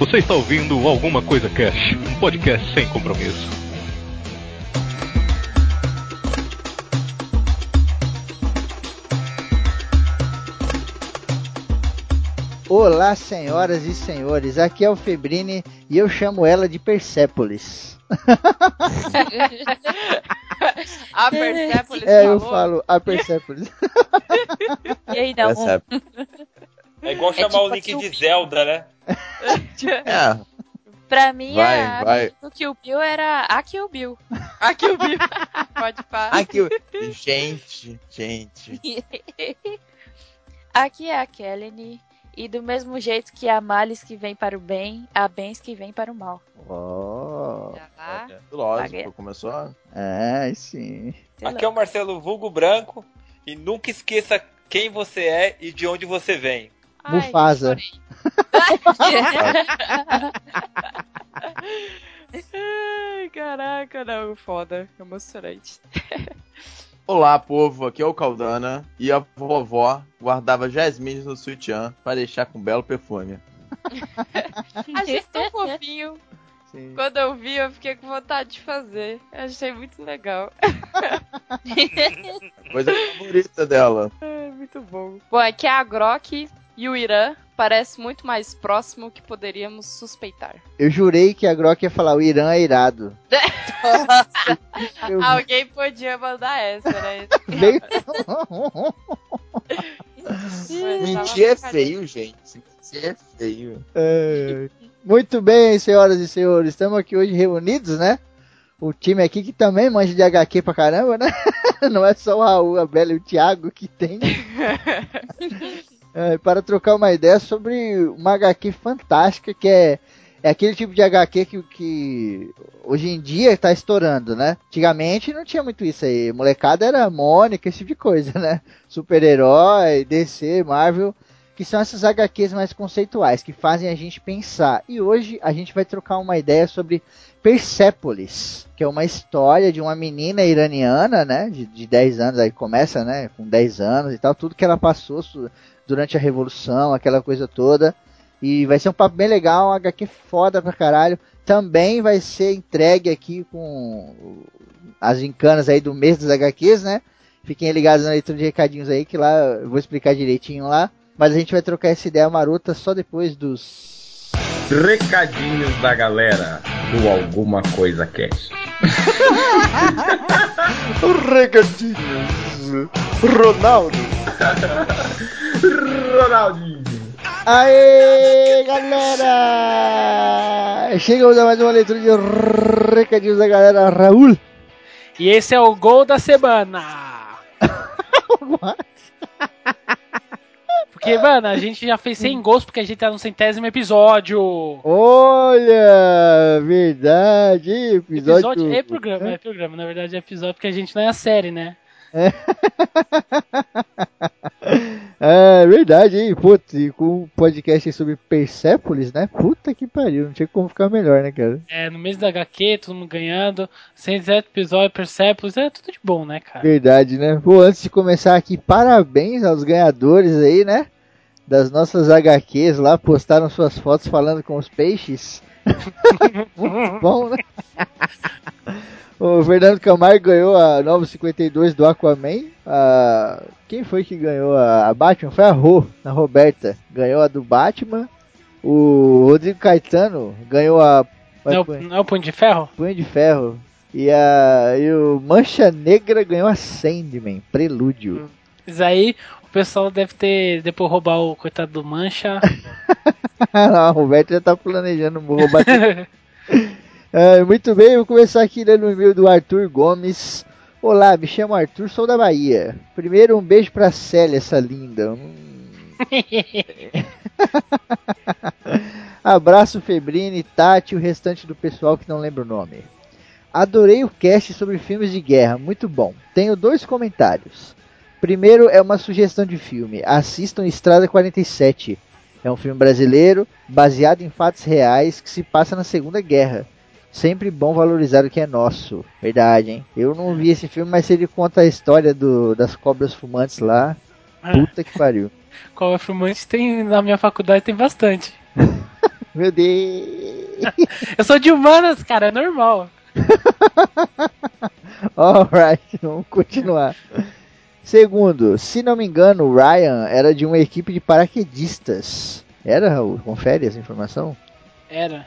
Você está ouvindo Alguma Coisa Cash, um podcast sem compromisso. Olá, senhoras e senhores, aqui é o Febrini e eu chamo ela de Persépolis. a Persépolis É, eu falou? falo a Persépolis. E aí, não. É igual É chamar tipo o assim, de Zelda, né? É, Pra mim, Vai, a vai. do Kill Bill era a Kill Bill. Aqui o Bill. Pode parar. aqui, o- gente, gente. Aqui é a Kelly. E do mesmo jeito que há males que vem para o bem, há bens que vem para o mal. Oh, tá. Lógico, Paguei. começou. é, sim. Sei Aqui é o Marcelo Vulgo Branco. E nunca esqueça quem você é e de onde você vem. Ai, Mufasa. Ai, caraca, não, foda. Emocionante. Olá, povo, aqui é o Caldana. E a vovó guardava jasmins no sutiã para deixar com belo perfume. Achei tão fofinho. sim. Quando eu vi, eu fiquei com vontade de fazer. Achei muito legal. Coisa favorita dela. É, muito bom. Bom, aqui é a Grok e o Irã parece muito mais próximo que poderíamos suspeitar. Eu jurei que a Grok ia falar o Irã é irado. Eu Alguém podia mandar essa, né? veio... Mentir é feio, gente. Mentir é feio. É, Muito bem, senhoras e senhores, estamos aqui hoje reunidos, né? O time aqui que também manja de HQ pra caramba, né? Não é só o Raul, a Bela e o Thiago que tem. É, para trocar uma ideia sobre uma HQ fantástica que é, é aquele tipo de HQ que, que hoje em dia está estourando, né? Antigamente não tinha muito isso aí. Molecada era Mônica, esse tipo de coisa, né? Super-herói, DC, Marvel que são essas HQs mais conceituais, que fazem a gente pensar. E hoje a gente vai trocar uma ideia sobre Persepolis, que é uma história de uma menina iraniana, né, de, de 10 anos, aí começa, né, com 10 anos e tal, tudo que ela passou durante a Revolução, aquela coisa toda. E vai ser um papo bem legal, um HQ foda pra caralho. Também vai ser entregue aqui com as encanas aí do mês das HQs, né? Fiquem ligados na leitura de recadinhos aí, que lá eu vou explicar direitinho lá. Mas a gente vai trocar essa ideia marota só depois dos. Recadinhos da galera do Alguma Coisa Cast. Recadinhos! Ronaldo! Ronaldinho. Aê, galera! Chegamos a mais uma leitura de recadinhos da galera. Raul! E esse é o gol da semana. Porque, mano, a gente já fez 100 gols porque a gente tá no centésimo episódio. Olha! Verdade! Episódio. Episódio é programa, é programa. Na verdade é episódio porque a gente não é a série, né? É verdade, hein? Putz, e com um podcast sobre Persepolis, né? Puta que pariu, não tinha como ficar melhor, né, cara? É, no mês da HQ, todo mundo ganhando. 107 episódio, Persepolis, é tudo de bom, né, cara? Verdade, né? Pô, antes de começar aqui, parabéns aos ganhadores aí, né? Das nossas HQs lá, postaram suas fotos falando com os peixes. Muito bom, né? O Fernando Camargo ganhou a 952 do Aquaman. A... Quem foi que ganhou a, Batman? Foi a Rô, a Roberta. Ganhou a do Batman. O Rodrigo Caetano ganhou a. Não, é o- não é o Punho de Ferro? Punho de Ferro. E, a, e o Mancha Negra ganhou a Sandman, Prelúdio. Isso aí, o pessoal deve ter depois roubar o coitado do Mancha. a Roberto já tá planejando roubar. É, muito bem, vou começar aqui lendo o e-mail do Arthur Gomes. Olá, me chamo Arthur, sou da Bahia. Primeiro, um beijo pra Célia, essa linda. Hum. Abraço Febrini, Tati e o restante do pessoal que não lembra o nome. Adorei o cast sobre filmes de guerra, muito bom. Tenho dois comentários. Primeiro é uma sugestão de filme. Assistam Estrada 47. É um filme brasileiro baseado em fatos reais que se passa na Segunda Guerra. Sempre bom valorizar o que é nosso. Verdade, hein? Eu não vi esse filme, mas ele conta a história do, das cobras fumantes lá. Puta que pariu. Cobra fumante tem na minha faculdade tem bastante. Meu Deus. Eu sou de humanas, cara, é normal. Alright, vamos continuar. Segundo, se não me engano, o Ryan era de uma equipe de paraquedistas. Era, Raul? Confere essa informação? Era.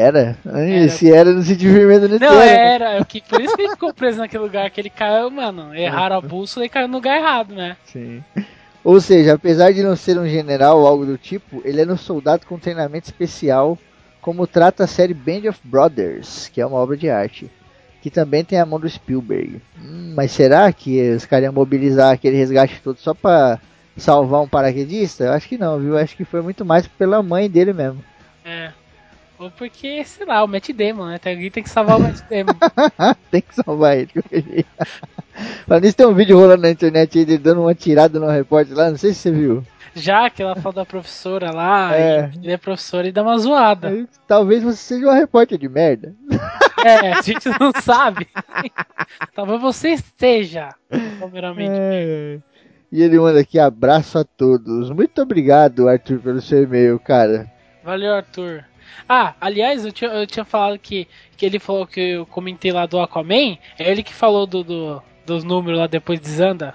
Era? Era. Se era, não senti firmeza nesse Não, era. era. é o que, por isso que ele ficou preso naquele lugar que ele caiu, mano. Erraram a bússola e caiu no lugar errado, né? Sim. Ou seja, apesar de não ser um general ou algo do tipo, ele era um soldado com treinamento especial, como trata a série Band of Brothers, que é uma obra de arte, que também tem a mão do Spielberg. Hum, mas será que os caras iam mobilizar aquele resgate todo só pra salvar um paraquedista? Eu acho que não, viu? Eu acho que foi muito mais pela mãe dele mesmo. É. Ou porque, sei lá, o Matt Damon, né? Tem- Alguém tem que salvar o Matt Damon. tem que salvar ele. Falando nisso, tem um vídeo rolando na internet aí dele dando uma tirada no repórter lá, não sei se você viu. Já que ela fala da professora lá, É. ele é professor e dá uma zoada. Talvez você seja uma repórter de merda. É, a gente não sabe. Talvez você esteja, primeiramente. É. E ele manda aqui abraço a todos. Muito obrigado, Arthur, pelo seu e-mail, cara. Valeu, Arthur. Ah, aliás, eu tinha, eu tinha falado que, que ele falou que eu comentei lá do Aquaman. É ele que falou do, do- dos números lá depois de Zanda.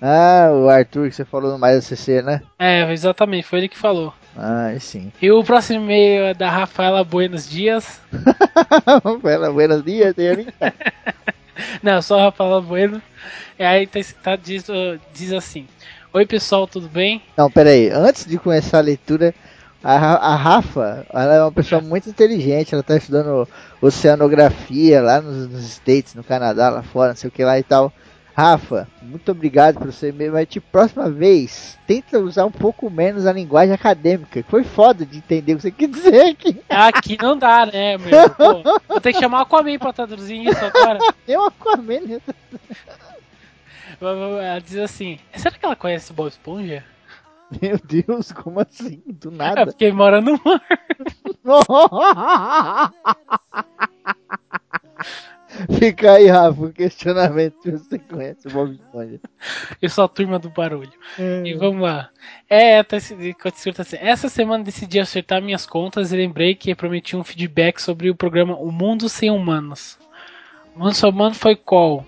Ah, o Arthur que você falou no Mais ACC, né? É, exatamente, foi ele que falou. Ah, sim. E o próximo e-mail é da Rafaela Buenos Dias. Fala, buenos dias, tem ali. Não, só Rafaela Bueno. E aí tá, tá- diz, diz assim: Oi pessoal, tudo bem? Não, pera aí. Antes de começar a leitura, a, Ra- a Rafa, ela é uma pessoa muito inteligente. Ela tá estudando oceanografia lá nos, nos States, no Canadá, lá fora, não sei o que lá e tal. Rafa, muito obrigado pelo seu e-mail, mas de próxima vez, tenta usar um pouco menos a linguagem acadêmica. que Foi foda de entender o que você quer dizer aqui. Aqui não dá, né, meu? Pô, vou ter que chamar o Aquaman pra traduzir isso agora. Eu Aquaman, né? Ela diz assim: Será que ela conhece o Bob Esponja? Meu Deus, como assim? Do É nada. porque ele mora no mar. Fica aí, Rafa, o questionamento se você conhece o Bob Esponja. Eu sou a turma do barulho. É. E vamos lá. É, tá assim. Essa semana decidi acertar minhas contas e lembrei que prometi um feedback sobre o programa O Mundo Sem Humanos. O Mundo Sem Humanos foi qual?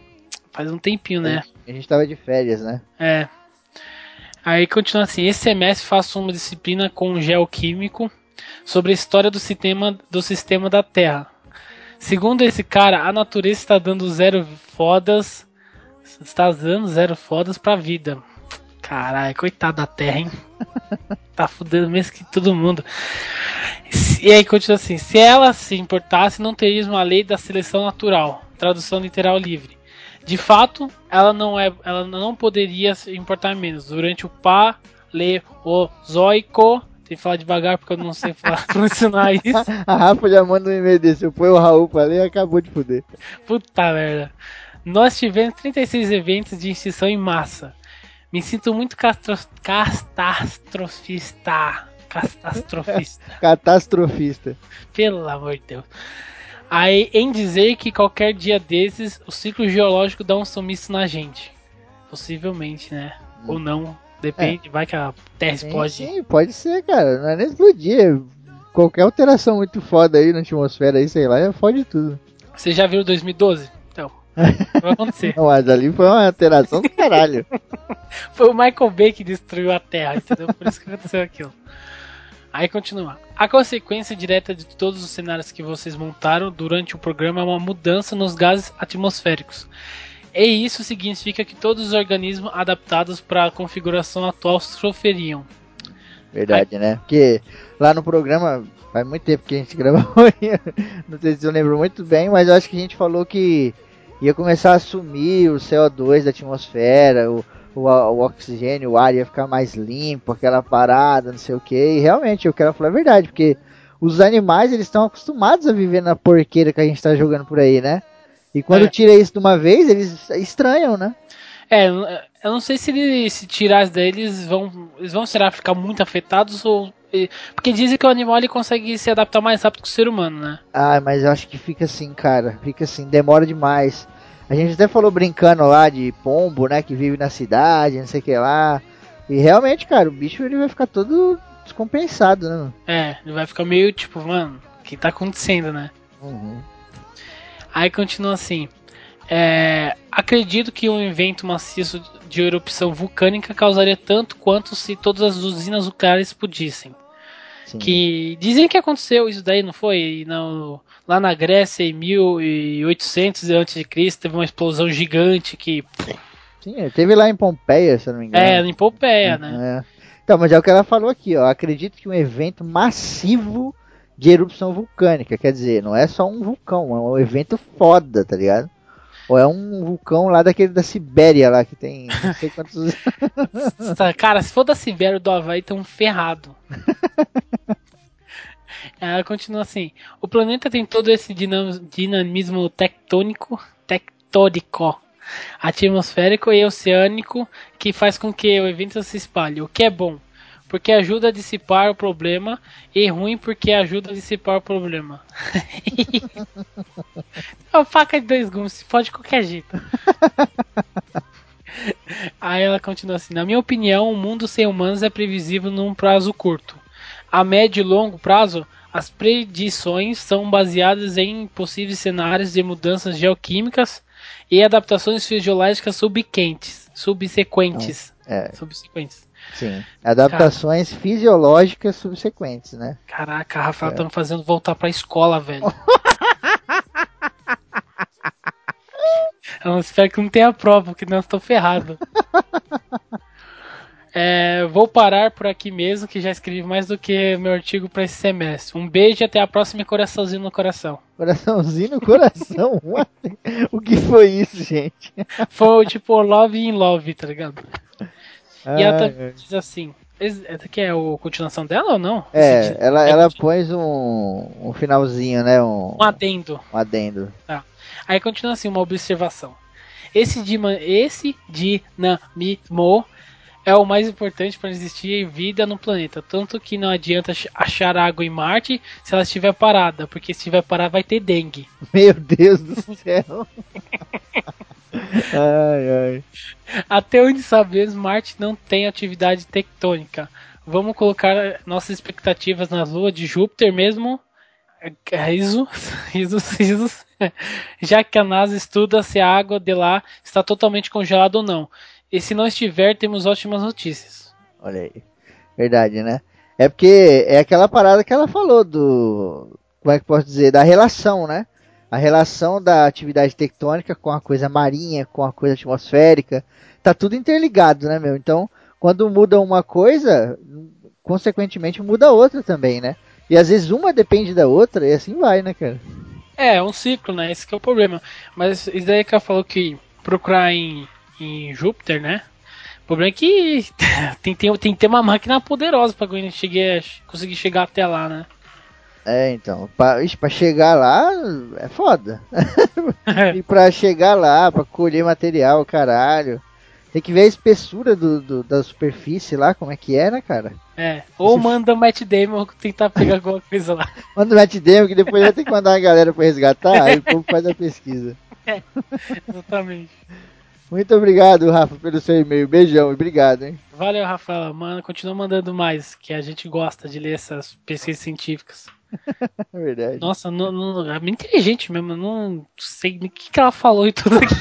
Faz um tempinho, né? A gente tava de férias, né? É. Aí continua assim: esse semestre faço uma disciplina com geoquímico sobre a história do sistema, do sistema da Terra. Segundo esse cara, a natureza está dando zero fodas. Está dando zero fodas pra vida. Caralho, coitado da Terra, hein? tá fudendo mesmo que todo mundo. E aí continua assim: se ela se importasse, não teríamos uma lei da seleção natural. Tradução literal livre. De fato, ela não é, ela não poderia se importar menos. Durante o Paleozoico, tem que falar devagar porque eu não sei falar, pronunciar isso. A Rafa já manda um e-mail desse. Eu ponho o Raul pra ler e acabou de fuder. Puta merda. Nós tivemos 36 eventos de extinção em massa. Me sinto muito catastrofista. Catastrofista. Catastrofista. Pelo amor de Deus. Aí, em dizer que qualquer dia desses, o ciclo geológico dá um sumiço na gente. Possivelmente, né? Ou não. Depende, vai que a Terra explode. sim, pode ser, cara. Não é nem explodir. Qualquer alteração muito foda aí na atmosfera aí, sei lá, fode tudo. Você já viu 2012? Então, vai acontecer. Não, mas ali foi uma alteração do caralho. Foi o Michael Bay que destruiu a Terra, entendeu? Por isso que aconteceu aquilo. Aí continua. A consequência direta de todos os cenários que vocês montaram durante o programa é uma mudança nos gases atmosféricos. E isso significa que todos os organismos adaptados para a configuração atual sofreriam. Verdade, né? Porque lá no programa, faz muito tempo que a gente gravou. Não sei se eu lembro muito bem, mas eu acho que a gente falou que ia começar a sumir o CO2 da atmosfera, o, o, o oxigênio, o ar ia ficar mais limpo, aquela parada, não sei o que. E realmente, eu quero falar a verdade, porque os animais eles estão acostumados a viver na porqueira que a gente tá jogando por aí, né? E quando É. tira isso de uma vez, eles estranham, né? É, eu não sei se ele se tirar isso daí, eles vão, eles vão será ficar muito afetados ou porque dizem que o animal ele consegue se adaptar mais rápido que o ser humano, né? Ah, mas eu acho que fica assim, cara. Fica assim, demora demais. A gente até falou brincando lá de pombo, né? Que vive na cidade, não sei o que lá. E realmente, cara, o bicho ele vai ficar todo descompensado, né? É, ele vai ficar meio tipo, mano, o que tá acontecendo, né? Uhum. Aí continua assim. é, acredito que um evento maciço de erupção vulcânica causaria tanto quanto se todas as usinas nucleares explodissem. Sim. Que dizem que aconteceu isso daí, não foi? Não, lá na Grécia em 1800 a.C. teve uma explosão gigante que Sim, teve lá em Pompeia, se eu não me engano. é em Pompeia, né? É. Então, mas é o que ela falou aqui, ó. Acredito que um evento massivo de erupção vulcânica, quer dizer, não é só um vulcão, é um evento foda, tá ligado? Ou é um vulcão lá daquele da Sibéria lá que tem não sei quantos. Cara, se for da Sibéria do Havaí, tão ferrado. Ela continua assim: o planeta tem todo esse dinam- dinamismo tectônico, tectônico, atmosférico e oceânico que faz com que o evento se espalhe, o que é bom, porque ajuda a dissipar o problema, e ruim porque ajuda a dissipar o problema. é uma faca de dois gumes, se pode de qualquer jeito. Aí ela continua assim: Na minha opinião, o mundo sem humanos é previsível num prazo curto. A médio e longo prazo, as predições são baseadas em possíveis cenários de mudanças geoquímicas e adaptações fisiológicas subsequentes. Subsequentes. É, Subsequentes. sim. Adaptações fisiológicas subsequentes, né? Caraca, a Rafael tá me fazendo voltar pra escola, velho. Eu espero que não tenha prova, porque não estou ferrado. É, vou parar por aqui mesmo, que já escrevi mais do que meu artigo para esse semestre. Um beijo e até a próxima e coraçãozinho no coração. Coraçãozinho no coração. O que foi isso, gente? Foi tipo Love in Love, tá ligado? E ela também diz assim: esse aqui é a continuação dela ou não? É, Esse- ela, ela pôs um, um finalzinho, né? Um, Um adendo. um adendo. Aí continua assim, uma observação. Esse, dima- esse dinamismo é o mais importante para existir vida no planeta. Tanto que não adianta ach- achar água em Marte se ela estiver parada, porque se estiver parada vai ter dengue. Meu Deus do céu. ai, ai. Até onde sabemos, Marte não tem atividade tectônica. Vamos colocar nossas expectativas na Lua de Júpiter mesmo. Risos, risos, risos. Já que a NASA estuda se a água de lá está totalmente congelada ou não. E se não estiver, temos ótimas notícias. Olha aí. Verdade, né? É porque é aquela parada que ela falou do. Como é que posso dizer? Da relação, né? A relação da atividade tectônica com a coisa marinha, com a coisa atmosférica. Tá tudo interligado, né, meu? Então, quando muda uma coisa, consequentemente muda outra também, né? E às vezes uma depende da outra e assim vai, né, cara? É, é um ciclo, né? Esse que é o problema. Mas isso daí que ela falou que procurar em, em Júpiter, né? O problema é que tem, tem, tem que ter uma máquina poderosa pra conseguir chegar até lá, né? É, então, pra, ixi, pra chegar lá é foda. e pra chegar lá, pra colher material, caralho. Tem que ver a espessura do, do- da superfície lá, como é que é, né, cara? É. Ou manda o Matt Damon tentar pegar alguma coisa lá. Manda o Matt Damon que depois vai ter que mandar uma galera pra resgatar, aí o povo faz a pesquisa. Exatamente. Muito obrigado, Rafa, pelo seu e-mail. Beijão e obrigado, hein? Valeu, Rafaela. Mano, continua mandando mais, que a gente gosta de ler essas pesquisas científicas. É verdade. Nossa, não, não, é muito inteligente mesmo. eu Não sei nem o que, que ela falou e tudo aqui.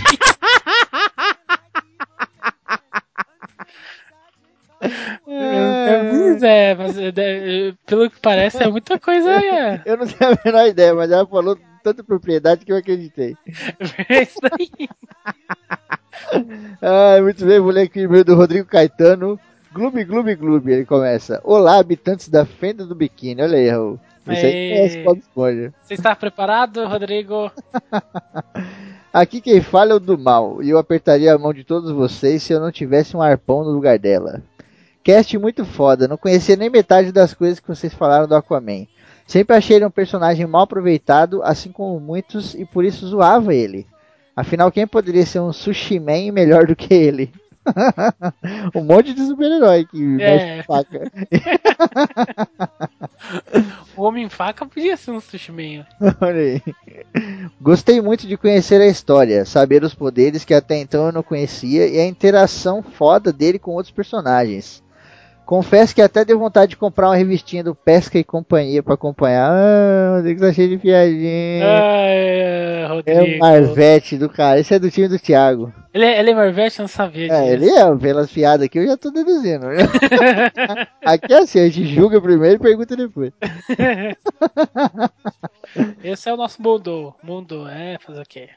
É, é, mas é, é, pelo que parece é muita coisa. É, Eu não tenho a menor ideia, mas ela falou tanta propriedade que eu acreditei. é isso daí. Ah, muito bem, vou ler aqui o e-mail do Rodrigo Caetano. Gloob, gloob, gloob. Ele começa. Olá, habitantes da fenda do biquíni. Olha aí, Raul. Você aí Bob Esponja. Você está preparado, Rodrigo? Aqui quem fala é o do mal, e eu apertaria a mão de todos vocês se eu não tivesse um arpão no lugar dela. Cast muito foda, não conhecia nem metade das coisas que vocês falaram do Aquaman. Sempre achei ele um personagem mal aproveitado, assim como muitos, e por isso zoava ele. Afinal, quem poderia ser um sushi man melhor do que ele? um monte de super-herói que É. faca. O Homem-Faca podia ser um sushi man. Olha aí. Gostei muito de conhecer a história, saber os poderes que até então eu não conhecia e a interação foda dele com outros personagens. Confesso que até deu vontade de comprar uma revistinha do Pesca e Companhia pra acompanhar. Ah, o Rodrigo tá cheio de piadinha. Ai, É o Rodrigo. Marvete do cara. Esse é do time do Thiago. Ele, é- ele é Marvete, eu não sabia É, disso. ele é, pelas piadas aqui eu já tô deduzindo. aqui é assim, a gente julga primeiro e pergunta depois. Esse é o nosso mundo. Mundo, é, fazer o quê?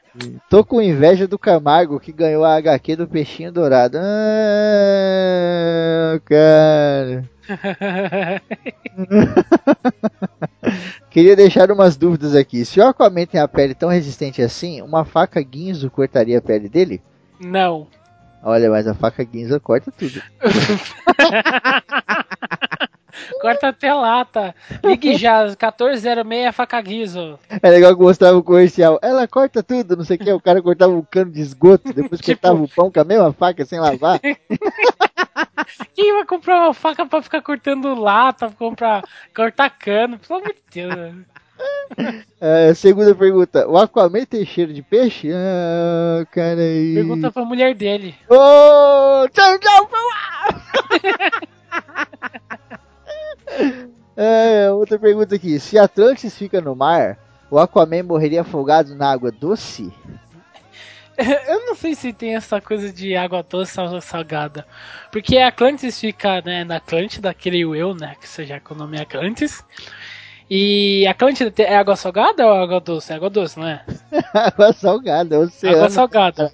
Tô com inveja do Camargo que ganhou a HQ do Peixinho Dourado. Ah, cara. Queria deixar umas dúvidas aqui. Se o Aquaman tem a pele tão resistente assim, uma faca Guinzo cortaria a pele dele? não. Olha, mas a faca Guinzo corta tudo. Corta até lá, tá? Ligue já, 1406 faca guizo. É legal que mostrava o comercial. Ela corta tudo, não sei o que. O cara cortava um cano de esgoto, depois Tipo- cortava o pão com a mesma faca sem lavar. Quem vai comprar uma faca pra ficar cortando lata, pra comprar, cortar cano? Pelo amor de Deus. né? É, segunda pergunta. O Aquaman tem cheiro de peixe? Ah, cara aí. Pergunta pra mulher dele. Ô, tchau, tchau, é, outra pergunta aqui. Se Atlantis fica no mar, o Aquaman morreria afogado na água doce? Eu não sei se tem essa coisa de água doce ou salgada. Porque a Atlantis fica né, na Atlântida, creio eu, né? Que seja com o nome Atlantis. E a Atlântida é água salgada ou água doce? É água doce, não é? água salgada, oceano. Água salgada.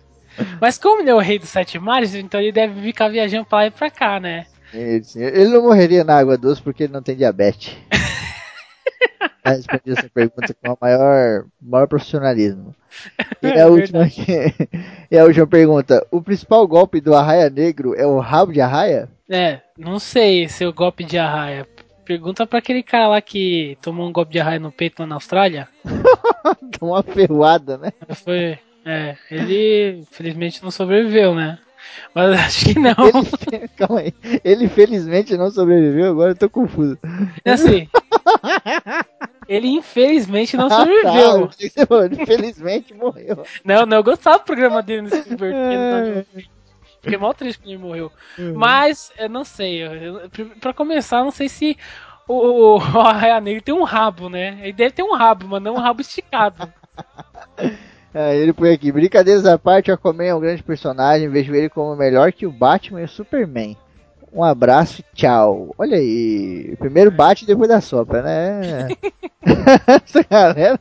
Mas como ele é o rei dos sete mares, então ele deve ficar viajando pra lá e pra cá, né? Ele. Ele não morreria na água doce porque ele não tem diabetes. Respondi essa pergunta com o maior, maior profissionalismo. E a, É última, e a última pergunta: O principal golpe do Arraia Negro é o rabo de arraia? É, não sei se é o golpe de arraia. Pergunta pra aquele cara lá que tomou um golpe de arraia no peito lá na Austrália. Dá uma ferroada, né? Foi. É, ele felizmente não sobreviveu, né? Mas acho que não. Ele, calma aí. Ele felizmente não sobreviveu, agora eu tô confuso. Assim. Ele infelizmente não Ah, tá, sobreviveu. eu pensei que você falou, ele felizmente morreu. Não, não, eu gostava do programa dele nesse divertido. Fiquei mal triste quando ele morreu. Mas, eu não sei. eu- eu- pra começar, não sei se o, o Arraia Negro tem um rabo, né? Ele deve ter um rabo, mas não um rabo esticado. Ah, ele põe aqui, brincadeiras à parte, Aquaman é um grande personagem, vejo ele como melhor que o Batman e o Superman. Um abraço e tchau. Olha aí, primeiro bate depois da sopa, né? Essa galera.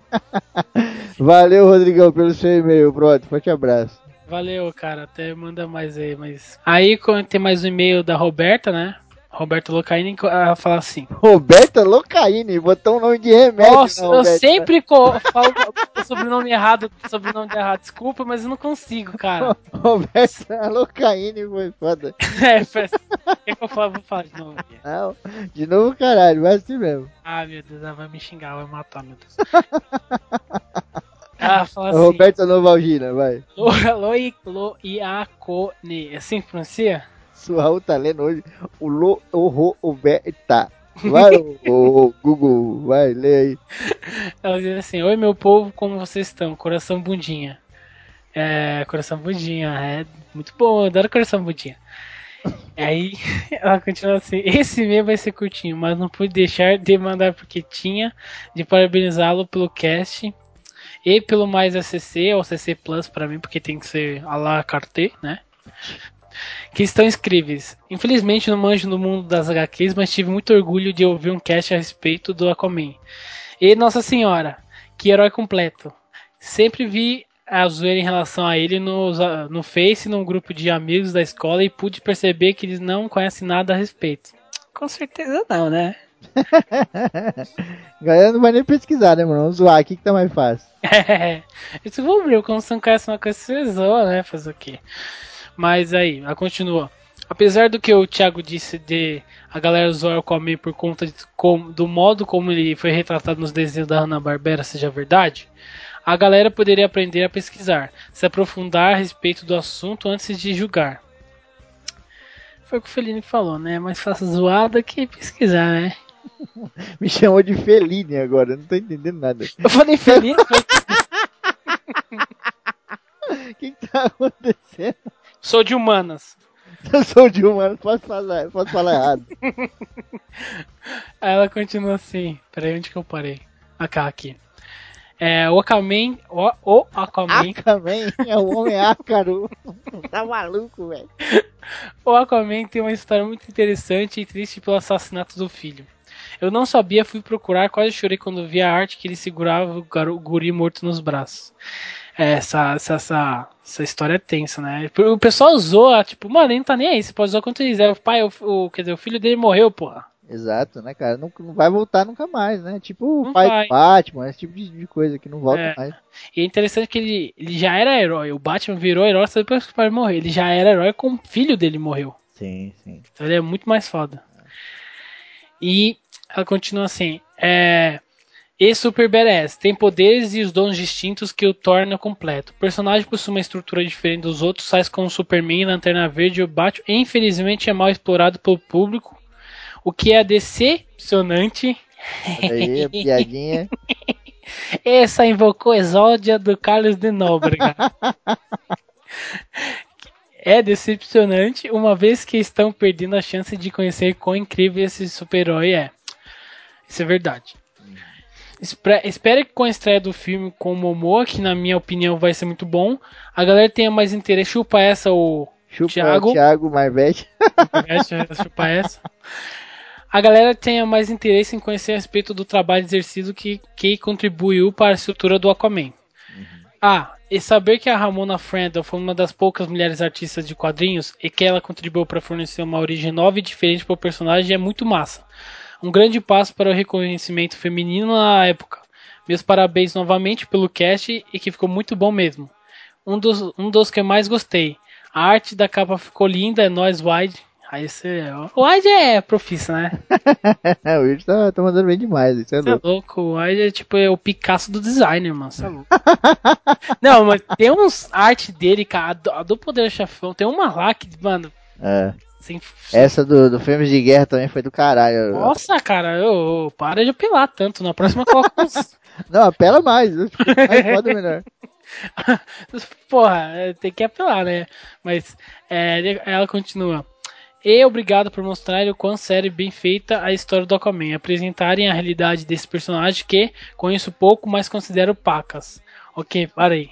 Valeu, Rodrigão, pelo seu e-mail. Pronto, forte abraço. Valeu, cara. Até manda mais aí, mas. Aí tem mais um e-mail da Roberta, né? Roberta Locaine, ela fala assim. Roberta Locaine, botou um nome de remédio. Nossa, eu Roberta. sempre falo o sobrenome errado, sobrenome errado. Desculpa, mas eu não consigo, cara. Roberta Locaine foi foda. É, quer que eu fale? Vou falar de novo aqui. Não, de novo, caralho, vai assim mesmo. Ah, meu Deus, ela vai me xingar, vai matar, meu Deus. Ela fala assim. Roberta Novalgina, vai. Lo, Loi, lo. É assim que pronuncia? Sual tá lendo hoje o Lo o Ro o Bé tá. Vai, o, Google, vai, lê aí. Ela diz assim: Oi, meu povo, como vocês estão? Coração bundinha. É, coração bundinha, é muito bom, eu adoro coração bundinha. Aí ela continua assim: Esse e-mail vai ser curtinho, mas não pude deixar de mandar porque tinha de parabenizá-lo pelo cast e pelo mais ACC ou CC Plus pra mim, porque tem que ser a la carte, né? Que estão incríveis. Infelizmente não manjo no mundo das HQs, mas tive muito orgulho de ouvir um cast a respeito do Aquaman. E Nossa Senhora, que herói completo. Sempre vi a zoeira em relação a ele no, no Face, num grupo de amigos da escola, e pude perceber que eles não conhecem nada a respeito. Com certeza não, né? Galera não vai nem pesquisar, né, mano? Vamos zoar aqui que tá mais fácil. É, isso vou abrir, como você não conhece uma coisa, você zoa, né? Fazer o quê? Mas aí, ela continua. Apesar do que o Thiago disse de a galera zoar o Aquaman por conta de, com, do modo como ele foi retratado nos desenhos da Hanna-Barbera seja verdade, a galera poderia aprender a pesquisar, se aprofundar a respeito do assunto antes de julgar. Foi o que o Fellini falou, né? É mais fácil zoar do que pesquisar, né? Me chamou de Feline agora, não tô entendendo nada. Eu falei Fellini, mas O que, que tá acontecendo? Sou de humanas. Eu sou de humano, posso falar, posso falar errado. Aí ela continua assim. Peraí, onde que eu parei? Ah, cá, aqui. É, o Aquaman. O, o Aquaman. É o homem ácaro. tá maluco, velho. O Aquaman tem uma história muito interessante e triste pelo assassinato do filho. Eu não sabia, fui procurar, quase chorei quando vi a arte que ele segurava o guri morto nos braços. É, Essa, essa, essa, essa história é tensa, né? O pessoal usou, tipo, mano, ele não tá nem aí, você pode usar quanto quiser. O pai, o, o- quer dizer, o filho dele morreu, porra. Exato, né, cara? Não, não vai voltar nunca mais, né? Tipo o Não pai vai. do Batman, esse tipo de, de coisa que não volta É. mais. E é interessante que ele, ele já era herói. O Batman virou herói só depois que o pai morreu. Ele já era herói como o filho dele morreu. Sim, sim. Então ele é muito mais foda. E ela continua assim: é. E Super Badass tem poderes e os dons distintos que o tornam completo. O personagem possui uma estrutura diferente dos outros, tais como Superman, Lanterna Verde e o Batman. E, infelizmente é mal explorado pelo público, o que é decepcionante. Aí, piadinha. Essa invocou exódia do Carlos de Nóbrega. é decepcionante, uma vez que estão perdendo a chance de conhecer quão incrível esse super-herói é. Isso é verdade. Espero que com a estreia do filme com o Momoa, que na minha opinião vai ser muito bom, a galera tenha mais interesse. Chupa essa, o Chupa Thiago. Thiago Marvete. chupa essa. A galera tenha mais interesse em conhecer a respeito do trabalho exercido que, que contribuiu para a estrutura do Aquaman. Ah, e saber que a Ramona Frandle foi uma das poucas mulheres artistas de quadrinhos e que ela contribuiu para fornecer uma origem nova e diferente para o personagem é muito massa. Um grande passo para o reconhecimento feminino na época. Meus parabéns novamente pelo cast e que ficou muito bom mesmo. Um dos, um dos que eu mais gostei. A arte da capa ficou linda, é nóis, Wide. Aí você. O Wide é profissa, né? o Will tá, tá mandando bem demais, isso é Você é louco. louco, o Wide é tipo é o Picasso do designer, mano. Você é louco. Não, mas tem uns arte dele, cara. A do, a do Poder Chefão. Tem uma lá que, mano. É. Sem, Essa do, do filme de guerra também foi do caralho. Nossa, cara, eu, para de apelar tanto. Na próxima coloca uns. Não, apela mais. Mais foda melhor. Porra, é, tem que apelar, né? Mas é, ela continua. E obrigado por mostrarem o quão séria e bem feita a história do Aquaman. Apresentarem a realidade desse personagem que conheço pouco, mas considero pacas. Ok, parei.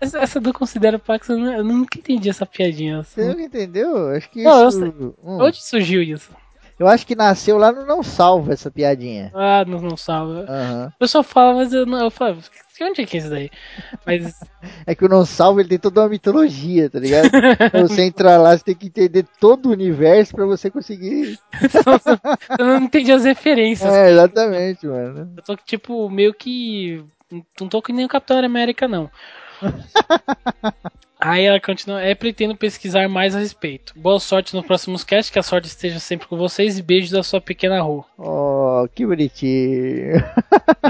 Essa, essa do considero pacas, eu, nu- eu nunca entendi essa piadinha. Você nunca entendeu? Acho que Não, eu isso. hum, Onde surgiu isso? eu acho que nasceu lá no Não Salva essa piadinha. Ah, não, não salva. Aham. O pessoal fala, mas eu não. Eu falo, onde é que é isso daí? Mas É que o Não Salva ele tem toda uma mitologia, tá ligado? você entrar lá, você tem que entender todo o universo pra você conseguir. eu não entendi as referências. É, exatamente, mano. Eu tô tipo meio que. Não tô que nem o Capitão América, não. Aí ela continua. É, pretendo pesquisar mais a respeito. Boa sorte nos próximos casts, que a sorte esteja sempre com vocês e beijos da sua pequena rua. Oh, que bonitinho.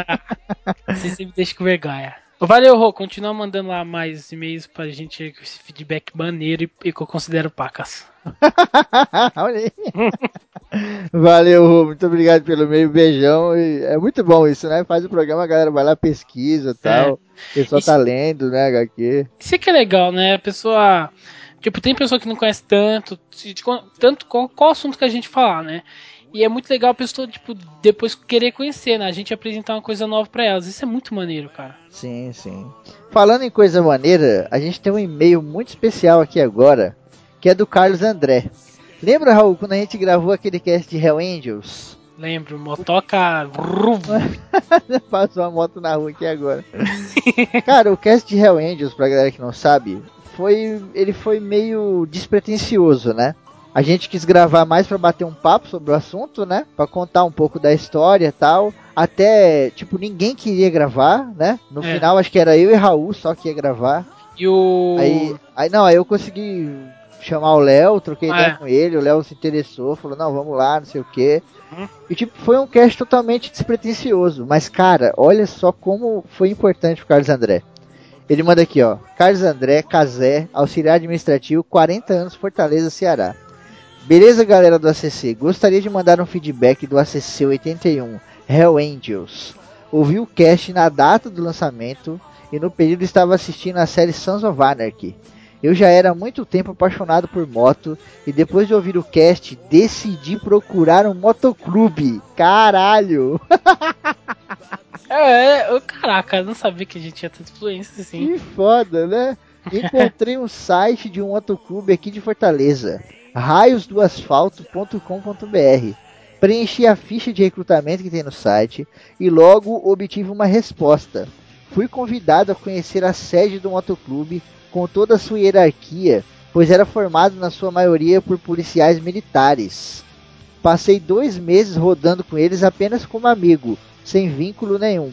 Você sempre deixa com vergonha. Valeu, Rô. Continua mandando lá mais e-mails pra gente com esse feedback maneiro e, e que eu considero pacas. Olha aí. Valeu, Rô. Muito obrigado pelo meio. Beijão. E é muito bom isso, né? Faz o programa, a galera vai lá, pesquisa e tal. O pessoal Isso- tá lendo, né, HQ. Isso é que é legal, né? A pessoa. Tipo, tem pessoa que não conhece tanto, tanto qual, qual assunto que a gente falar, né? E é muito legal a pessoa, tipo, depois querer conhecer, né? A gente apresentar uma coisa nova pra elas. Isso é muito maneiro, cara. Sim, sim. Falando em coisa maneira, a gente tem um e-mail muito especial aqui agora, que é do Carlos André. Lembra, Raul, quando a gente gravou aquele cast de Hell Angels? Lembro, motoca. Passou a moto na rua aqui agora. Cara, o cast de Hell Angels, pra galera que não sabe, foi ele foi meio despretensioso, né? A gente quis gravar mais pra bater um papo sobre o assunto, né? Pra contar um pouco da história e tal. Até, tipo, ninguém queria gravar, né? No É. final, acho que era eu e Raul só que ia gravar. E o. Aí, aí não, aí eu consegui chamar o Léo, troquei Ah, ideia é. com ele, o Léo se interessou, falou, não, vamos lá, não sei o quê. Uhum. E tipo, foi um cast totalmente despretensioso. Mas, cara, olha só como foi importante pro Carlos André. Ele manda aqui, ó. Carlos André, Casé, auxiliar administrativo, 40 anos, Fortaleza, Ceará. Beleza, galera do ACC? Gostaria de mandar um feedback do ACC 81, Hell Angels. Ouvi o cast na data do lançamento e no período estava assistindo a série Sons of Anarchy. Eu já era há muito tempo apaixonado por moto e depois de ouvir o cast decidi procurar um motoclube. Caralho! É, é, eu- caraca, eu não sabia que a gente tinha tanta influência assim. Que foda, né? Encontrei um site de um motoclube aqui de Fortaleza, raiosdoasfalto.com.br. Preenchi a ficha de recrutamento que tem no site e logo obtive uma resposta. Fui convidado a conhecer a sede do motoclube com toda a sua hierarquia, pois era formado na sua maioria por policiais militares. Passei dois meses rodando com eles apenas como amigo, sem vínculo nenhum.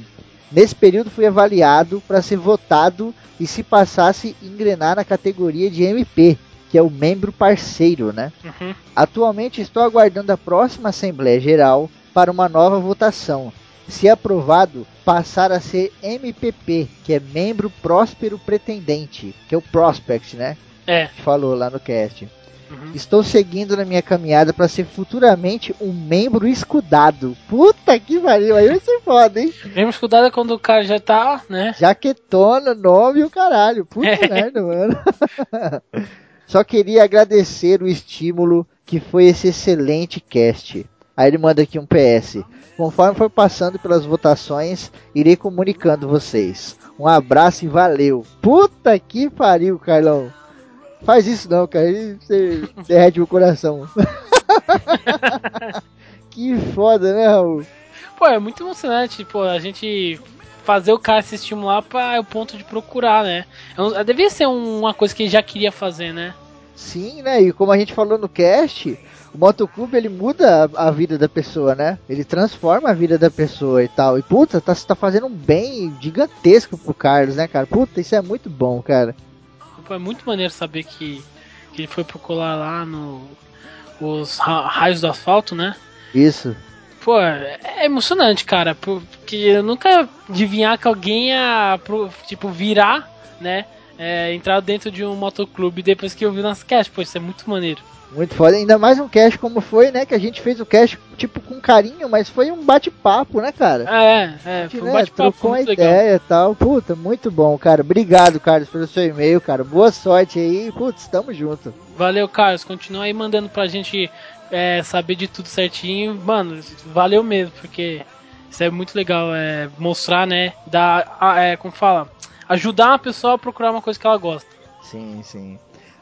Nesse período fui avaliado para ser votado e se passasse engrenar na categoria de MP, que é o membro parceiro, né? Uhum. Atualmente estou aguardando a próxima Assembleia Geral para uma nova votação. Se aprovado, passar a ser MPP, que é membro próspero pretendente, que é o Prospect, né? É. Falou lá no cast. Uhum. Estou seguindo na minha caminhada para ser futuramente um membro escudado. Puta que pariu, aí vai ser foda, hein? Mesmo cuidado quando o cara já tá, né? Jaquetona, nome e o caralho. Puta É. merda, mano. Só queria agradecer o estímulo que foi esse excelente cast. Aí ele manda aqui um PS. Conforme for passando pelas votações, irei comunicando vocês. Um abraço e valeu. Puta que pariu, Carlão. Faz isso não, cara. Você derrete o coração. que foda, né, Raul? Pô, é muito emocionante, pô, a gente fazer o cara se estimular para o ponto de procurar, né? É Devia ser um- uma coisa que ele já queria fazer, né? Sim, né? E como a gente falou no cast, o motoclube ele muda a, a vida da pessoa, né? Ele transforma a vida da pessoa e tal. E puta, tá, tá fazendo um bem gigantesco pro Carlos, né, cara? Puta, isso é muito bom, cara. É muito maneiro saber que, que ele foi procurar lá no os ra- raios do asfalto, né? Isso. Pô, é é emocionante, cara, porque eu nunca adivinhar que alguém ia, pro- tipo, virar, né? É, entrar dentro de um motoclube depois que eu vi nas cast, pô, isso é muito maneiro. Muito foda. Ainda mais um cast como foi, né? Que a gente fez o cast, tipo, com carinho, mas foi um bate-papo, né, cara? É, é, gente, foi um né, bate-papo legal. ideia e tal. Puta, muito bom, cara. Obrigado, Carlos, pelo seu e-mail, cara. Boa sorte aí. Putz, tamo junto. Valeu, Carlos. Continua aí mandando pra gente é, saber de tudo certinho. Mano, valeu mesmo, porque isso é muito legal. É, mostrar, né? Dar, a- é, como fala? Ajudar a pessoa a procurar uma coisa que ela gosta. Sim, sim.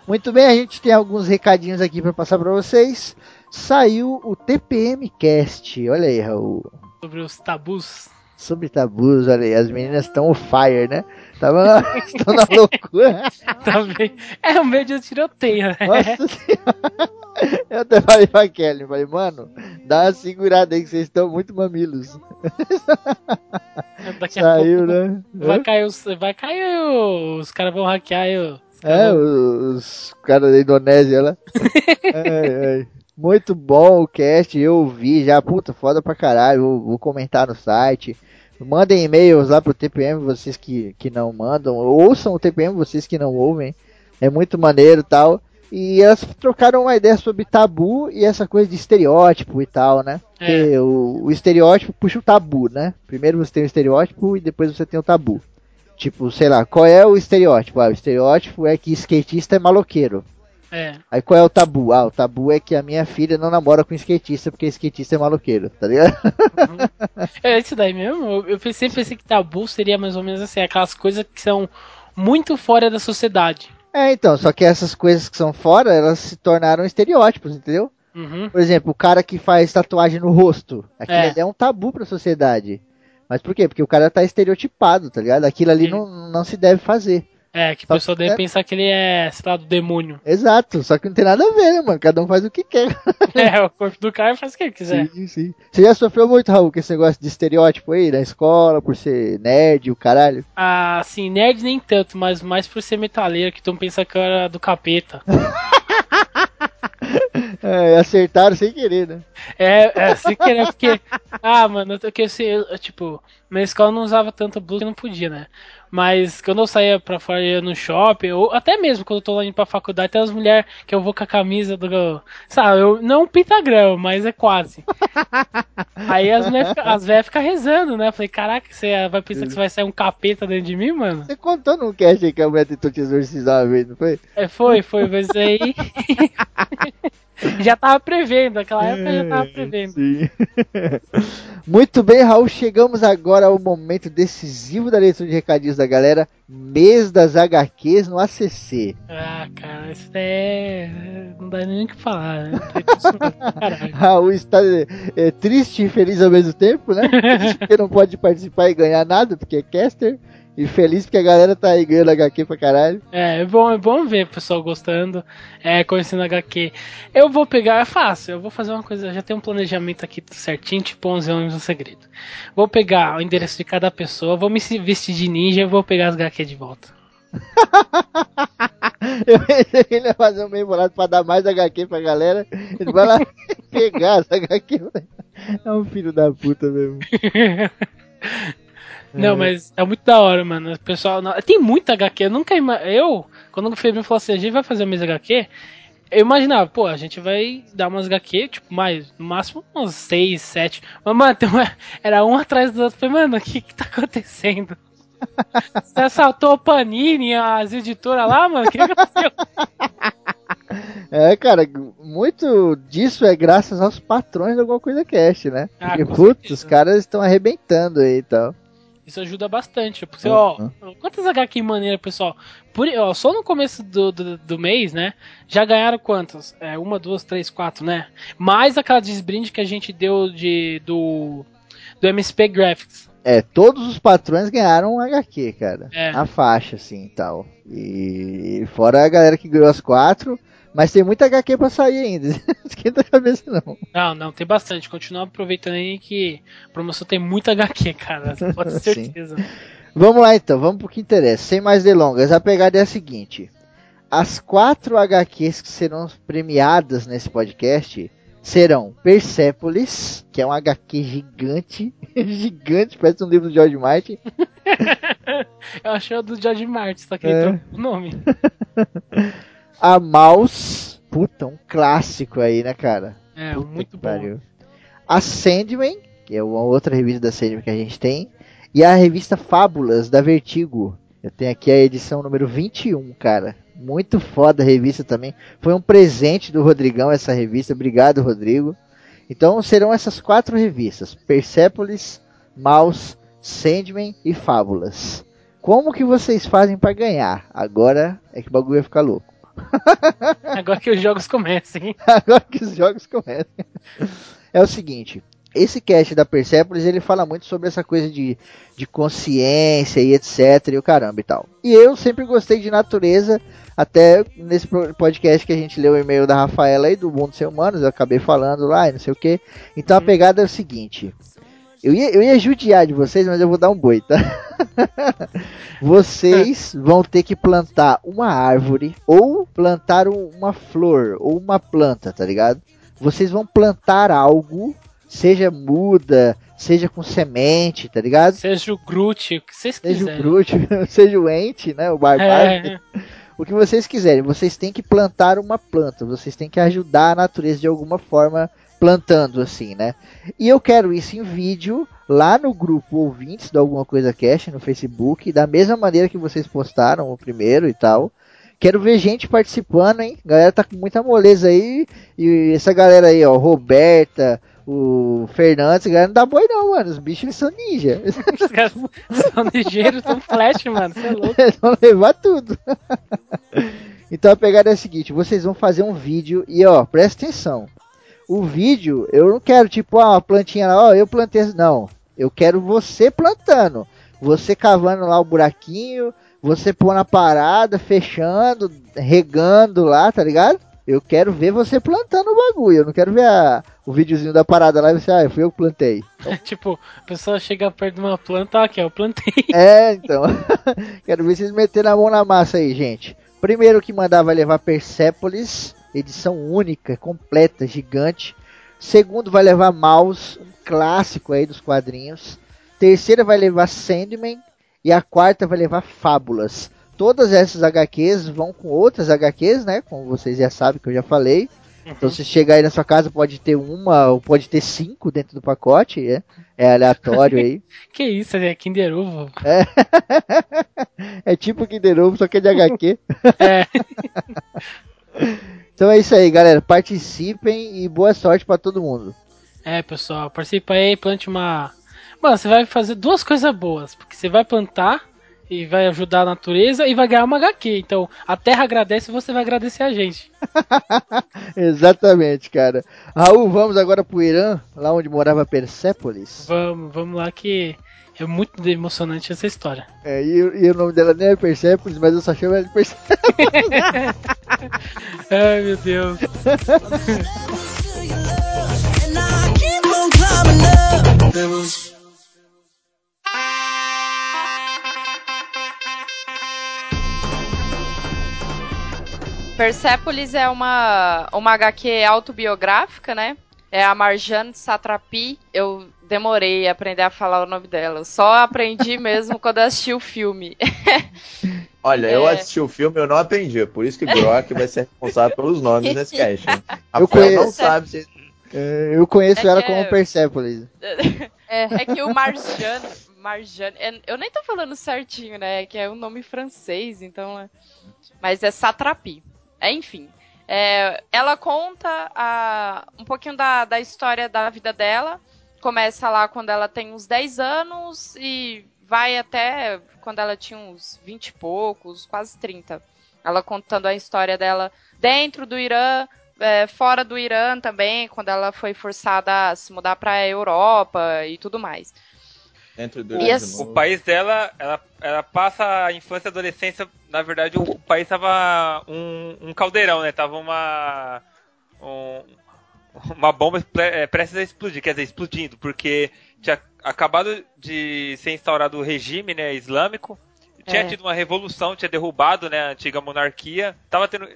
Muito bem, a gente tem alguns recadinhos aqui pra passar pra vocês. Saiu o TPM Cast. Olha aí, Raul. Sobre os tabus. Sobre tabus, olha aí. As meninas estão fire, né? Tava estão na loucura. Também. É o meio de tiroteio, né? Nossa senhora. Eu até falei pra Kelly, falei, mano, dá uma segurada aí que vocês estão muito mamilos. Daqui a Saiu, pouco né? vai cair os. Vai cair os. Os caras vão hackear caras É, vão- os, caras da Indonésia lá. Ai, ai. Muito bom o cast, eu ouvi já, puta, foda pra caralho, vou, vou comentar no site. Mandem e-mails lá pro TPM, vocês que, que não mandam, ouçam o TPM, vocês que não ouvem, é muito maneiro e tal. E elas trocaram uma ideia sobre tabu e essa coisa de estereótipo e tal, né? Porque o, o estereótipo puxa o tabu, né? Primeiro você tem o estereótipo e depois você tem o tabu. Tipo, sei lá, qual é o estereótipo? Ah, o estereótipo é que skatista é maloqueiro. É. Aí qual é o tabu? Ah, o tabu é que a minha filha não namora com skatista porque skatista é maloqueiro, tá ligado? É isso daí mesmo. Eu, pensei, pensei que tabu seria mais ou menos assim, aquelas coisas que são muito fora da sociedade. É, então, só que essas coisas que são fora, elas se tornaram estereótipos, entendeu? Uhum. Por exemplo, o cara que faz tatuagem no rosto, aquilo É. ali é um tabu pra sociedade. Mas por quê? Porque o cara tá estereotipado, tá ligado? Aquilo ali Sim. não, não se deve fazer. É, que o pessoal deve é. pensar que ele é, sei lá, do demônio. Exato, só que não tem nada a ver, né, mano? Cada um faz o que quer. É, o corpo do cara faz o que ele quiser. Sim, sim. Você já sofreu muito, Raul, com esse negócio de estereótipo aí na escola, por ser nerd, o caralho? Ah, assim, nerd nem tanto, mas mais por ser metaleiro, que tu pensa que eu era do capeta. É, acertaram sem querer, né? É, é sem querer, porque Ah, mano, eu, que, assim, eu, tipo, na escola eu não usava tanta blusa que não podia, né? Mas quando eu saía pra fora ia no shopping, ou até mesmo quando eu tô lá indo pra faculdade, tem as mulheres que eu vou com a camisa do. Sabe, eu, não pentagrama, mas é quase. Aí as, mulheres, as velhas ficam rezando, né? Eu falei, caraca, você vai pensar que você vai sair um capeta dentro de mim, mano? Você contou no cast aí que a mulher tentou te exorcizar uma vez, não foi? É, foi, foi, mas aí. já tava prevendo, naquela época já tava prevendo. Sim. Muito bem, Raul, chegamos agora ao momento decisivo da leitura de recadinhos da galera, mês das HQs no ACC. Ah, cara, isso é... não dá nem o que falar, né? Raul está é, triste e feliz ao mesmo tempo, né? Porque não pode participar e ganhar nada, porque é caster. E feliz porque a galera tá aí ganhando HQ pra caralho. É, é bom, é bom ver o pessoal gostando, é, conhecendo HQ. Eu vou pegar, é fácil, eu vou fazer uma coisa, já tem um planejamento aqui certinho, tipo 11 homens no segredo. Vou pegar o endereço de cada pessoa, vou me vestir de ninja e vou pegar as HQ de volta. eu pensei que ele ia fazer um memorado pra dar mais HQ pra galera. Ele vai lá pegar as HQ. É um filho da puta mesmo. Não, mas é muito da hora, mano. O pessoal. Não, tem muita HQ. Eu nunca. Eu, quando o Febrinho falou assim, a gente vai fazer a mesa HQ. Eu imaginava, pô, a gente vai dar umas HQ, tipo, mais, no máximo uns 6, 7. Mas, mano, uma, era um atrás do outro. Falei, mano, o que que tá acontecendo? Você assaltou a Panini, as editoras lá, mano? O que aconteceu? É, cara, muito disso é graças aos patrões de alguma coisa cast, né? Ah, Porque, putz, os caras estão arrebentando aí e tal. Isso ajuda bastante. Porque, uhum. ó, quantas HQ maneira, pessoal? Por, ó, só no começo do, do, do, mês, né? Já ganharam quantas? É, uma, duas, três, quatro, né? Mais aquela desbrinde que a gente deu de, do, do MSP Graphics. É, todos os patrões ganharam um HQ, cara. É. A faixa, assim e tal. E fora a galera que ganhou as quatro. Mas tem muita HQ pra sair ainda. Esquenta a cabeça, não. Não, não, tem bastante. Continua aproveitando aí que a promoção tem muita HQ, cara. Pode ter certeza. vamos lá então, vamos pro que interessa. Sem mais delongas, a pegada é a seguinte: as quatro HQs que serão premiadas nesse podcast serão Persepolis, que é um HQ gigante, gigante, parece um livro do George Martin. Eu achei o do George Martin, só que é. o nome. A Mouse, puta, um clássico aí, né, cara? É, puta muito bom. Pariu. A Sandman, que é uma outra revista da Sandman que a gente tem, e a revista Fábulas da Vertigo. Eu tenho aqui a edição número 21, cara. Muito foda a revista também. Foi um presente do Rodrigão essa revista. Obrigado, Rodrigo. Então serão essas quatro revistas: Persepolis, Mouse, Sandman e Fábulas. Como que vocês fazem para ganhar? Agora é que o bagulho vai ficar louco. Agora que os jogos comecem. Agora que os jogos comecem. É o seguinte, esse cast da Persepolis, ele fala muito sobre essa coisa de, de consciência e etc e o caramba e tal. E eu sempre gostei de natureza, até nesse podcast que a gente leu o e-mail da Rafaela aí do Mundo Ser Humanos, eu acabei falando lá e não sei o que. Então a uhum. pegada é o seguinte, eu ia, eu ia judiar de vocês, mas eu vou dar um boi, tá? vocês vão ter que plantar uma árvore ou plantar uma flor ou uma planta, tá ligado? Vocês vão plantar algo, seja muda, seja com semente, tá ligado? Seja o Groot, o que vocês quiserem. Seja o Groot, seja o Ent, né? O barbário. É. O que vocês quiserem. Vocês têm que plantar uma planta. Vocês têm que ajudar a natureza de alguma forma plantando assim, né? E eu quero isso em vídeo lá no grupo ouvintes do Alguma Coisa Cash no Facebook, da mesma maneira que vocês postaram o primeiro e tal. Quero ver gente participando, hein? A galera tá com muita moleza aí. E essa galera aí, ó, Roberta, o Fernandes, galera não dá boi não, mano. Os bichos eles são ninja. Os caras são ligeiros, são flash, mano. Você é louco. Eles vão levar tudo. então a pegada é a seguinte, vocês vão fazer um vídeo e ó, presta atenção o vídeo, eu não quero tipo, ah, uma plantinha lá, ó, eu plantei. Não, eu quero você plantando. Você cavando lá o buraquinho, você pôr na parada, fechando, regando lá, tá ligado? Eu quero ver você plantando o bagulho. Eu não quero ver a, o videozinho da parada lá e você, ah, fui eu que plantei. Então... tipo, a pessoa chega perto de uma planta, ó, aqui, eu plantei. É, então. quero ver vocês meterem a mão na massa aí, gente. Primeiro que mandar vai levar Persepolis edição única, completa, gigante. Segundo vai levar Mouse, um clássico aí dos quadrinhos. Terceira vai levar Sandman. E a quarta vai levar Fábulas. Todas essas HQs vão com outras HQs, né? Como vocês já sabem que eu já falei. Então se chegar aí na sua casa pode ter uma ou pode ter cinco dentro do pacote, é, é aleatório aí. Que isso, é Kinder Ovo. É, é tipo Kinder Ovo, só que é de HQ. É. Então é isso aí, galera. Participem e boa sorte pra todo mundo. É, pessoal, participa aí, plante uma. Mano, você vai fazer duas coisas boas, porque você vai plantar e vai ajudar a natureza e vai ganhar uma HQ. Então, a terra agradece e você vai agradecer a gente. Exatamente, cara. Raul, vamos agora pro Irã, lá onde morava Persépolis. Vamos, vamos lá que é muito emocionante essa história. É, e, e o nome dela nem é Persépolis, mas eu só chamo ela de Persépolis. Ai, meu Deus. Persepolis é uma, uma HQ autobiográfica, né? É a Marjane Satrapi. Eu demorei a aprender a falar o nome dela. Eu só aprendi mesmo quando eu assisti o filme. Olha, eu É. assisti o filme e eu não aprendi. Por isso que Brock vai ser responsável pelos nomes nesse cast. Eu Rafael não conheço. sabe se. É, eu conheço É ela como é- Persépolis. É que o Marjane. Marjane. é- Eu nem tô falando certinho, né? Que é um nome francês, então. é- Mas é Satrapi. É, enfim. É, ela conta a- um pouquinho da, da história da vida dela. Começa lá quando ela tem uns 10 anos e vai até quando ela tinha uns 20 e poucos, quase 30. Ela contando a história dela dentro do Irã, é, fora do Irã também, quando ela foi forçada a se mudar para a Europa e tudo mais. Dentro do Irã assim- O país dela, ela, ela passa a infância e adolescência. Na verdade, o país tava um, um caldeirão, né? Tava uma. um- uma bomba pre- é, prestes a explodir, quer dizer, explodindo, porque tinha acabado de ser instaurado o regime né, islâmico, tinha É. tido uma revolução, tinha derrubado né, a antiga monarquia, tava tendo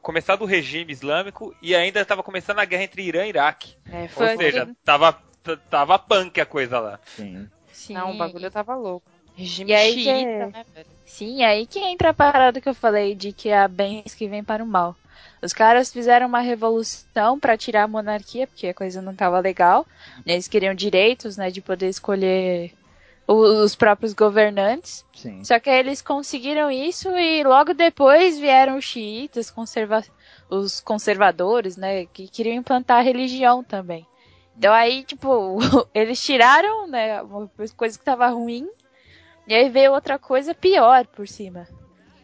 começado o regime islâmico e ainda estava começando a guerra entre Irã e Iraque. É, Ou foi seja, tava, tava punk a coisa lá. Sim. Sim. Não, o bagulho tava louco. Regime E aí que xiita, é- né, velho? Sim, aí que entra a parada que eu falei de que há bens que vem para o mal. Os caras fizeram uma revolução para tirar a monarquia, porque a coisa não tava legal. Eles queriam direitos, né, de poder escolher os próprios governantes. Sim. Só que aí eles conseguiram isso e logo depois vieram os xiitas, conserva os conservadores, né, que queriam implantar a religião também. Então aí, tipo, eles tiraram, né, uma coisa que tava ruim, e aí veio outra coisa pior por cima.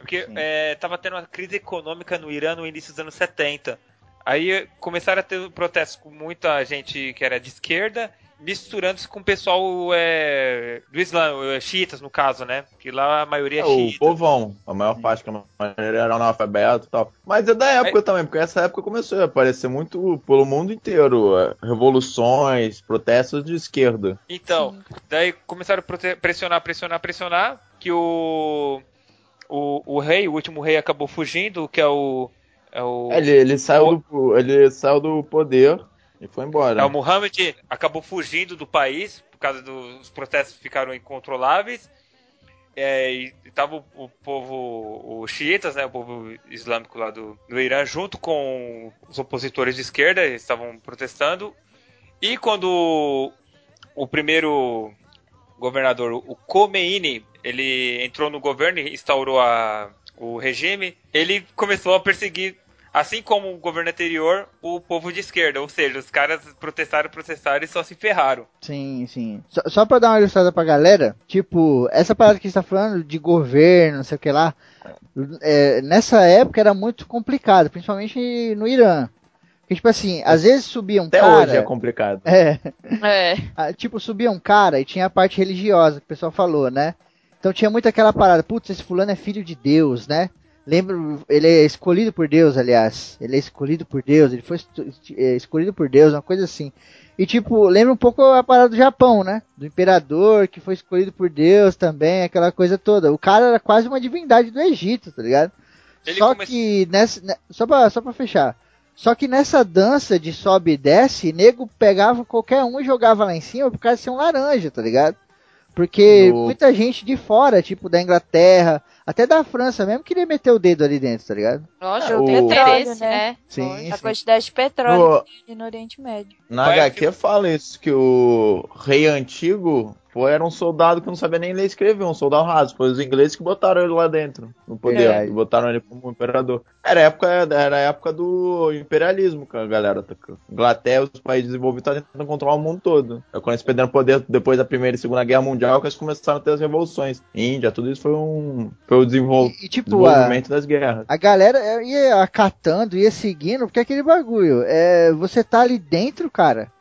Porque Sim. é, tava tendo uma crise econômica no Irã no início dos anos 70. Aí começaram a ter protestos com muita gente que era de esquerda, misturando-se com o pessoal é, do Islã, eh, xiitas no caso, né? Que lá a maioria é É, o xiita. povão, a maior parte que a maioria era analfabeto e tal. Mas é da época também, porque essa época começou a aparecer muito pelo mundo inteiro. é, Revoluções, protestos de esquerda. Então, daí começaram a prote- pressionar, pressionar, pressionar, que o, o, o rei, o último rei acabou fugindo, que é o... É o, Ele, ele, saiu do, ele saiu do poder e foi embora. É, o Mohammed acabou fugindo do país por causa dos protestos ficaram incontroláveis. É, e estava o, o povo, os xiitas, né, o povo islâmico lá do, do Irã, junto com os opositores de esquerda, eles estavam protestando. E quando o primeiro governador, o Khomeini, ele entrou no governo e instaurou a, o regime, ele começou a perseguir Assim como o governo anterior, o povo de esquerda, ou seja, os caras protestaram, protestaram e só se ferraram. Sim, sim. Só, só pra dar uma ilustrada pra galera, tipo, essa parada que a gente tá falando de governo, não sei o que lá, é, nessa época era muito complicado, principalmente no Irã. Porque, tipo assim, às vezes subia um Até cara. hoje é complicado. É, É. ah, tipo, subia um cara e tinha a parte religiosa que o pessoal falou, né? Então tinha muito aquela parada, putz, esse fulano é filho de Deus, né? Lembro, ele é escolhido por Deus, aliás. Ele é escolhido por Deus, ele foi é, escolhido por Deus, uma coisa assim. E tipo, lembra um pouco a parada do Japão, né? Do imperador que foi escolhido por Deus também, aquela coisa toda. O cara era quase uma divindade do Egito, tá ligado? Ele só come- que nessa, né, só pra, só pra fechar. Só que nessa dança de sobe e desce, nego pegava qualquer um e jogava lá em cima por causa de ser um laranja, tá ligado? Porque No- muita gente de fora, tipo da Inglaterra, até da França mesmo, queria meter o dedo ali dentro, tá ligado? Lógico, É, tem o- interesse, né? né? Sim, A sim. quantidade de petróleo No- que tem no Oriente Médio. Na Vai, HQ fala isso, que o rei antigo pô, era um soldado que não sabia nem ler e escrever, um soldado raso. Foi os ingleses que botaram ele lá dentro, no poder, e botaram ele como imperador. Era a época, era a época do imperialismo, que a galera tá. Inglaterra, os países desenvolvidos estavam tentando controlar o mundo todo. É quando eles perderam poder depois da Primeira e Segunda Guerra Mundial, que eles começaram a ter as revoluções. Índia, tudo isso foi um. Foi o desenvol- E, tipo, a, desenvolvimento das guerras. a galera ia acatando, ia seguindo, porque é aquele bagulho. É, você tá ali dentro, cara.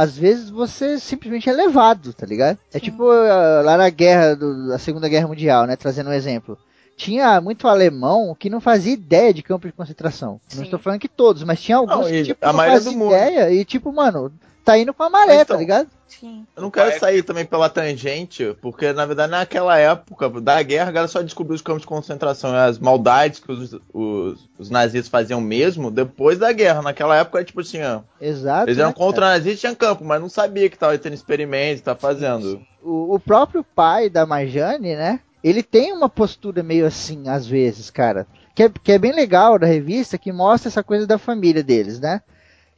Às vezes você simplesmente é levado, tá ligado? É tipo ah, lá na guerra do- da Segunda Guerra Mundial, né? Trazendo um exemplo. Tinha muito alemão que não fazia ideia de campo de concentração. Não Sim. estou falando que todos, mas tinha alguns Não, que tipo, a não maioria fazia do mundo. ideia e tipo, mano, tá indo com a maré, Então, tá ligado? Sim. Eu não quero Vai- sair também pela tangente, porque na verdade naquela época da guerra a galera só descobriu os campos de concentração e as maldades que os, os, os nazistas faziam mesmo depois da guerra. Naquela época era tipo assim, ó, Exato. eles eram né, contra cara? nazistas tinha campo, mas não sabia que tava tendo experimentos, tá fazendo. o, o próprio pai da Marjane, né? Ele tem uma postura meio assim, às vezes, cara. Que é, que é bem legal da revista, que mostra essa coisa da família deles, né?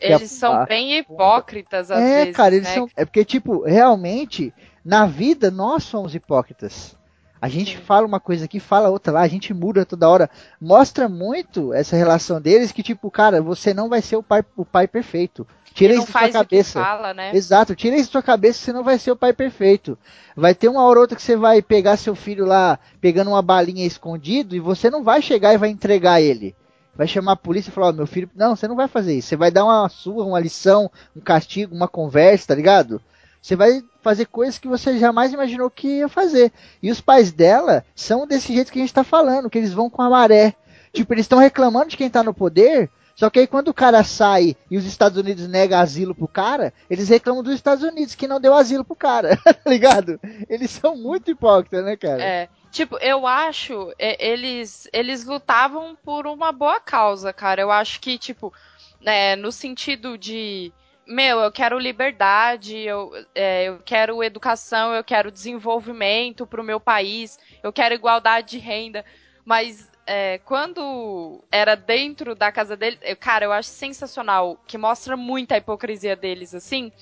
Eles são bem hipócritas às é, vezes, cara, eles né? são. É porque, tipo, realmente, na vida nós somos hipócritas. A gente Sim. fala uma coisa aqui, fala outra lá, a gente muda toda hora. Mostra muito essa relação deles que, tipo, cara, você não vai ser o pai, o pai perfeito. Tira isso da sua cabeça. fala, né? Exato, tira isso da sua cabeça, você não vai ser o pai perfeito. Vai ter uma hora ou outra que você vai pegar seu filho lá, pegando uma balinha escondido, e você não vai chegar e vai entregar ele. Vai chamar a polícia e falar, ó, meu filho, não, você não vai fazer isso. Você vai dar uma sua, uma lição, um castigo, uma conversa, tá ligado? Você vai fazer coisas que você jamais imaginou que ia fazer. E os pais dela são desse jeito que a gente tá falando, que eles vão com a maré. Tipo, eles estão reclamando de quem tá no poder, só que aí quando o cara sai e os Estados Unidos negam asilo pro cara, eles reclamam dos Estados Unidos que não deu asilo pro cara, tá ligado? Eles são muito hipócritas, né, cara? É. Tipo, eu acho, é, eles, eles lutavam por uma boa causa, cara. Eu acho que, tipo, né, no sentido de, meu, eu quero liberdade, eu, é, eu quero educação, eu quero desenvolvimento pro meu país, eu quero igualdade de renda. Mas é, quando era dentro da casa dele, eu- cara, eu acho sensacional, que mostra muito a hipocrisia deles, assim.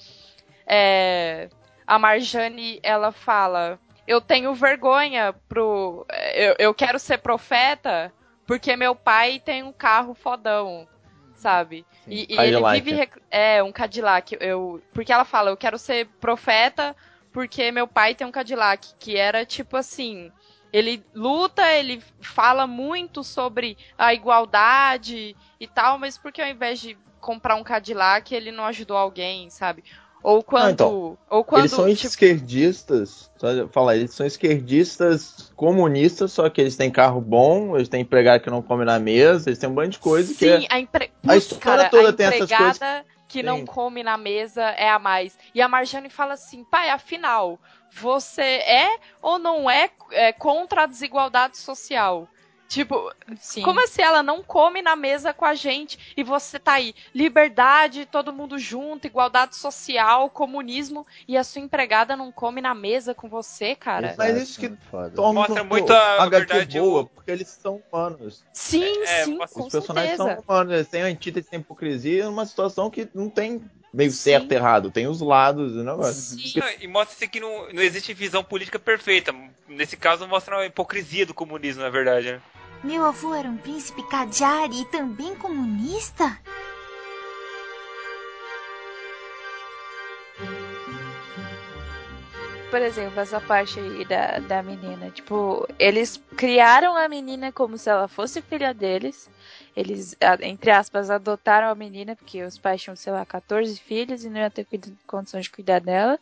É, a Marjane, ela fala eu tenho vergonha pro. Eu, eu quero ser profeta porque meu pai tem um carro fodão, sabe? E, e ele vive. rec- É, um Cadillac. Eu, porque ela fala, eu quero ser profeta porque meu pai tem um Cadillac, que era tipo assim. Ele luta, ele fala muito sobre a igualdade e tal, mas porque ao invés de comprar um Cadillac, ele não ajudou alguém, sabe? Ou quando. então, ou quando eles são tipo, esquerdistas, só falar, eles são esquerdistas comunistas, só que eles têm carro bom, eles têm empregado que não come na mesa, eles têm um bando de coisa que é Sim, a, empre... a história cara, toda a tem essas empregada que Sim. não come na mesa é a mais. E a Marjane fala assim, pai, afinal, você é ou não é, é contra a desigualdade social? Tipo, Sim. como assim ela não come na mesa com a gente e você tá aí, liberdade, todo mundo junto, igualdade social, comunismo e a sua empregada não come na mesa com você, cara? Mas isso que torna Mostra muito a verdade, boa, porque eles são humanos. Sim, É, sim, Os personagens certeza. são humanos, eles têm antítese, têm hipocrisia, numa situação que não tem meio Sim. certo e errado, tem os lados do negócio. Sim. E mostra que não, não existe visão política perfeita. Nesse caso, mostra a hipocrisia do comunismo, na verdade. Né? Meu avô era um príncipe Kadiari e também comunista? Por exemplo, essa parte aí da, da menina. Tipo, eles criaram a menina como se ela fosse filha deles. Eles, entre aspas, adotaram a menina, porque os pais tinham, sei lá, 14 filhos e não iam ter condições de cuidar dela.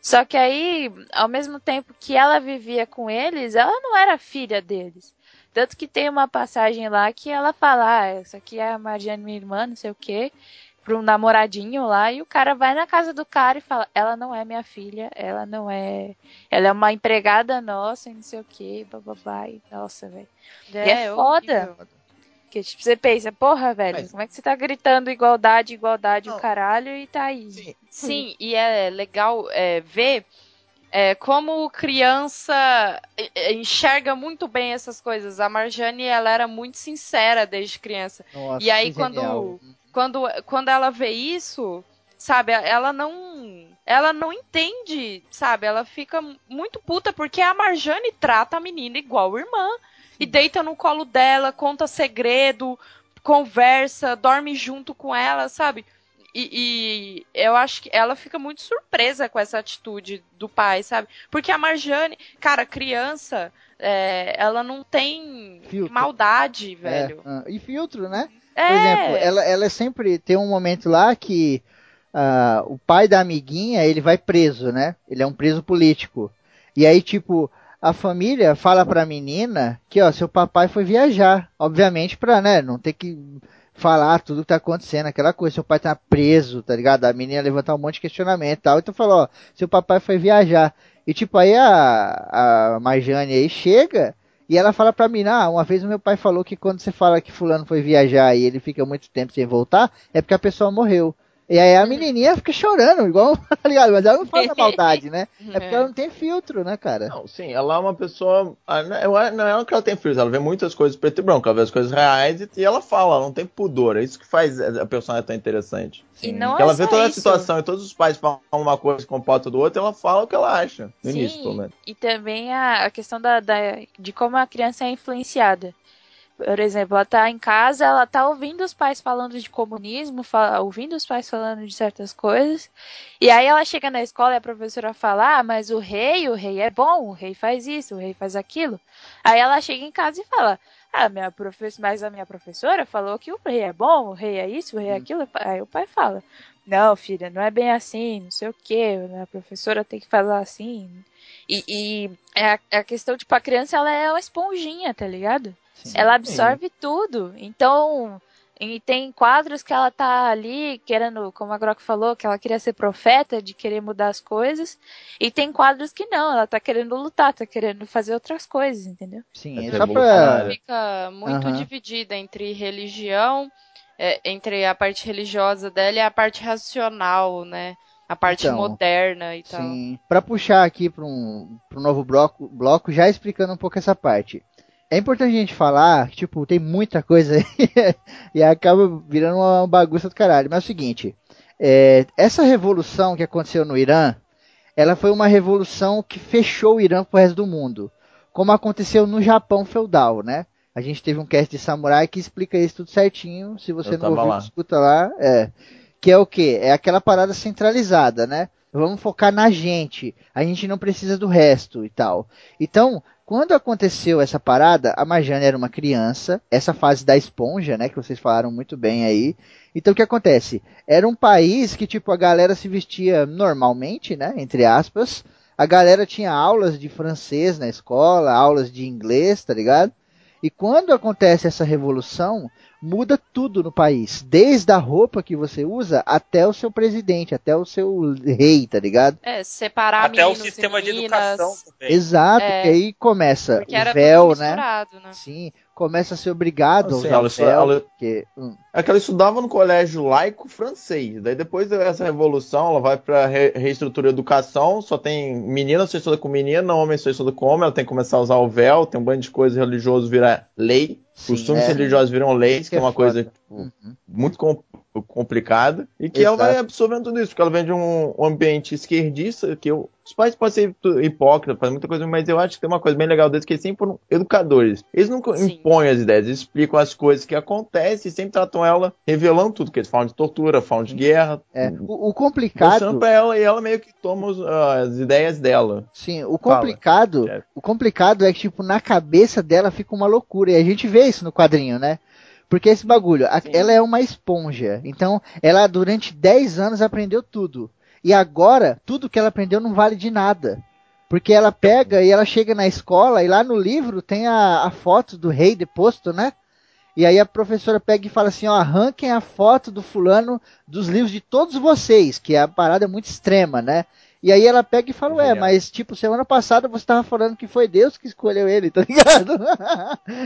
Só que aí, ao mesmo tempo que ela vivia com eles, ela não era filha deles. Tanto que tem uma passagem lá que ela fala, ah, essa aqui é a Mariane, minha irmã, não sei o quê, pra um namoradinho lá, e o cara vai na casa do cara e fala, ela não é minha filha, ela não é. Ela é uma empregada nossa e não sei o quê, bababá. E, nossa, velho. E é foda. horrível. Porque, tipo, você pensa, porra, velho, Mas- como é que você tá gritando igualdade, igualdade, o caralho, e tá aí. Sim, e é legal é, ver é, como criança enxerga muito bem essas coisas. A Marjane, ela era muito sincera desde criança. Nossa, E aí, que quando- genial. Quando, quando ela vê isso, sabe, ela não. Ela não entende, sabe? Ela fica muito puta porque a Marjane trata a menina igual irmã. E deita no colo dela, conta segredo, conversa, dorme junto com ela, sabe? E, e eu acho que ela fica muito surpresa com essa atitude do pai, sabe? Porque a Marjane, cara, criança, é, ela não tem Filtro. maldade, É, velho. ah, e filtro, né? É, Por exemplo, ela, ela sempre tem um momento lá que ah, o pai da amiguinha, ele vai preso, né? Ele é um preso político. E aí, tipo, a família fala pra menina que, ó, seu papai foi viajar. Obviamente pra, né, não ter que falar tudo que tá acontecendo, aquela coisa, seu pai tá preso, tá ligado? A menina levantar um monte de questionamento e tal. Então falou, ó, seu papai foi viajar. E tipo, aí a, a Marjane aí chega e ela fala pra mim, ah, uma vez o meu pai falou que quando você fala que fulano foi viajar e ele fica muito tempo sem voltar, é porque a pessoa morreu. E aí a menininha fica chorando, igual, tá ligado? Mas ela não fala da maldade, né? É porque ela não tem filtro, né, cara? Não, sim, ela é uma pessoa. ah, não- Eu, não é que ela tem filtros, ela vê muitas coisas preto e branco, ela vê as coisas reais e, ela fala, ela não tem pudor. É isso que faz a personagem tão interessante. E não é ela vê toda a isso. situação e todos os pais falam uma coisa com comporta do outro, ela fala o que ela acha. No Sim, início, pelo menos. E também a, a questão da, da- de como a criança é influenciada. Por exemplo, ela tá em casa, ela tá ouvindo os pais falando de comunismo, fa- ouvindo os pais falando de certas coisas. E aí ela chega na escola e a professora fala: Ah, mas o rei, o rei é bom, o rei faz isso, o rei faz aquilo. Aí ela chega em casa e fala: Ah, minha professora, mas a minha professora falou que o rei é bom, o rei é isso, o rei é aquilo. Aí o pai fala: Não, filha, não é bem assim, não sei o que, a professora tem que falar assim. E, e é a, é a questão, tipo, a criança ela é uma esponjinha, tá ligado? Ela absorve tudo. Então, e tem quadros que ela tá ali querendo, como a Grok falou, que ela queria ser profeta, de querer mudar as coisas. E tem quadros que não, ela tá querendo lutar, tá querendo fazer outras coisas, entendeu? Sim, É é só pra. revolucionário. fica muito Aham. dividida entre religião, é, entre a parte religiosa dela e a parte racional, né? A parte Então, moderna e tal. Sim. Pra puxar aqui para um, um novo bloco, bloco, já explicando um pouco essa parte. É importante a gente falar, que, tipo, tem muita coisa aí e acaba virando uma bagunça do caralho. Mas é o seguinte, é, essa revolução que aconteceu no Irã, ela foi uma revolução que fechou o Irã pro resto do mundo. Como aconteceu no Japão feudal, né? A gente teve um cast de samurai que explica isso tudo certinho. Se você Eu não ouviu, lá. escuta lá. É. Que é o quê? É aquela parada centralizada, né? Vamos focar na gente. A gente não precisa do resto e tal. Então, quando aconteceu essa parada, a Marjane era uma criança, essa fase da esponja, né, que vocês falaram muito bem aí. Então o que acontece? Era um país que tipo a galera se vestia normalmente, né, entre aspas. A galera tinha aulas de francês na escola, aulas de inglês, tá ligado? E quando acontece essa revolução, muda tudo no país, desde a roupa que você usa até o seu presidente, até o seu rei, tá ligado? É, separar Até o meninos e sistema de educação também. Exato, É. que aí começa Porque o era véu, né? né? Sim, começa a ser obrigado a Assim, ela- o ela- porque, hum, É que ela estudava no colégio laico francês. Daí depois dessa revolução, ela vai pra re reestrutura educação. Só tem menina só estuda com menina, homem só estuda com homem. Ela tem que começar a usar o véu. Tem um bando de coisas religiosas virar lei. Sim, Costumes é. religiosos viram leis, que é uma é foda. coisa tipo, Uhum. muito com- complicada. E que ela Exato. vai absorvendo tudo isso. Porque ela vem de um um ambiente esquerdista. Que eu, os pais podem ser hipócritas, fazem muita coisa, mas eu acho que tem uma coisa bem legal deles, que eles sempre foram educadores. Eles nunca Sim. impõem as ideias, eles explicam as coisas que acontecem e sempre tratam ela revelando tudo, que eles falam de tortura, falam de guerra. é, o, o complicado, pra ela e ela meio que toma os- as ideias dela. sim, o complicado, chefe. o complicado é que tipo na cabeça dela fica uma loucura e a gente vê isso no quadrinho, né? Porque esse bagulho, a- ela é uma esponja. Então, ela durante 10 anos aprendeu tudo. E agora, tudo que ela aprendeu não vale de nada. Porque ela pega e ela chega na escola e lá no livro tem a, a foto do rei deposto, né? E aí a professora pega e fala assim, ó, arranquem a foto do fulano dos livros de todos vocês, que a parada é muito extrema, né? E aí ela pega e fala, ué, Genial. mas tipo, semana passada você tava falando que foi Deus que escolheu ele, tá ligado?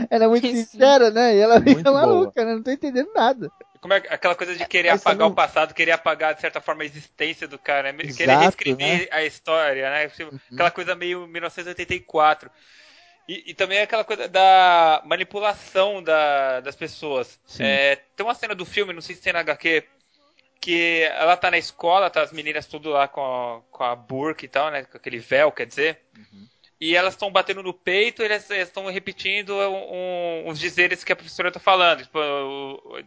ela é muito Sim. sincera, né? E ela Muito fica boa. maluca, né? Não tô entendendo nada. Como é que- aquela coisa de querer Mas apagar também- o passado, querer apagar, de certa forma, a existência do cara, né? querer Exato, reescrever a história, né? Tipo, Aquela coisa meio 1984. E, e também aquela coisa da manipulação da- das pessoas. É, tem uma cena do filme, não sei se tem na HQ, que ela tá na escola, tá as meninas tudo lá com a, com a burca e tal, né? Com aquele véu, quer dizer. E elas estão batendo no peito e elas estão repetindo um- uns dizeres que a professora tá falando. Tipo,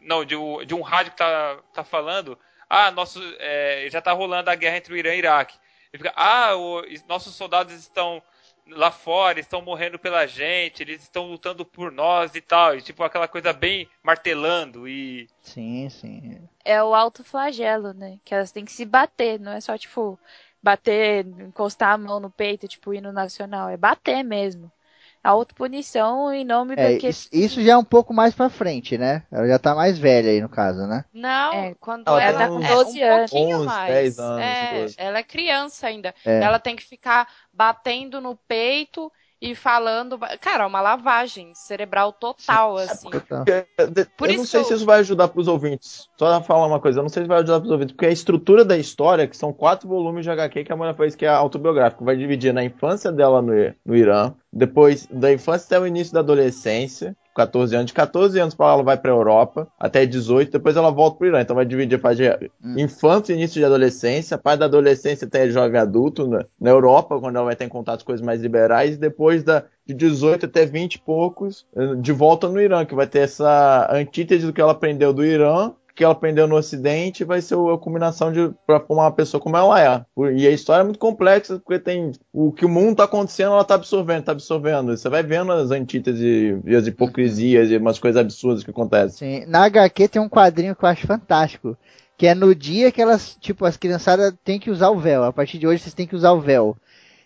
não, de, um- de um rádio que tá, tá falando. Ah, nosso, é, já tá rolando a guerra entre o Irã e o Iraque. Ele fica, ah, o- nossos soldados estão lá fora, estão morrendo pela gente, eles estão lutando por nós e tal. E tipo, aquela coisa bem martelando e. Sim, sim. É o alto flagelo, né? Que elas têm que se bater, não é só, tipo, bater, encostar a mão no peito, tipo, hino nacional. É bater mesmo. A autopunição em nome É, do que. isso, já é um pouco mais pra frente, né? Ela já tá mais velha aí no caso, né? Não, É, quando ela ela tá é com um 12 anos. pouquinho 11, mais. 10 anos, é, 12. ela é criança ainda. É. Ela tem que ficar batendo no peito e falando. Cara, é uma lavagem cerebral total, assim. Total. Por eu isso não sei se isso vai ajudar pros ouvintes. Só falar uma coisa, eu não sei se vai ajudar pros ouvintes, porque a estrutura da história, que são quatro volumes de HQ que a mulher fez, que é autobiográfico, vai dividir na infância dela no, no Irã, depois da infância até o início da adolescência, 14 anos, de 14 anos para ela vai pra Europa, até 18, depois ela volta pro Irã. Então vai dividir, faz de Hum. infância e início de adolescência, parte da adolescência até jovem adulto, na, na Europa, quando ela vai ter contato com coisas mais liberais, e depois da, de 18 até 20 e poucos, eh, de volta no Irã, que vai ter essa antítese do que ela aprendeu do Irã, que ela aprendeu no Ocidente, vai ser a combinação de para formar uma pessoa como ela é. E a história é muito complexa, porque tem o que o mundo tá acontecendo, ela tá absorvendo, tá absorvendo. Você vai vendo as antíteses e as hipocrisias e umas coisas absurdas que acontecem. Sim. Na HQ tem um quadrinho que eu acho fantástico. Que é no dia que elas, tipo, as criançadas têm que usar o véu. A partir de hoje vocês têm que usar o véu.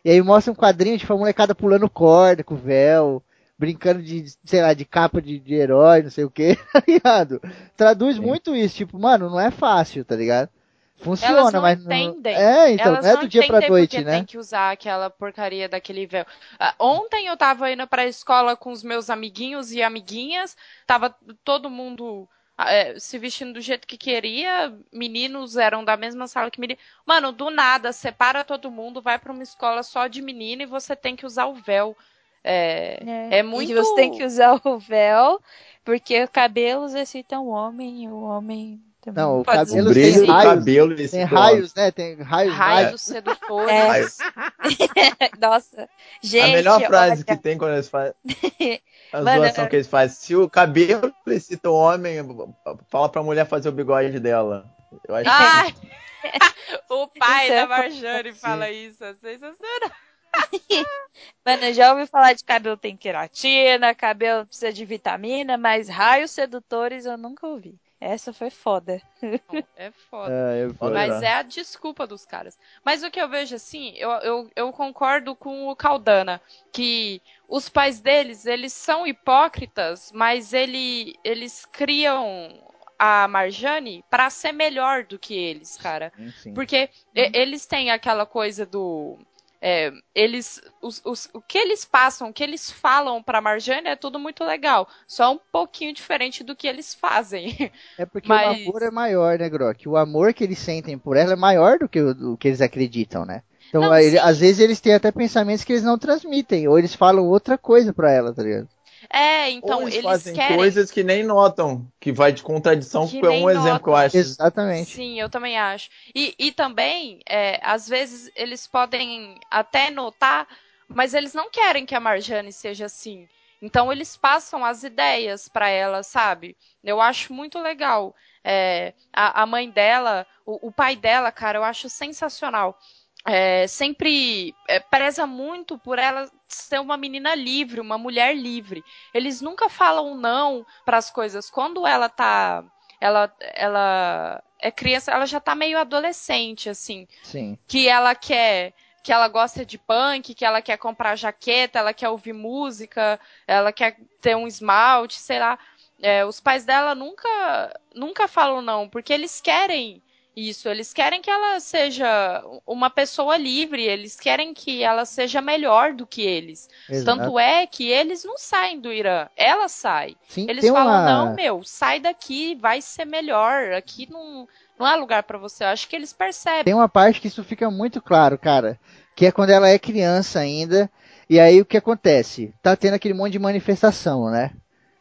E aí mostra um quadrinho, tipo, a molecada pulando corda com o véu, brincando de, sei lá, de capa de, de herói, não sei o que, tá ligado? Traduz muito isso, tipo, mano, não é fácil, tá ligado? Funciona, Elas não mas entendem. não. É, então, Elas não é do dia pra entendem noite, né? tem que usar aquela porcaria daquele véu. Ah, ontem eu tava indo pra escola com os meus amiguinhos e amiguinhas, tava todo mundo é, se vestindo do jeito que queria, meninos eram da mesma sala que menino. Mano, do nada, separa todo mundo, vai pra uma escola só de menino e você tem que usar o véu. É, é muito. E você tem que usar o véu, porque cabelos excitam o homem e o homem também. Não, o Pode cabelo tem raios, cabelo tem raios, né? Tem raios, Raios sedutores. Nossa, gente. a melhor frase olha, que tem quando eles fazem. A Mano, zoação que eles fazem. Se o cabelo excita o homem, fala pra mulher fazer o bigode dela. Eu acho Ai! o pai é da Marjane fala isso, é sensacional. Mano, eu já ouvi falar de cabelo tem queratina, cabelo precisa de vitamina, mas raios sedutores eu nunca ouvi. Essa foi foda. É foda. É, Mas é a desculpa dos caras. Mas o que eu vejo assim, eu, eu, eu concordo com o Caldana, que os pais deles, eles são hipócritas, mas ele, eles criam a Marjane pra ser melhor do que eles, cara. Enfim. Porque e- eles têm aquela coisa do. É, eles. Os, os- o que eles passam, o que eles falam pra Marjane é tudo muito legal. Só um pouquinho diferente do que eles fazem. É porque Mas- o amor é maior, né, Grok? O amor que eles sentem por ela é maior do que o do que eles acreditam, né? Então, Não, às vezes eles têm até pensamentos que eles não transmitem, ou eles falam outra coisa pra ela, tá ligado? É, então Ou eles, eles fazem querem. coisas que nem notam, que vai de contradição, Que que é nem um exemplo que eu notam. acho. Exatamente. Sim, eu também acho. E, e também, é, às vezes, eles podem até notar, mas eles não querem que a Marjane seja assim. Então, eles passam as ideias pra ela, sabe? Eu acho muito legal. É, a, a mãe dela, o, o pai dela, cara, eu acho sensacional. É, sempre é, preza muito por ela ser uma menina livre, uma mulher livre. Eles nunca falam não para as coisas. Quando ela tá ela, ela é criança, ela já tá meio adolescente, assim, Sim. que ela quer, que ela gosta de punk, que ela quer comprar jaqueta, ela quer ouvir música, ela quer ter um esmalte, sei lá. É, os pais dela nunca, nunca falam não, porque eles querem Isso, eles querem que ela seja uma pessoa livre, eles querem que ela seja melhor do que eles. Exato. Tanto é que eles não saem do Irã, ela sai. Sim, Eles falam, uma... não, meu, sai daqui, vai ser melhor. Aqui não, não é lugar pra você. Eu acho que eles percebem. Tem uma parte que isso fica muito claro, cara. Que é quando ela é criança ainda. E aí o que acontece? Tá tendo aquele monte de manifestação, né?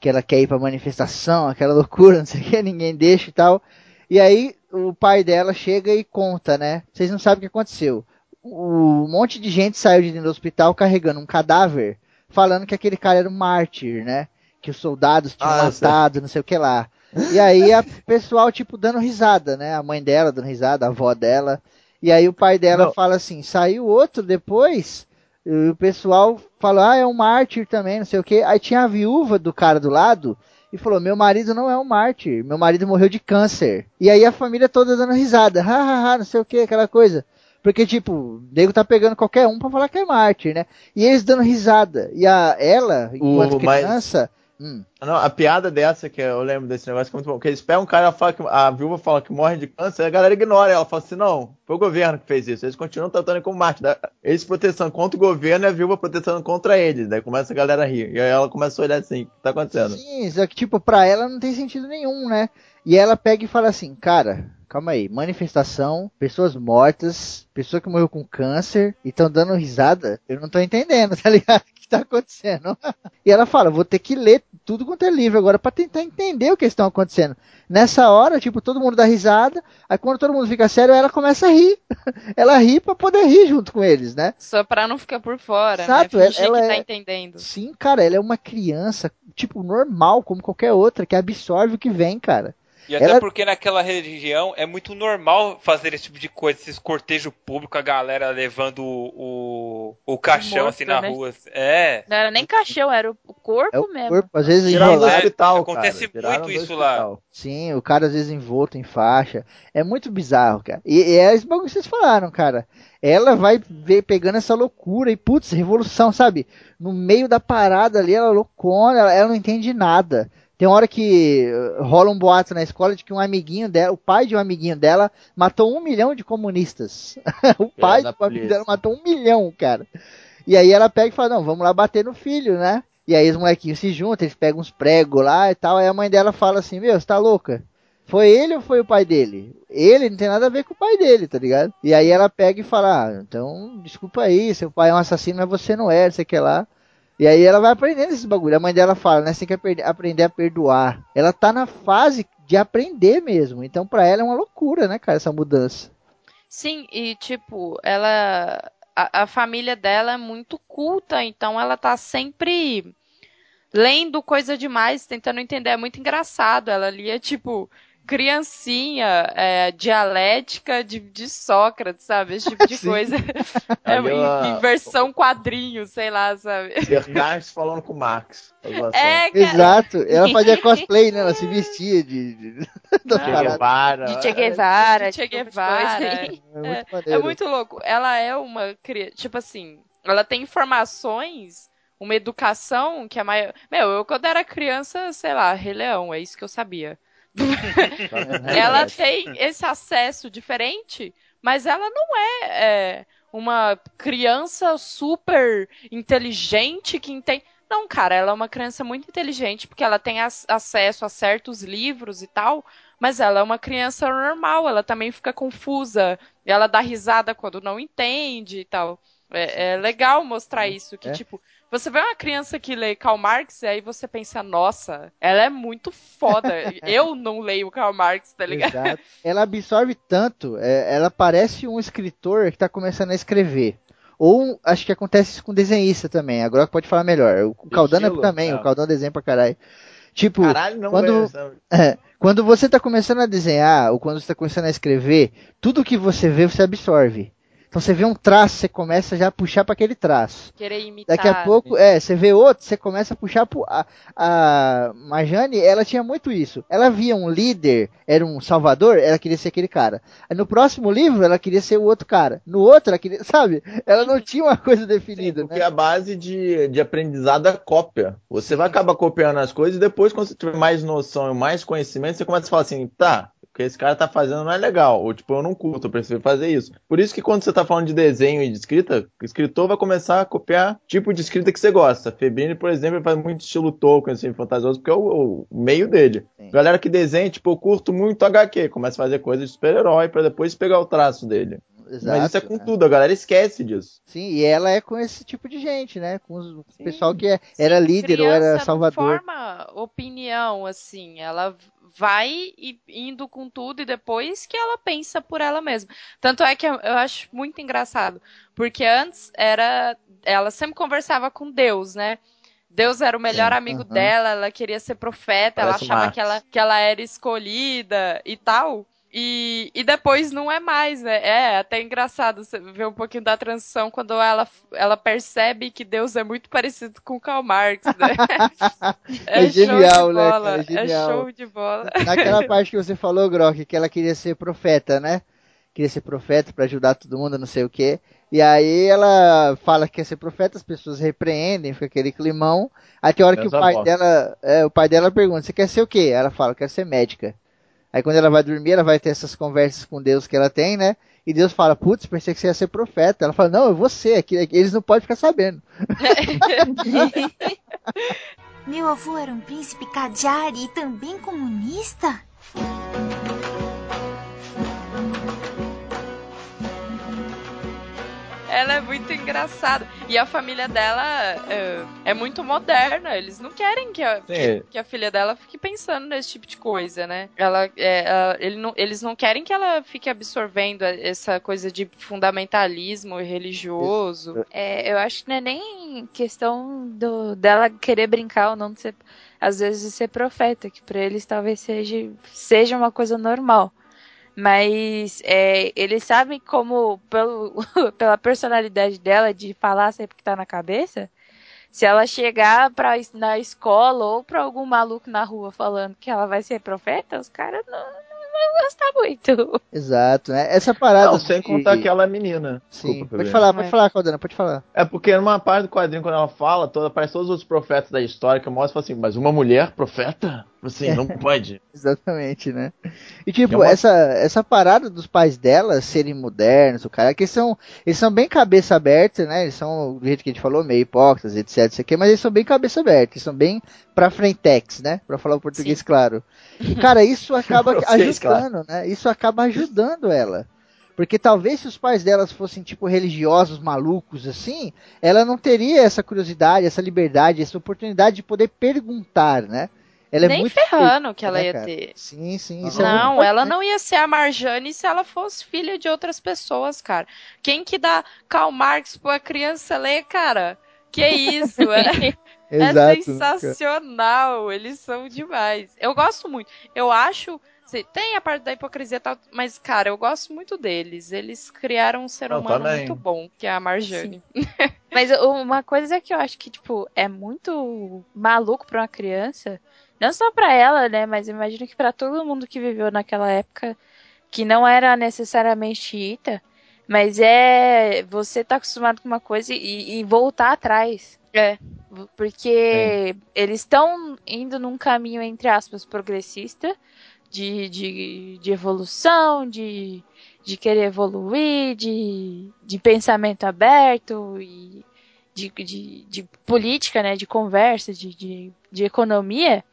Que ela quer ir pra manifestação, aquela loucura, não sei o que, ninguém deixa e tal. E aí o pai dela chega e conta, né? Vocês não sabem o que aconteceu. Um monte de gente saiu de dentro do hospital carregando um cadáver, falando que aquele cara era um mártir, né? Que os soldados tinham Ah, eu sei. matado, não sei o que lá. E aí a pessoal, tipo, dando risada, né? A mãe dela dando risada, a avó dela. E aí o pai dela Não. fala assim, saiu outro depois, e o pessoal falou, ah, é um mártir também, não sei o que. Aí tinha a viúva do cara do lado e falou, meu marido não é um mártir, meu marido morreu de câncer. E aí a família toda dando risada, ha, ha, ha, não sei o que, aquela coisa. Porque, tipo, o nego tá pegando qualquer um pra falar que é mártir, né? E eles dando risada. E a, ela, enquanto O- criança, hum, Não, a piada dessa, que eu lembro desse negócio, que é muito bom. Porque eles pegam um cara e fala que a viúva fala que morre de câncer, a galera ignora. Ela fala assim: não, foi o governo que fez isso. Eles continuam tratando como né? Eles protestando contra o governo e a viúva protestando contra eles. Daí começa a galera a rir. E aí ela começa a olhar assim: o que tá acontecendo? Sim, só que, tipo, pra ela não tem sentido nenhum, né? E ela pega e fala assim, cara, calma aí, manifestação, pessoas mortas, pessoa que morreu com câncer e estão dando risada, eu não tô entendendo, tá ligado? O que tá acontecendo? e ela fala, vou ter que ler tudo quanto é livro agora pra tentar entender o que estão acontecendo. Nessa hora, tipo, todo mundo dá risada, aí quando todo mundo fica sério, ela começa a rir. ela ri pra poder rir junto com eles, né? Só pra não ficar por fora, Exato, né? Fingir ela que tá é- entendendo. Sim, cara, ela é uma criança, tipo, normal, como qualquer outra, que absorve o que vem, cara. E até Ela- porque naquela região é muito normal fazer esse tipo de coisa, esses cortejos públicos, a galera levando o, o, o caixão Morto, assim na né? rua. É. Não era nem caixão, era o corpo É o mesmo. corpo, às vezes enrolado. hospital, acontece cara. Muito isso lá. Sim, o cara às vezes envolto em faixa. É muito bizarro, cara. E, e é esse bagulho que vocês falaram, cara. Ela vai ver, pegando essa loucura e, putz, revolução, sabe? No meio da parada ali, ela é loucona, ela, ela não entende nada. Tem uma hora que eh, rola um boato na escola de que um amiguinho dela, o pai de um amiguinho dela, matou um milhão de comunistas. o pai do amigo polícia. dela matou um milhão, cara. E aí ela pega e fala, não, vamos lá bater no filho, né? E aí os molequinhos se juntam, eles pegam uns pregos lá e tal. Aí a mãe dela fala assim, meu, você tá louca? Foi ele ou foi o pai dele? Ele não tem nada a ver com o pai dele, tá ligado? E aí ela pega e fala, ah, então, desculpa aí, seu pai é um assassino, mas você não é, não sei o que lá. E aí ela vai aprendendo esses bagulho. A mãe dela fala, né, você tem que apre- aprender a perdoar. Ela tá na fase de aprender mesmo. Então pra ela é uma loucura, né, cara, essa mudança. Sim, e tipo, ela. A, a família dela é muito culta, então ela tá sempre lendo coisa demais, tentando entender. É muito engraçado. Ela lia, tipo, criancinha, é, dialética de, de Sócrates, sabe? Esse tipo de Sim. coisa. É, Ali em, ela- em versão quadrinho, sei lá, sabe? Descartes falando com o Marx. É, cara. Exato. Ela fazia cosplay, né? Ela se vestia de. de... das Che. Guevara. De Che Guevara, Che tipo de Guevara. coisa aí. É muito É maneiro. muito louco. Ela é uma cri- tipo assim, ela tem informações, uma educação que a maior. Meu, eu quando era criança, sei lá, Rei Leão, é isso que eu sabia. Ela tem esse acesso diferente, mas ela não é, é, uma criança super inteligente que entende. Não, cara, ela é uma criança muito inteligente porque ela tem ac- acesso a certos livros e tal, mas ela é uma criança normal, ela também fica confusa, ela dá risada quando não entende e tal. É, é legal mostrar isso, que É. tipo, você vê uma criança que lê Karl Marx e aí você pensa, nossa, ela é muito foda. Eu não leio Karl Marx, tá ligado? Exato. Ela absorve tanto, é, ela parece um escritor que tá começando a escrever. Ou acho que acontece isso com desenhista também. Agora pode falar melhor. O, é Estilo? também, É. o Caldano desenha pra caralho. Tipo, Caralho, não quando- é, é, quando você tá começando a desenhar, ou quando você tá começando a escrever, tudo que você vê, você absorve. Então você vê um traço, você começa já a puxar para aquele traço. Querer imitar. Daqui a pouco, é, você vê outro, você começa a puxar pro. A, a Marjane, ela tinha muito isso. Ela via um líder, era um salvador, ela queria ser aquele cara. Aí no próximo livro, ela queria ser o outro cara. No outro, ela queria. Sabe? Ela não tinha uma coisa definida, Porque né? a base de, de aprendizado é cópia. Você vai acabar copiando as coisas e depois, quando você tiver mais noção e mais conhecimento, você começa a falar assim, tá, que esse cara tá fazendo não é legal. Ou tipo, eu não curto, eu prefiro fazer isso. Por isso que quando você tá falando de desenho e de escrita, o escritor vai começar a copiar tipo de escrita que você gosta. Febrini, por exemplo, ele faz muito estilo Tolkien, assim, fantasioso, porque é o, o meio dele. Sim. Galera que desenha, tipo, eu curto muito HQ, começa a fazer coisas de super-herói pra depois pegar o traço dele. Mas isso é com né? tudo, a galera esquece disso. Sim, e ela é com esse tipo de gente, né? Com o pessoal que é- era líder ou era salvador. Forma opinião, assim. Ela vai indo com tudo e depois que ela pensa por ela mesma. Tanto é que eu acho muito engraçado. Porque antes era. Ela sempre conversava com Deus, né? Deus era o melhor Sim, amigo aham. dela, ela queria ser profeta, ela Parece o achava que ela, que ela era escolhida e tal. E, e depois não é mais, né? É até engraçado você ver um pouquinho da transição quando ela, ela percebe que Deus é muito parecido com Karl Marx, né? É show genial, de né, bola, cara? É genial. show de bola. Naquela parte que você falou, Grok, que ela queria ser profeta, né? Queria ser profeta pra ajudar todo mundo, não sei o quê. E aí ela fala que quer ser profeta, as pessoas repreendem, fica aquele climão. Aí tem hora que o pai dela, é, o pai dela pergunta, você quer ser o quê? Ela fala, quero ser médica. Aí quando ela vai dormir, ela vai ter essas conversas com Deus que ela tem, né? E Deus fala, putz, pensei que você ia ser profeta. Ela fala, não, eu vou ser, aqui- eles não podem ficar sabendo. Meu avô era um príncipe Kajari e também comunista? Ela é muito engraçada. E a família dela é, é muito moderna. Eles não querem que a, que, Sim. que a filha dela fique pensando nesse tipo de coisa, né? Ela, é, ela- ele não- eles não querem que ela fique absorvendo essa coisa de fundamentalismo religioso. É, eu acho que não é nem questão do, dela querer brincar ou não de ser, às vezes, de ser profeta, que pra eles talvez seja, seja uma coisa normal. Mas é, eles sabem como, pelo, pela personalidade dela de falar sempre que tá na cabeça, se ela chegar pra, na escola ou pra algum maluco na rua falando que ela vai ser profeta, os caras não, não vão gostar muito. Exato, né? Essa parada. Não, sem contar aquela menina. Sim, Desculpa, pode falar, pode É. falar, Caldana, pode falar. É porque numa parte do quadrinho, quando ela fala, toda, aparece todos os outros profetas da história que eu mostro e falo assim, mas uma mulher profeta? Assim, não pode. Exatamente, né? E tipo, É uma- essa, essa parada dos pais dela serem modernos, o cara, que eles são, eles são bem cabeça aberta, né? Eles são, do jeito que a gente falou, meio hipócritas, etc, isso aqui, mas eles são bem cabeça aberta, eles são bem pra frentex, né? Pra falar o português claro. E, cara, isso acaba Português ajudando, né? Isso acaba ajudando ela. Porque talvez se os pais delas fossem, tipo, religiosos, malucos, assim, ela não teria essa curiosidade, essa liberdade, essa oportunidade de poder perguntar, né? Ela é Nem muito ferrando que ela né, ia cara? ter. Sim, sim. Isso é muito Não, ela importante. não ia ser a Marjane se ela fosse filha de outras pessoas, cara. Quem que dá Karl Marx pra criança ler, cara? Que isso, é, é Exato. né, sensacional. Eles são demais. Eu gosto muito. Eu acho. Tem a parte da hipocrisia e tal, mas, cara, eu gosto muito deles. Eles criaram um ser Eu humano também. muito bom, que é a Marjane. Mas uma coisa que eu acho que, tipo, é muito maluco pra uma criança, não só pra ela, né, mas eu imagino que pra todo mundo que viveu naquela época, que não era necessariamente xiita, mas é você tá acostumado com uma coisa e, e voltar atrás. É. Porque eles estão indo num caminho, entre aspas, progressista, de, de, de evolução, de, de querer evoluir, de, de pensamento aberto e de, de, de política, né, de conversa, de, de, de economia.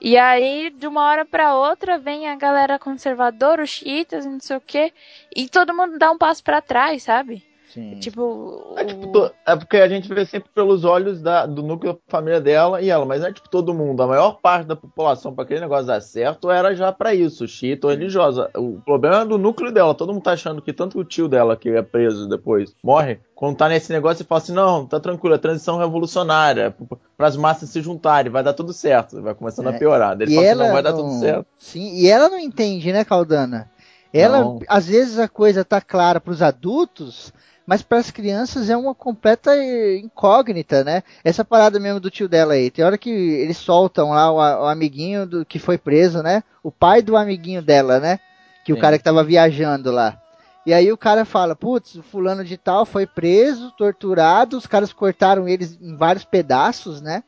E aí, de uma hora pra outra, vem a galera conservadora, os xiitas, e não sei o quê, e todo mundo dá um passo pra trás, sabe? Sim. Tipo, É, tipo, to- é porque a gente vê sempre pelos olhos da- do núcleo da família dela e ela, mas não é tipo todo mundo. A maior parte da população, pra aquele negócio dar certo, era já pra isso, xiita ou religiosa. O problema é do núcleo dela. Todo mundo tá achando que tanto o tio dela, que é preso depois, morre, quando tá nesse negócio e fala assim: não, tá tranquilo, é transição revolucionária, para as massas se juntarem, vai dar tudo certo. Vai começando É, a piorar. Daí Ele E fala assim: ela não, vai dar não- tudo certo. Sim, e ela não entende, né, Caldana? Ela, Não. às vezes a coisa tá clara pros adultos, mas para as crianças é uma completa eh, incógnita, né? Essa parada mesmo do tio dela aí. Tem hora que eles soltam lá o, o amiguinho do que foi preso, né? O pai do amiguinho dela, né? Que o Sim. cara que tava viajando lá. E aí o cara fala, putz, o fulano de tal foi preso, torturado, os caras cortaram eles em vários pedaços, né?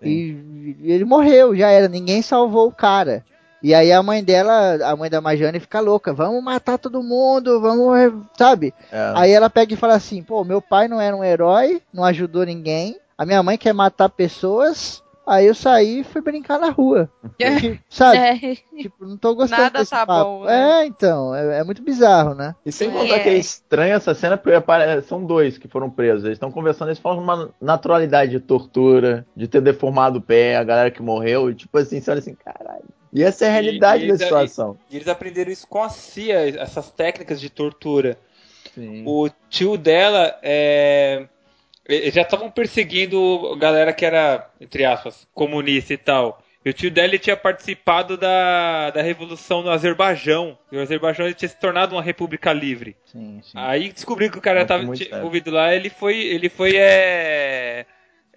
E ele morreu, já era, ninguém salvou o cara. E aí a mãe dela, a mãe da Marjane fica louca, vamos matar todo mundo, vamos, sabe? É. Aí ela pega e fala assim, pô, meu pai não era um herói, não ajudou ninguém, a minha mãe quer matar pessoas, aí eu saí e fui brincar na rua. Tipo, sabe? É. Tipo, não tô gostando Nada desse tá papo. bom, né? É, então, é, é muito bizarro, né? E sem Sim, contar é. que é estranho essa cena, porque são dois que foram presos. Eles estão conversando, eles falam uma naturalidade de tortura, de ter deformado o pé, a galera que morreu, e tipo assim, você olha assim, caralho. E essa é a realidade e- da e- situação. E eles aprenderam isso com a CIA, essas técnicas de tortura. Sim. O tio dela é. Eles já estavam perseguindo galera que era, entre aspas, comunista e tal. E o tio dela tinha participado da, da revolução no Azerbaijão. E o Azerbaijão tinha se tornado uma república livre. Sim, sim. Aí descobriu que o cara estava envolvido lá, ele foi, ele foi é,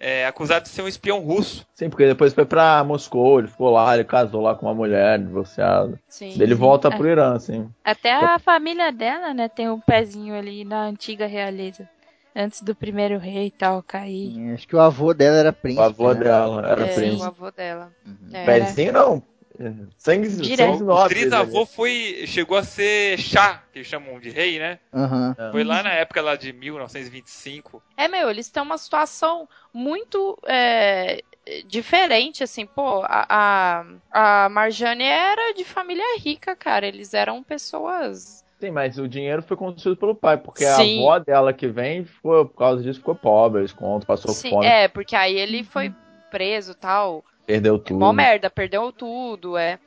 é, acusado de ser um espião russo. Sim, porque depois foi pra Moscou, ele ficou lá, ele casou lá com uma mulher, divorciado. Sim. Daí ele volta É. pro Irã, assim. Até a família dela, né, tem um pezinho ali na antiga realeza. Antes do primeiro rei e tal cair. Sim, Acho que o avô dela era príncipe. O avô né? dela era É, o príncipe. avô dela. Uhum. É. Pezinho não. Sangue, Direto. sangue O nobres. trisavô foi, chegou a ser chá, que eles chamam de rei, né? Aham. Foi lá na época lá de 1925. É, meu, eles têm uma situação muito é, diferente, assim, pô, a, a, a Marjane era de família rica, cara, eles eram pessoas... Sim, mas o dinheiro foi construído pelo pai, porque Sim. a avó dela que vem, ficou, por causa disso, ficou pobre, eles contam, passou Sim, fome, é, porque aí ele foi preso tal, perdeu é tudo. mó merda, perdeu tudo, é,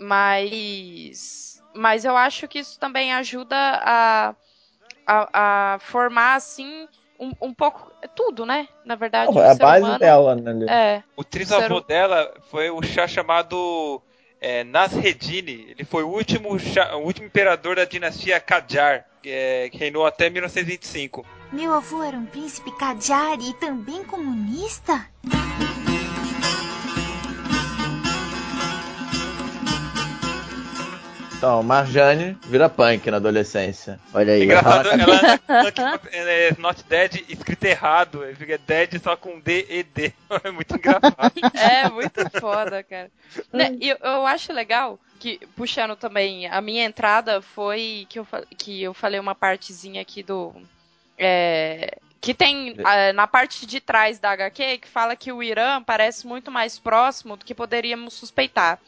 mas... Mas eu acho que isso também ajuda a, a, a formar, assim, um, um pouco... Tudo, né? Na verdade, Não, o é a ser base humano- dela, né? É, O trisavô Sério? dela foi o chá chamado é, Nasreddin. Ele foi o último, chá- o último imperador da dinastia Qajar, que, é, que reinou até 1925. Meu avô era um príncipe Kajari e também comunista? Então, Marjane vira punk na adolescência. Olha aí. Engraçado, ela- ela punk, ela é not dead escrito errado. Ele fica dead só com D e D. É muito engraçado. É, muito foda, cara. Né, E eu, eu acho legal que, puxando também, a minha entrada foi que eu, que eu falei uma partezinha aqui do. é, que tem ah, na parte de trás da HQ que fala que o Irã parece muito mais próximo do que poderíamos suspeitar.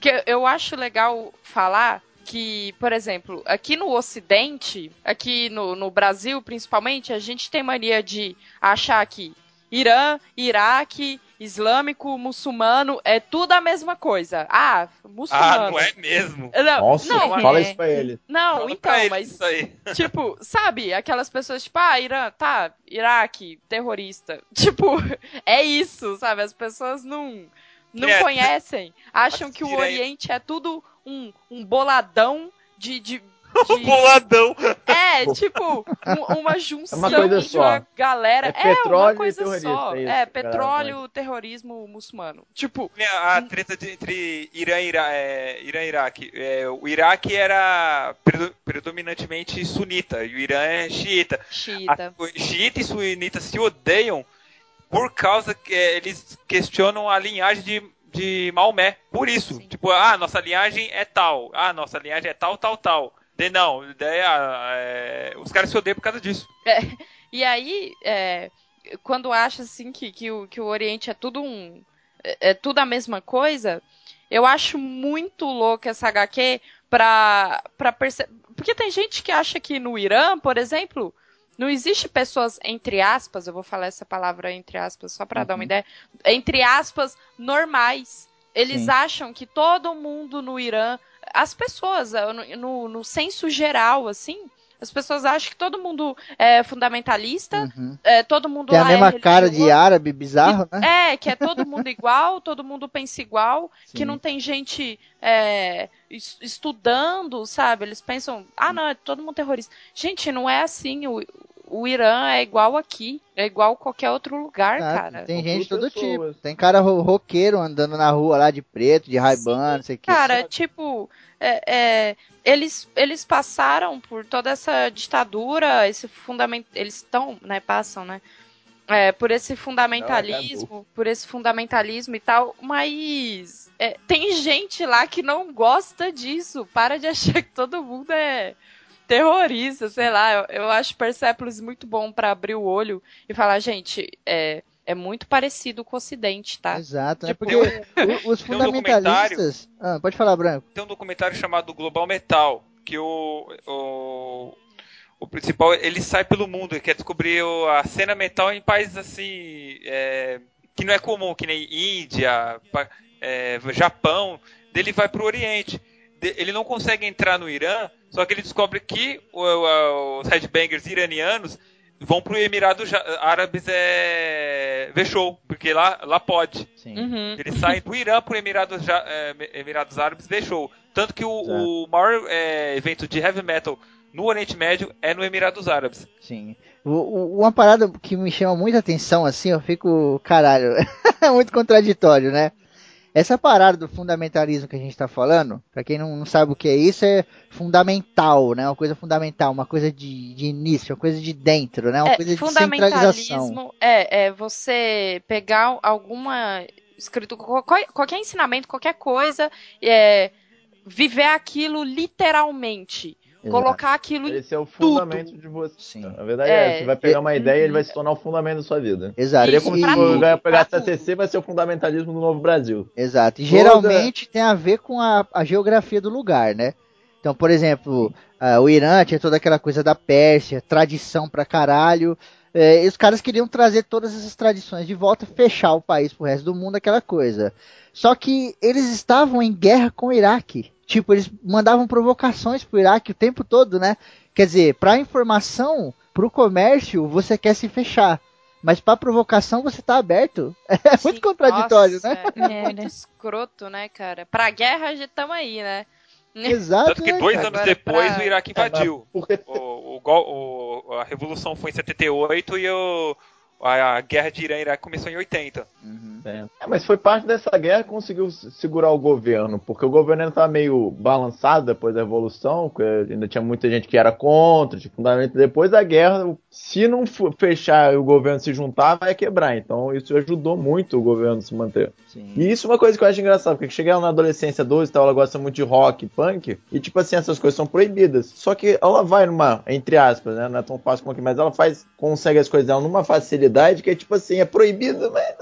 Que eu acho legal falar que, por exemplo, aqui no Ocidente, aqui no, no Brasil principalmente, a gente tem mania de achar que Irã, Iraque, islâmico, muçulmano, é tudo a mesma coisa. Ah, muçulmano. Ah, não é mesmo? Não, Nossa, não, fala é. isso pra ele. não, Fala então, mas isso aí. tipo, sabe, aquelas pessoas tipo, ah, Irã, tá, Iraque, terrorista. Tipo, é isso, sabe? As pessoas não não É, conhecem, acham que o. Oriente é tudo um, um boladão de, de, de- boladão. é, tipo, um- uma junção É uma coisa de só. uma galera. É É, petróleo uma e coisa terrorista, só. é isso, É, galera, petróleo, terrorismo muçulmano. Tipo, A treta de- entre Irã e Ira- é, Irã e Iraque. É, o Iraque era predo- predominantemente sunita e o Irã é xiita. xiita. A- o xiita e sunita se odeiam por causa que é, eles questionam a linhagem de, de Maomé. Por isso. Sim. Tipo, ah, nossa linhagem é tal. Ah, nossa linhagem é tal, tal, tal. De não, daí, ah, é, os caras se odeiam por causa disso. E aí, é, quando acha assim que, que, o, que o Oriente é tudo um. É, é tudo a mesma coisa, eu acho muito louco essa HQ pra, pra perceber. Porque tem gente que acha que no Irã, por exemplo, não existe pessoas, entre aspas, eu vou falar essa palavra entre aspas só pra dar uma Uhum. ideia, entre aspas, normais. Eles Sim. acham que todo mundo no Irã, as pessoas, eh, no, no, no senso geral, assim, as pessoas acham que todo mundo é fundamentalista, Uhum. é, todo mundo Tem a lá mesma é cara de árabe bizarro, né? É, que é todo mundo igual, todo mundo pensa igual, que Sim. não tem gente é, es- estudando, sabe? Eles pensam, ah, não, é todo mundo terrorista. Gente, não é assim. O, o Irã é igual aqui, é igual qualquer outro lugar, Ah, cara. tem gente de todo tudo pessoas. tipo. Tem cara ro- roqueiro andando na rua lá de preto, de raibano, não sei o que. Cara, tipo, é, é, eles, eles passaram por toda essa ditadura, esse fundamento. Eles estão, né? Passam, né? é, por esse fundamentalismo, por esse fundamentalismo e tal, mas é, tem gente lá que não gosta disso. Para de achar que todo mundo é terrorista, sei lá. Eu, eu acho Persepolis muito bom pra abrir o olho e falar, gente, é, é muito parecido com o Ocidente, tá? Exato, né? Tipo, Porque o- os tem um documentário- fundamentalistas. Ah, pode falar, Branco. Tem um documentário chamado Global Metal, que o, o, o principal, ele sai pelo mundo, ele quer descobrir o- a cena metal em países assim, é, que não é comum, que nem Índia, é, Japão, dele vai pro Oriente. De- ele não consegue entrar no Irã, só que ele descobre que o- o- os headbangers iranianos vão pro Emirados Árabes é, ver show, porque lá, lá pode. Uhum. Eles saem do Irã para Emirados, Ja- é, Emirados Árabes ver show. Tanto que o, o maior é, evento de heavy metal no Oriente Médio é no Emirados Árabes. Sim. O- o- uma parada que me chama muita atenção, assim, eu fico, caralho, é muito contraditório, né? Essa parada do fundamentalismo que a gente tá falando, pra quem não, não sabe o que é isso, é fundamental, né? Uma coisa fundamental, uma coisa de, de início, uma coisa de dentro, né? Uma É, coisa de centralização. fundamentalismo é, é você pegar alguma escrito qualquer, qualquer ensinamento, qualquer coisa, é, viver aquilo literalmente. Colocar aquilo em Esse é o fundamento de você. Sim. Na verdade, É. é, você vai pegar uma ideia e ele vai se tornar o fundamento da sua vida. Exato. Seria como se você tudo, vai pegar a TCC, vai ser o fundamentalismo do Novo Brasil. Exato. E geralmente tem a ver com a, a geografia do lugar, né? Então, por exemplo, ah, o Irã tinha toda aquela coisa da Pérsia, tradição pra caralho. eh, e os caras queriam trazer todas essas tradições de volta, fechar o país pro resto do mundo, aquela coisa. Só que eles estavam em guerra com o Iraque. Tipo, eles mandavam provocações pro Iraque o tempo todo, né? Quer dizer, pra informação, pro comércio, você quer se fechar. Mas pra provocação você tá aberto. É muito Sim, contraditório, nossa, né? É, É, muito né? escroto, né, cara? Pra guerra a gente tamo aí, né? Exato. Tanto que né, dois cara? anos Agora depois pra- o Iraque invadiu. Porque O, o, gol- o- a revolução foi em 78 e o, a, a guerra de Irã e Iraque começou em 80. Uhum. É, mas foi parte dessa guerra que conseguiu se- segurar o governo, porque o governo ainda estava meio balançado depois da Revolução, ainda tinha muita gente que era contra, tipo, depois da guerra, se não for fechar e o governo se juntar, vai quebrar. Então isso ajudou muito o governo a se manter. Sim. E isso é uma coisa que eu acho engraçada, porque chega ela na adolescência 12 e tal, ela gosta muito de rock, punk, e tipo assim, essas coisas são proibidas. Só que ela vai numa, entre aspas, né, não é tão fácil como aqui, mas ela faz, consegue as coisas dela numa facilidade que é tipo assim, é proibido, mas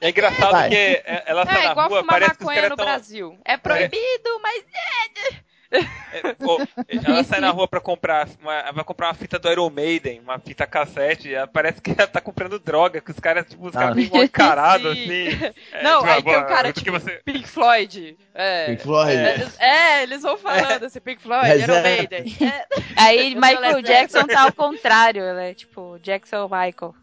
É engraçado Vai. porque é- ela tá É na igual rua, fumar parece que os maconha caras no tão... Brasil. É proibido, mas É, pô, ela sai na rua pra comprar uma, vai comprar uma fita do Iron Maiden, uma fita cassete, ela parece que ela tá comprando droga, que os caras, tipo, os caras Ah. meio encarados, Sim. assim. É, Não, tipo, aí tem ah, um cara tipo você... Pink Floyd. É, Pink Floyd. É, eles, é, eles vão falando assim, Pink Floyd, Mas Iron é. Maiden. É, Aí Michael Jackson tá ao contrário, né? Tipo, Jackson Michael.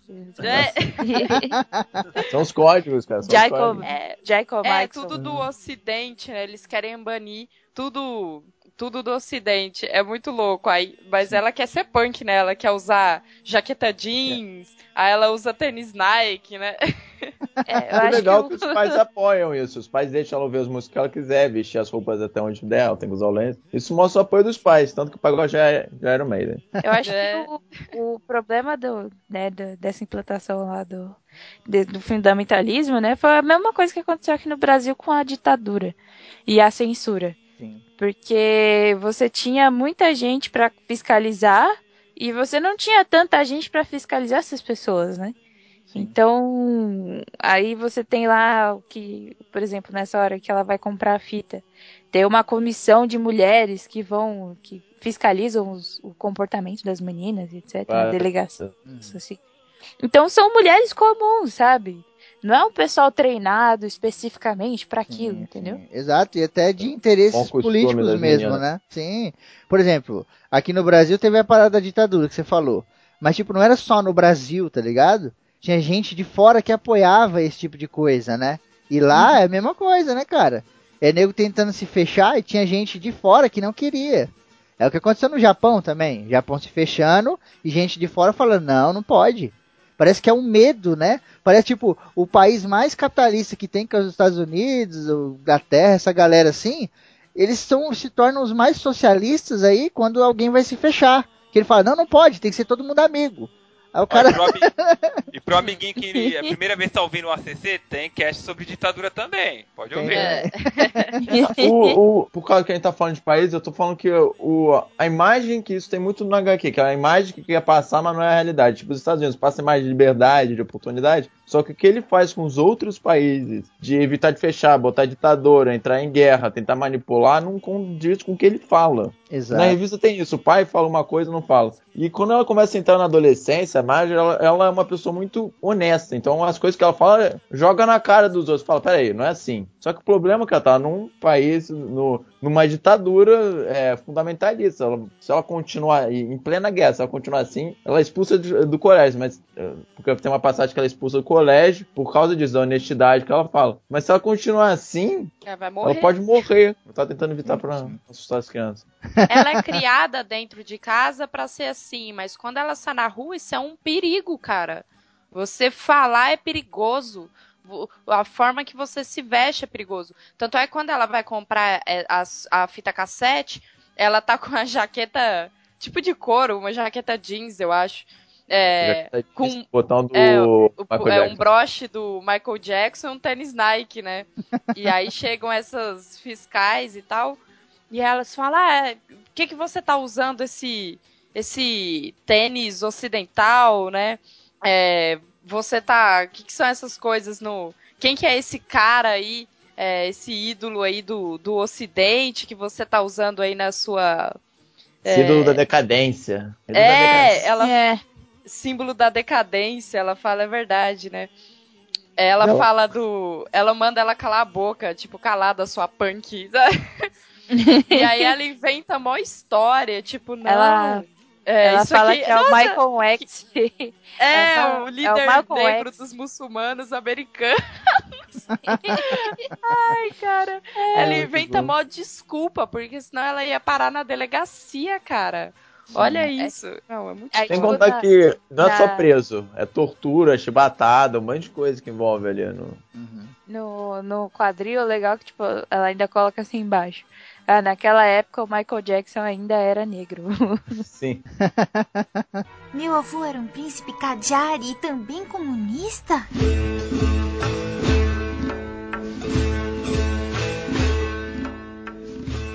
é, são os códigos, cara. São os Jacob, códigos. é, Jacob é Michael. tudo do Ocidente, né? Eles querem banir tudo tudo do Ocidente. É muito louco. Aí, mas ela quer ser punk, né? Ela quer usar jaqueta jeans, aí ela usa tênis Nike, né? É, eu É acho legal que, que, o- os pais apoiam isso. Os pais deixam ela ouvir as músicas que ela quiser, vestir as roupas até onde der, ela tem que usar o lenço. Isso mostra o apoio dos pais, tanto que o pagode já, é- já era o Maiden. eu acho É. que o, o problema do, né, do- dessa implantação lá do, de- do fundamentalismo, né, foi a mesma coisa que aconteceu aqui no Brasil com a ditadura e a censura. Sim. Porque você tinha muita gente pra fiscalizar e você não tinha tanta gente pra fiscalizar essas pessoas, né? Sim. Então, aí você tem lá o que, por exemplo, nessa hora que ela vai comprar a fita, tem uma comissão de mulheres que vão, que fiscalizam os- o comportamento das meninas, etc. Na Ah, delegação. Uhum. assim. Então são mulheres comuns, sabe? Não é um pessoal treinado especificamente pra aquilo, Sim, entendeu? sim. Exato, e até de interesses políticos mesmo, meninas. né? Sim. Por exemplo, aqui no Brasil teve a parada da ditadura que você falou. Mas, tipo, não era só no Brasil, tá ligado? Tinha gente de fora que apoiava esse tipo de coisa, né? E lá é a mesma coisa, né, cara? É nego tentando se fechar e tinha gente de fora que não queria. É o que aconteceu no Japão também. Japão se fechando e gente de fora falando, não, não pode. Parece que é um medo, né? Parece tipo o país mais capitalista que tem, que é os Estados Unidos, Inglaterra, essa galera assim. Eles são, se tornam os mais socialistas aí quando alguém vai se fechar. Que ele fala, não, não pode, tem que ser todo mundo amigo. Aí o cara. e, pro ami- e pro amiguinho que é a primeira vez tá ouvindo o ACC, tem cast sobre ditadura também. Pode Tem. ouvir. É. o, o- por causa que a gente tá falando de país, eu tô falando que o, a imagem que isso tem muito no HQ, que é a imagem que quer passar, mas não é a realidade. Tipo, os Estados Unidos passa a imagem de liberdade, de oportunidade, só que o que ele faz com os outros países, de evitar de fechar, botar ditadura, entrar em guerra, tentar manipular, não condiz com o que ele fala. Exato. Na revista tem isso, o pai fala uma coisa não fala. E quando ela começa a entrar na adolescência, a Marge, ela, ela é uma pessoa muito honesta. Então as coisas que ela fala, joga na cara dos outros. Fala, peraí, não é assim. Só que o problema é que ela tá num país, no, numa ditadura é, fundamentalista. Ela- se ela continuar em plena guerra, se ela continuar assim, ela é expulsa do, do colégio. Mas, é, porque tem uma passagem que ela é expulsa do colégio por causa disso, da honestidade que ela fala. Mas se ela continuar assim, Ela vai morrer. ela pode morrer. Eu tava tentando evitar pra assustar as crianças. Ela é criada dentro de casa pra ser assim, mas quando ela está na rua, isso é um perigo, cara. Você falar é perigoso. A forma que você se veste é perigoso. Tanto é que quando ela vai comprar é, as- a, fita cassete, ela tá com a jaqueta tipo de couro, uma jaqueta jeans, eu acho. É, com- botão do é, o- é um broche do Michael Jackson, um tênis Nike, né? E aí chegam essas fiscais e tal, e elas falam: ah, por que, que você tá usando esse, esse tênis ocidental, né? É, você tá. O que, que são essas coisas no. Quem que é esse cara aí? é, esse ídolo aí do, do ocidente que você tá usando aí na sua. Símbolo da decadência. Símbolo da É, decadência. ela É. símbolo da decadência, ela fala é verdade, né? Ela Ela- fala do. Ela manda ela calar a boca, tipo, calada sua punk. e aí ela inventa mó história, tipo, não. Ela- é, Ela isso fala aqui, que é o nossa, Michael X. É, ela o é o líder Malcolm negro X. dos muçulmanos americanos. Ai, cara. ela muito inventa bom. mó desculpa, porque senão ela ia parar na delegacia, cara. Olha isso. Não, é muito Aí, Sem tipo, contar que não é só preso, é tortura, chibatada, um monte de coisa que envolve ali no. Uhum. No, no quadril, legal que, tipo, ela ainda coloca assim embaixo. Ah, naquela época o Michael Jackson ainda era negro. Sim. Meu avô era um príncipe Kajari e também comunista?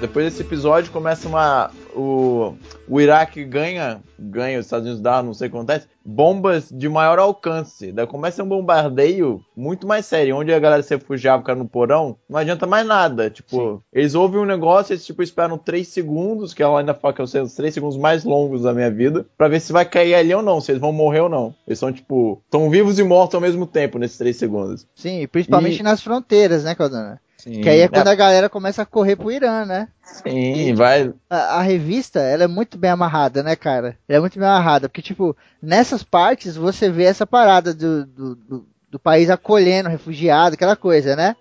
Depois desse episódio começa uma. O, o Iraque ganha, ganha, os Estados Unidos dá, não sei o que acontece, bombas de maior alcance. Daí começa um bombardeio muito mais sério, onde a galera se refugiava, ficar no porão, não adianta mais nada. Tipo, eles ouvem um negócio, eles tipo, esperam 3 segundos, que ela ainda fala que são os 3 segundos mais longos da minha vida, pra ver se vai cair ali ou não, se eles vão morrer ou não. Eles são, tipo, estão vivos e mortos ao mesmo tempo nesses 3 segundos. Sim, principalmente E- nas fronteiras, né, Caldana? Sim, Que aí é quando a galera começa a correr pro Irã, né? sim vai. A, a revista, ela é muito bem amarrada, né, cara? Ela é muito bem amarrada, porque, tipo, nessas partes você vê essa parada do, do, do- do país acolhendo refugiado, aquela coisa, né?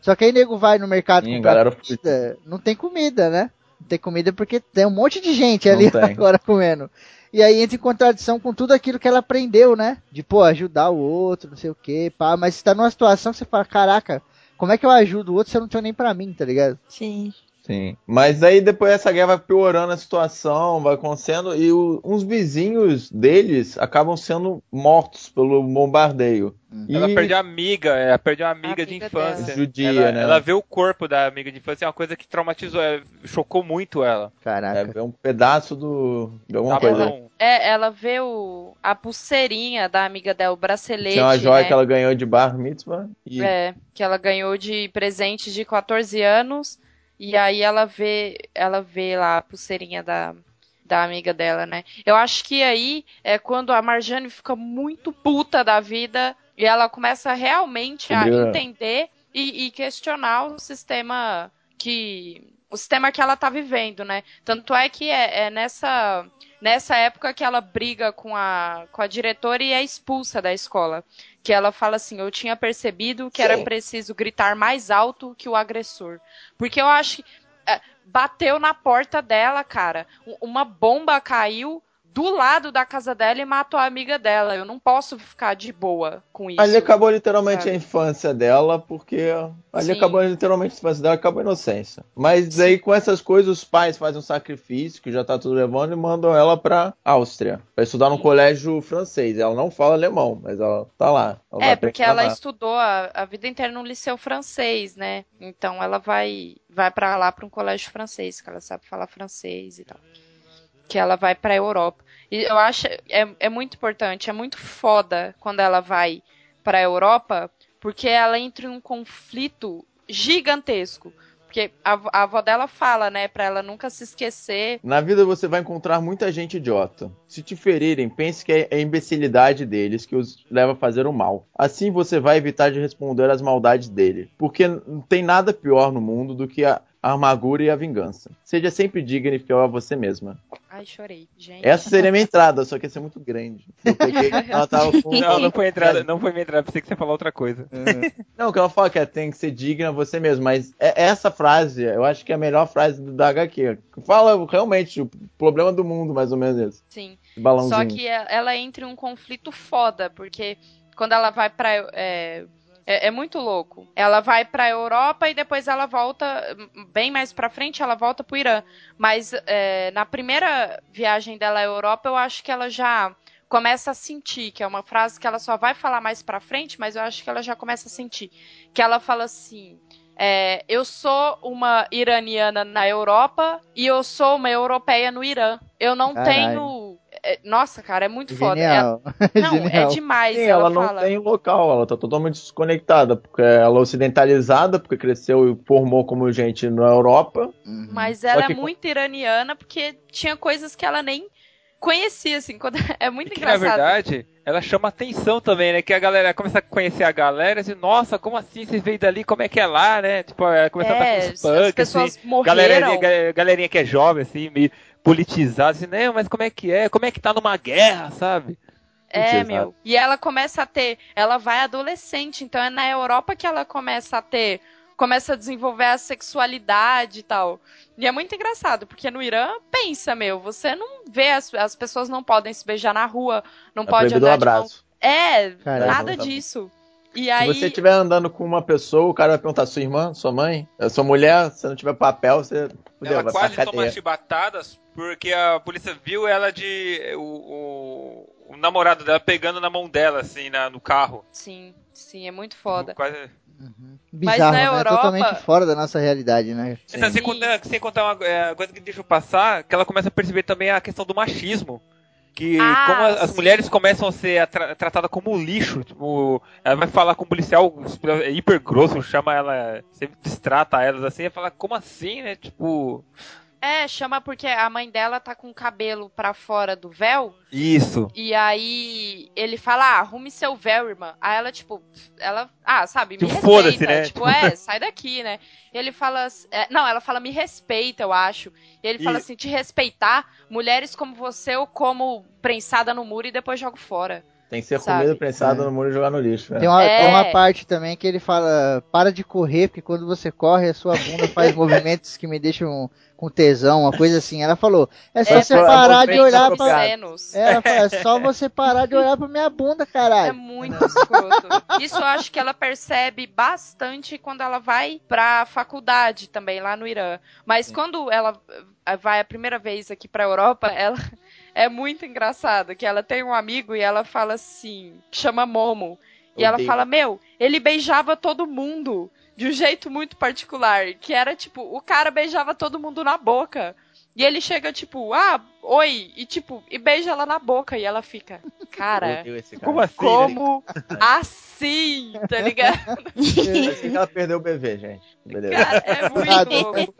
Só que aí nego vai no mercado Sim, comprar galera comida, não tem comida, né? Não tem comida porque tem um monte de gente ali agora comendo. E aí entra em contradição com tudo aquilo que ela aprendeu, né? De, pô, ajudar o outro, não sei o quê, pá. Mas você tá numa situação que você fala, caraca, como é que eu ajudo o outro se eu não tenho nem pra mim, tá ligado? Sim. Sim. Mas aí depois essa guerra vai piorando a situação, vai acontecendo, e o- uns vizinhos deles acabam sendo mortos pelo bombardeio. E Ela perdeu a amiga, ela perdeu a amiga, de amiga infância. dela. judia, ela, né? ela vê o corpo da amiga de infância, é uma coisa que traumatizou, é, chocou muito ela. Caraca. É, vê um pedaço do, de alguma Tá coisa. bom. É, ela vê o, a pulseirinha da amiga dela, o bracelete. Tinha uma joia né? que ela ganhou de bar mitzvah. E É, que ela ganhou de presente de 14 anos. E aí ela vê, ela vê lá a pulseirinha da, da amiga dela, né? Eu acho que aí é quando a Marjane fica muito puta da vida e ela começa realmente a entender e, e questionar o sistema que o sistema que ela tá vivendo, né? Tanto é que é, é nessa nessa época que ela briga com a com a diretora e é expulsa da escola que ela fala assim: eu tinha percebido que era preciso gritar mais alto que o agressor. Porque eu acho que é, bateu na porta dela, cara. Uma bomba caiu do lado da casa dela e matou a amiga dela. Eu não posso ficar de boa com isso. Ali acabou literalmente sabe? a infância dela, porque ali Sim. acabou literalmente a infância dela, acabou a inocência. Mas aí com essas coisas os pais fazem um sacrifício, que já tá tudo levando, e mandam ela pra Áustria, pra estudar num colégio francês. Ela não fala alemão, mas ela tá lá. Ela É, porque ela lá. estudou a, a vida inteira no liceu francês, né? Então ela vai vai para lá para um colégio francês, que ela sabe falar francês e tal. Que ela vai pra Europa. E eu acho é, é muito importante, é muito foda quando ela vai pra Europa, porque ela entra em um conflito gigantesco. Porque a, a avó dela fala, né, pra ela nunca se esquecer. Na vida você vai encontrar muita gente idiota. Se te ferirem, pense que é a imbecilidade deles que os leva a fazer o mal. Assim você vai evitar de responder às maldades dele. Porque não tem nada pior no mundo do que a a amargura e a vingança. Seja sempre digna e fiel a você mesma. Ai, chorei, gente. Essa seria minha entrada, só que ia ser muito grande. Eu peguei, ela tava com... Não, não foi entrada, não foi minha entrada, pensei que você ia falar outra coisa. Não, que ela fala que é, tem que ser digna a você mesmo, mas é- essa frase, eu acho que é a melhor frase do- da HQ. Fala realmente o problema do mundo, mais ou menos isso. Sim. Esse balãozinho. Só que ela entra em um conflito foda, porque quando ela vai pra. É, é, é muito louco. Ela vai pra Europa e depois ela volta, bem mais pra frente, ela volta pro Irã. Mas é, na primeira viagem dela à Europa, eu acho que ela já começa a sentir, que é uma frase que ela só vai falar mais pra frente, mas eu acho que ela já começa a sentir. Que ela fala assim. é, eu sou uma iraniana na Europa e eu sou uma europeia no Irã. Eu não Caralho. tenho. É, nossa, cara, é muito foda. É- Genial. não, é Genial. demais. Sim, ela ela não fala. tem local, ela tá totalmente desconectada, porque ela é ocidentalizada, porque cresceu e formou como gente na Europa. Uhum. Mas ela que- é muito iraniana porque tinha coisas que ela nem conhecia, assim. Quando... É muito E que na verdade, ela chama atenção também, né? Que a galera começa a conhecer a galera e diz, nossa, como assim você veio dali? Como é que é lá, né? Tipo, ela começa a é, dar uns as punk, pessoas assim. morreram. Galerinha, ga- galerinha que é jovem, assim, meio politizada, assim, né? Mas como é que é? Como é que tá numa guerra, sabe? É, meu. E ela começa a ter. Ela vai adolescente, então é na Europa que ela começa a ter. Começa a desenvolver a sexualidade e tal. E é muito engraçado, porque no Irã, pensa, meu, você não vê, as, as pessoas não podem se beijar na rua, não É pode andar de mão. abraço. É, Caralho. nada Tá bom. disso. E Se aí. você estiver andando com uma pessoa, o cara vai perguntar, sua irmã, sua mãe, é sua mulher, se não tiver papel, você fudeu, Ela vai pra quase toma chibatadas porque a polícia viu ela de. O, o, o namorado dela pegando na mão dela, assim, na, no carro. Sim, sim, é muito foda. Quase... Bizarro, na né? Europa- Totalmente fora da nossa realidade, né? Então, sem, contar, sem contar uma é, coisa que deixa eu passar, que ela começa a perceber também a questão do machismo. Que Ah, como as, mulheres começam a ser atra- tratadas como lixo, tipo, ela vai falar com um policial é hiper grosso, chama ela, sempre destrata elas assim, e fala, como assim, né? Tipo. É, chama porque a mãe dela tá com o cabelo pra fora do véu. Isso. E aí ele fala, ah, arrume seu véu, irmã. Aí ela, tipo, ela, ah, sabe, me Tipo, respeita. né? Tipo, Tipo- é, sai daqui, né? E ele fala, é, não, ela fala, me respeita, eu acho. E ele fala E- assim, te respeitar, mulheres como você eu como prensada no muro e depois jogo fora. Tem que ser Sabe? comida prensada É. no muro e jogar no lixo. Tem uma, É. tem uma parte também que ele fala: para de correr, porque quando você corre, a sua bunda faz movimentos que me deixam com tesão, uma coisa assim. Ela falou: é só É, você faz parar de movimentos olhar pra. É, ela fala, é só você parar de olhar pra minha bunda, É caralho. muito escroto. Isso eu acho que ela percebe bastante quando ela vai pra faculdade também, lá no Irã. Mas quando ela vai a primeira vez aqui pra Europa, ela é muito engraçado, que ela tem um amigo e ela fala assim, chama Momo. E ela fala, meu, ele beijava todo mundo de um jeito muito particular, que era tipo, o cara beijava todo mundo na boca. E ele chega tipo, ah, oi, e tipo, e beija ela na boca e ela fica, cara, cara. Como assim? né? como assim, tá ligado? Parece que ela perdeu o bebê, gente. Beleza. Cara, é muito Nada, louco.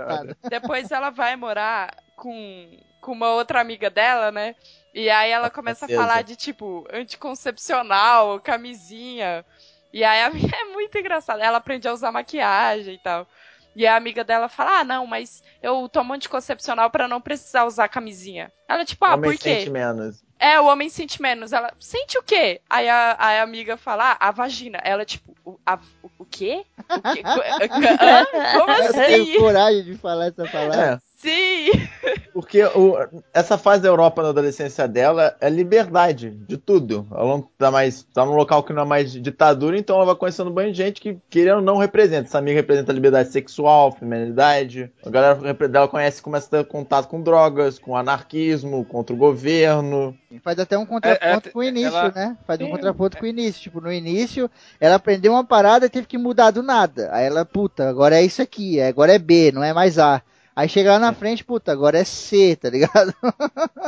Depois ela vai morar com, com uma outra amiga dela, né? E aí ela começa a falar de tipo anticoncepcional, camisinha. E aí é muito engraçada. Ela aprende a usar maquiagem e tal. E a amiga dela fala: Ah, não, mas eu tomo anticoncepcional pra não precisar usar camisinha. Ela, tipo, ah, Homem por quê? sente menos. É, o homem sente menos. Ela, sente o quê? Aí a, a amiga fala, ah, a vagina. Ela, tipo, o, a- o- o quê? O quê? Como Eu tenho assim? coragem de falar essa palavra. É. Sim! Porque o- essa fase da Europa na adolescência dela é liberdade de tudo. Ela não tá mais. tá num local que não é mais ditadura, então ela vai conhecendo um banho de gente que, querendo ou não, representa. Essa amiga representa a liberdade sexual, feminilidade. A galera dela conhece, começa a ter contato com drogas, com anarquismo, contra o governo. Faz até um contraponto É, é, com o início, ela- né? Faz um Sim, contraponto com o início. Tipo, no início, ela aprendeu uma parada e teve que mudar do nada. Aí ela, puta, agora é isso aqui, agora é B, não é mais A. Aí chega lá na frente, puta, agora é C, tá ligado?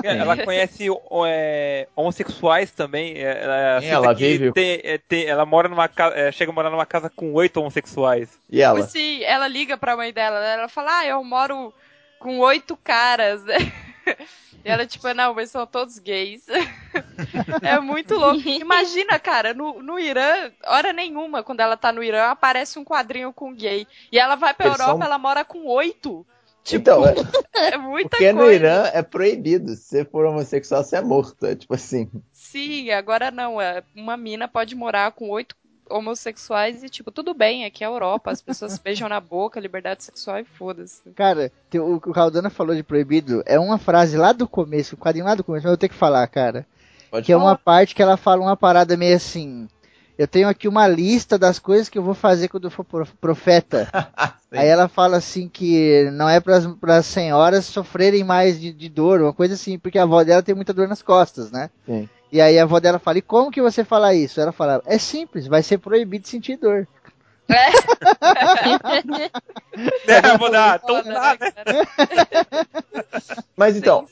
É, Ela conhece é, homossexuais também. é, Ela, ela vive- tem- é, tem- ela mora numa casa. é, chega a morar numa casa com oito homossexuais. E ela? Sim, ela liga pra mãe dela, né? Ela fala, ah, eu moro com oito caras, né? E ela, tipo, não, mas são todos gays. É muito louco. Imagina, cara, no, no Irã, hora nenhuma, quando ela tá no Irã, aparece um quadrinho com gay. E ela vai pra Eles Europa, são- ela mora com oito. Tipo, Então, é, é muita porque coisa. no Irã é proibido. Se você for homossexual, você é morto. É tipo assim. Sim, agora não. é, Uma mina pode morar com oito homossexuais e, tipo, tudo bem, aqui é a Europa, as pessoas se beijam na boca, liberdade sexual e foda-se. Cara, tem- o que o Caldana falou de proibido é uma frase lá do começo, um quadrinho lá do começo, mas eu tenho que falar, cara. Pode Que é falar. uma parte que ela fala uma parada meio assim. Eu tenho aqui uma lista das coisas que eu vou fazer quando eu for prof- profeta. Aí ela fala assim que não é para as senhoras sofrerem mais de, de dor, uma coisa assim, porque a avó dela tem muita dor nas costas, né? Sim. E aí a avó dela fala, e como que você fala isso? Ela fala, é simples, vai ser proibido sentir dor. É, vou dar. Então Foda, tá, né? Mas então.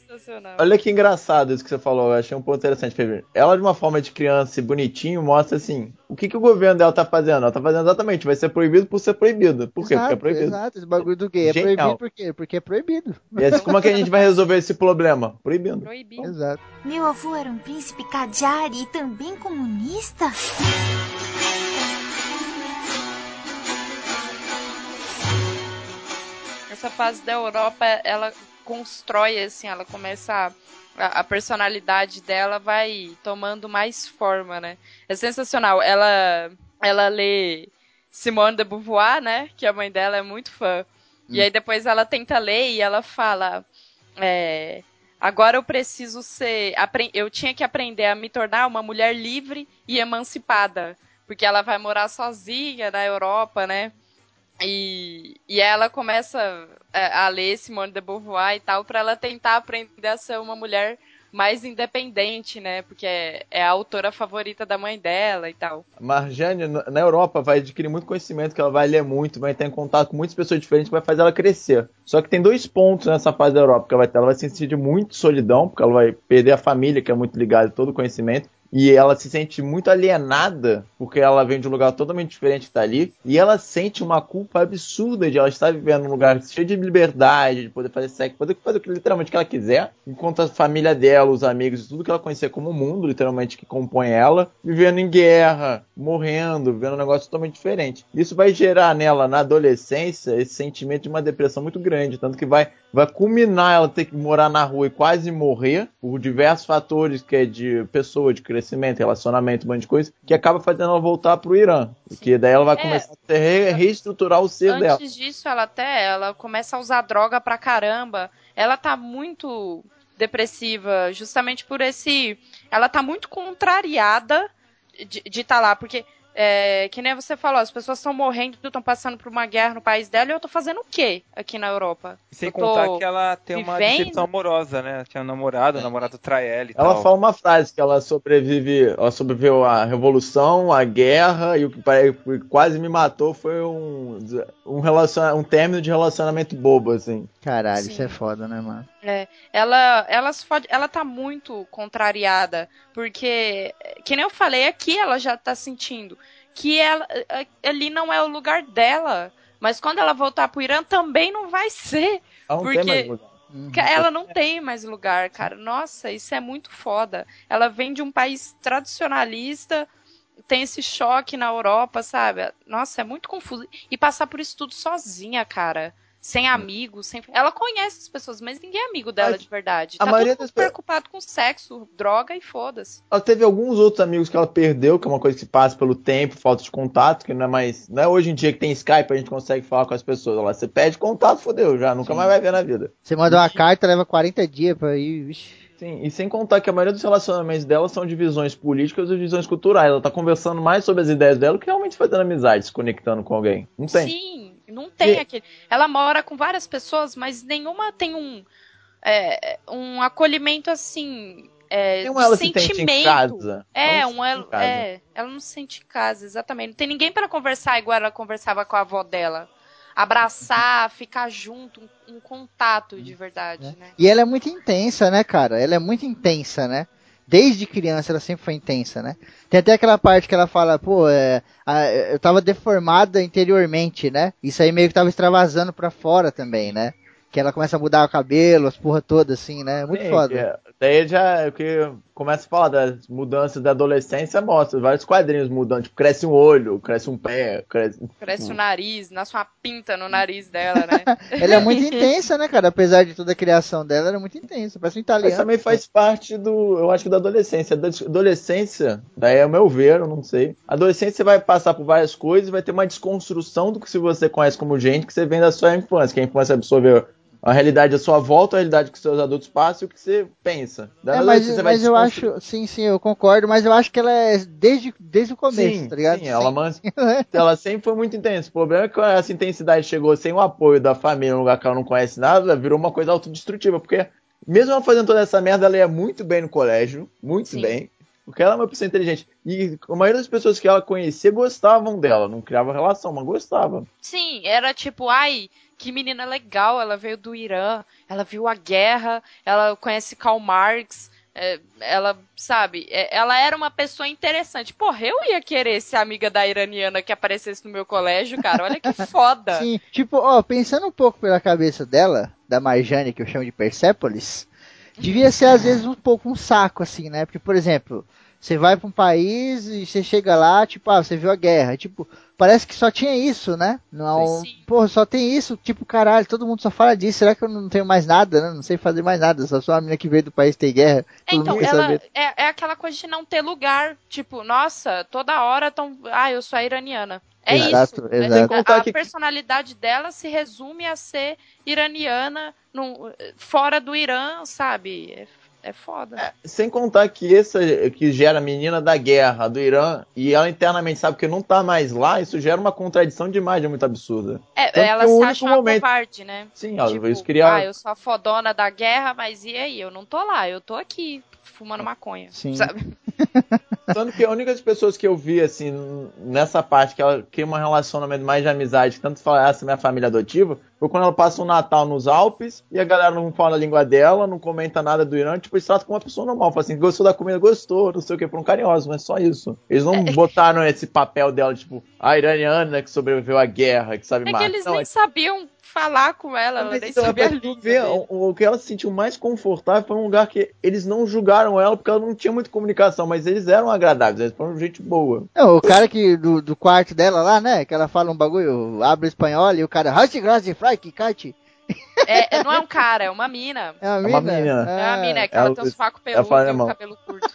Olha que engraçado isso que você falou, eu achei um ponto interessante. Ela, de uma forma de criança e bonitinho, mostra assim: o que, que o governo dela tá fazendo? Ela tá fazendo exatamente, vai ser proibido por ser proibido. Por quê? Porque é proibido. Exato, esse bagulho do gay é Genial. proibido por quê? Porque é proibido. E assim, como é que a gente vai resolver esse problema? Proibindo. Proibido. Exato. Meu avô era um príncipe Kajari e também comunista? Essa fase da Europa, ela constrói, assim, ela começa a, a personalidade dela vai tomando mais forma, né? É sensacional. Ela, ela lê Simone de Beauvoir, né? Que a mãe dela é muito fã. E aí depois ela tenta ler e ela fala. é, agora eu preciso ser. Eu tinha que aprender a me tornar uma mulher livre e emancipada. Porque ela vai morar sozinha na Europa, né? E, e ela começa é, a ler Simone de Beauvoir e tal, pra ela tentar aprender a ser uma mulher mais independente, né? Porque é, é a autora favorita da mãe dela e tal. Marjane, na Europa, vai adquirir muito conhecimento, que ela vai ler muito, vai estar em contato com muitas pessoas diferentes, que vai fazer ela crescer. Só que tem dois pontos nessa fase da Europa que ela vai ter. Ela vai se sentir de muito solidão, porque ela vai perder a família, que é muito ligada a todo o conhecimento. E ela se sente muito alienada, porque ela vem de um lugar totalmente diferente que tá ali. E ela sente uma culpa absurda de ela estar vivendo num lugar cheio de liberdade, de poder fazer sexo, poder fazer literalmente o que ela quiser. Enquanto a família dela, os amigos, tudo que ela conhecia como mundo, literalmente, que compõe ela, vivendo em guerra, morrendo, vivendo um negócio totalmente diferente. Isso vai gerar nela, na adolescência, esse sentimento de uma depressão muito grande. Tanto que vai, vai culminar ela ter que morar na rua e quase morrer, por diversos fatores que é de pessoa, de crescimento, relacionamento, um monte de coisa, que acaba fazendo ela voltar pro Irã. Porque daí ela vai É. começar a re- reestruturar o ser dela. Antes disso, ela até ela começa a usar droga pra caramba. Ela tá muito depressiva, justamente por esse. Ela tá muito contrariada de estar lá, porque. É, que nem você falou, as pessoas estão morrendo, estão passando por uma guerra no país dela e eu tô fazendo o quê aqui na Europa? Sem Eu contar que ela tem uma vivendo. decepção amorosa, né? Tinha um namorado, o namorado trai ela e Ela tal. fala uma frase que ela sobrevive, ela sobreviveu à revolução, à guerra e o que quase me matou foi um um, relaciona, um término de relacionamento bobo assim. Caralho, Sim. isso é foda, né, mano? É, ela, ela, se fode- ela tá muito contrariada, porque, que nem eu falei aqui, ela já tá sentindo que ela, ali não é o lugar dela. Mas quando ela voltar pro Irã também não vai ser. Não Porque-. Uhum. Ela não tem mais lugar, cara. Nossa, isso é muito foda. Ela vem de um país tradicionalista, tem esse choque na Europa, sabe? Nossa, é muito confuso. E passar por isso tudo sozinha, cara. Sem amigos, sem... ela conhece as pessoas, mas ninguém é amigo dela Mas de verdade. a Tá maioria todo mundo das preocupado com sexo, droga e foda-se. Ela teve alguns outros amigos que ela perdeu, que é uma coisa que se passa pelo tempo, falta de contato, que não é mais. Não é hoje em dia que tem Skype, a gente consegue falar com as pessoas. Lá, você pede contato, fodeu, já, nunca mais vai ver na vida. Você manda uma carta, leva 40 dias pra ir. Vixe. Sim, e sem contar que a maioria dos relacionamentos dela são de visões políticas ou visões culturais. Ela tá conversando mais sobre as ideias dela que realmente fazendo amizade, se conectando com alguém. Não tem. Sim, não tem E- aquele. Ela mora com várias pessoas, mas nenhuma tem um, é, um acolhimento assim. É, Nenhuma ela de se sente em sentimento. casa. É, Ela não se um, sente ela, casa. é, ela não se sente em casa, exatamente. Não tem ninguém para conversar igual ela conversava com a avó dela. Abraçar, ficar junto, um, um contato de verdade, né? E ela é muito intensa, né, cara? Ela é muito intensa, né? Desde criança ela sempre foi intensa, né? Tem até aquela parte que ela fala, pô, é, a- eu tava deformada interiormente, né? Isso aí meio que tava extravasando pra fora também, né? Que ela começa a mudar o cabelo, as porra toda, assim, né? Muito Sim, foda. que é- daí já o que começa a falar das mudanças da adolescência, mostra vários quadrinhos mudando. Tipo, cresce um olho, cresce um pé, cresce. Cresce o nariz, nasce uma pinta no nariz dela, né? Ela é muito intensa, né, cara? Apesar de toda a criação dela, ela é muito intensa. Parece um Mas italiano. também faz parte do, eu acho que da adolescência. Da adolescência, daí é o meu ver, eu não sei. A adolescência você vai passar por várias coisas, vai ter uma desconstrução do que se você conhece como gente, que você vem da sua infância, que a infância absorveu a realidade à sua volta, a realidade que seus adultos passam e o que você pensa. Da É, mas, você vai mas eu acho, sim, sim, eu concordo, mas eu acho que ela é desde, desde o começo, Sim, tá ligado? sim, ela, man- ela sempre foi muito intensa. O problema é que essa intensidade chegou sem o apoio da família, num lugar que ela não conhece nada, virou uma coisa autodestrutiva. Porque, mesmo ela fazendo toda essa merda, ela ia muito bem no colégio, muito Sim. bem. Porque ela é uma pessoa inteligente. E a maioria das pessoas que ela conhecia gostavam dela. Não criava relação, mas gostava. Sim, era tipo, ai, que menina legal, ela veio do Irã, ela viu a guerra, ela conhece Karl Marx, é, ela, sabe, é, ela era uma pessoa interessante. Porra, eu ia querer ser amiga da iraniana que aparecesse no meu colégio, cara, olha que foda. Sim, tipo, ó, pensando um pouco pela cabeça dela, da Marjane, que eu chamo de Persépolis, devia ser às vezes um pouco um saco, assim, né? Porque, por exemplo, você vai pra um país e você chega lá, tipo, ah, você viu a guerra. Tipo, parece que só tinha isso, né? Não, Sim. porra, só tem isso, tipo, caralho, todo mundo só fala disso. Será que eu não tenho mais nada, né? Não sei fazer mais nada. Só sou uma menina que veio do país ter guerra. É, então, ela saber. é, é aquela coisa de não ter lugar. Tipo, nossa, toda hora tão. Ah, eu sou a iraniana. É Exato, isso. É- exato. a- contar a que- personalidade dela se resume a ser iraniana no- fora do Irã, sabe? É, é foda. Sem contar que essa que gera a menina da guerra do Irã e ela internamente sabe que não tá mais lá, isso gera uma contradição de imagem muito absurda. É, Tanto ela se acha uma momento- covarde, né? Sim, ela Tipo, isso queria. ah, eu sou a fodona da guerra, mas e aí? Eu não tô lá, eu tô aqui fumando maconha. Sim. Sabe? Tanto que a única das pessoas que eu vi, assim, nessa parte, que ela cria um relacionamento mais de amizade, que tanto fala, essa é minha família adotiva, foi quando ela passa um Natal nos Alpes e a galera não fala a língua dela, não comenta nada do Irã, tipo, eles tratam como uma pessoa normal. Fala assim, gostou da comida, gostou, não sei o que, foram carinhosos, mas só isso. Eles não botaram esse papel dela, tipo, a iraniana que sobreviveu à guerra, que sabe É que mais. eles Não, nem é- sabiam falar com ela, ela mas nem então, sabia ver, dele. o, o que ela se sentiu mais confortável foi um lugar que eles não julgaram ela porque ela não tinha muita comunicação, mas eles eram agradáveis, eles foram gente boa. Não, o cara que do, do quarto dela lá, né? Que ela fala um bagulho, abre o espanhol e o cara. "Hot grass de fry, que kite?" É, é- não é um cara, é uma mina. É uma É mina. uma mina. É uma mina, é que ela- ela tem um sovaco peludo e um cabelo curto.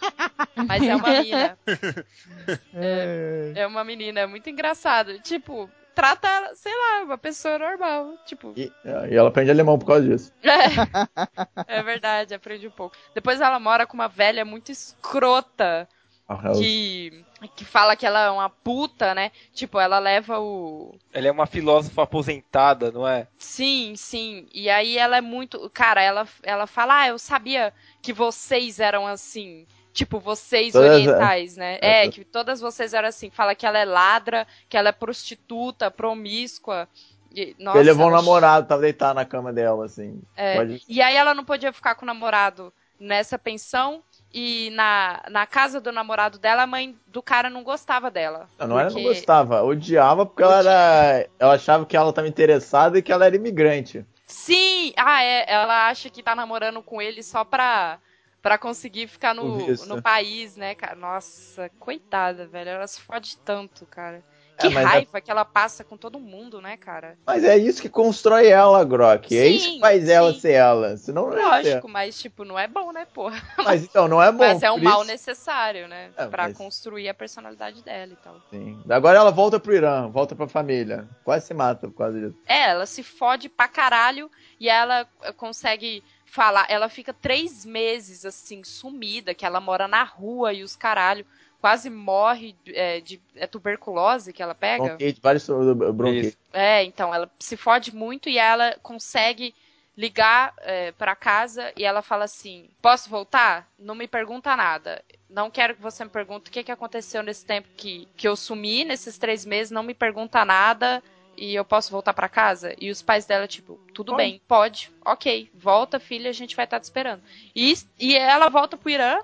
Mas é uma mina. É. É uma menina, é muito engraçado. Tipo, trata ela, sei lá, uma pessoa normal. Tipo, E, e ela aprende alemão por causa disso. é, é verdade, aprende um pouco. Depois ela mora com uma velha muito escrota. Ah, Que, que fala que ela é uma puta, né? Tipo, ela leva o. Ela é uma filósofa aposentada, não é? Sim, sim. E aí ela é muito. Cara, ela, ela fala, ah, eu sabia que vocês eram assim. Tipo, vocês Todas- orientais, né? é. É, que todas vocês eram assim. Fala que ela é ladra, que ela é prostituta, promíscua. E, nossa, ele levou um ela- namorado, tava deitado na cama dela, assim. É, Pode- E aí ela não podia ficar com o namorado nessa pensão. E na, na casa do namorado dela, a mãe do cara não gostava dela. Não, não era não porque- gostava, odiava porque ela era. Ela achava que ela tava interessada e que ela era imigrante. Sim! Ah, é. Ela acha que tá namorando com ele só pra, pra conseguir ficar no, no país, né, cara? Nossa, coitada, velho. Ela se fode tanto, cara. Que É, mas é- raiva que ela passa com todo mundo, né, cara? Mas é isso que constrói ela, Grok. é Sim, isso que faz ela sim. ser ela. Senão não é. Lógico, mas, tipo, não é bom, né, porra? Mas então, não é bom. mas é um mal isso- necessário, né? É, pra mas- construir a personalidade dela e tal. Sim. Agora ela volta pro Irã, volta pra família. Quase se mata por causa disso. É, ela se fode pra caralho e ela consegue falar. Ela fica três meses assim, sumida, que ela mora na rua e os caralho. Quase morre é, de é tuberculose que ela pega. Bronquite, vários bronquites. É, então, ela se fode muito e ela consegue ligar é, para casa e ela fala assim: Posso voltar? Não me pergunta nada. Não quero que você me pergunte o que, que aconteceu nesse tempo que, que eu sumi, nesses três meses. Não me pergunta nada e eu posso voltar para casa? E os pais dela, tipo, tudo Pode. bem, pode, ok, volta, filha, a gente vai estar te esperando. E, e ela volta pro Irã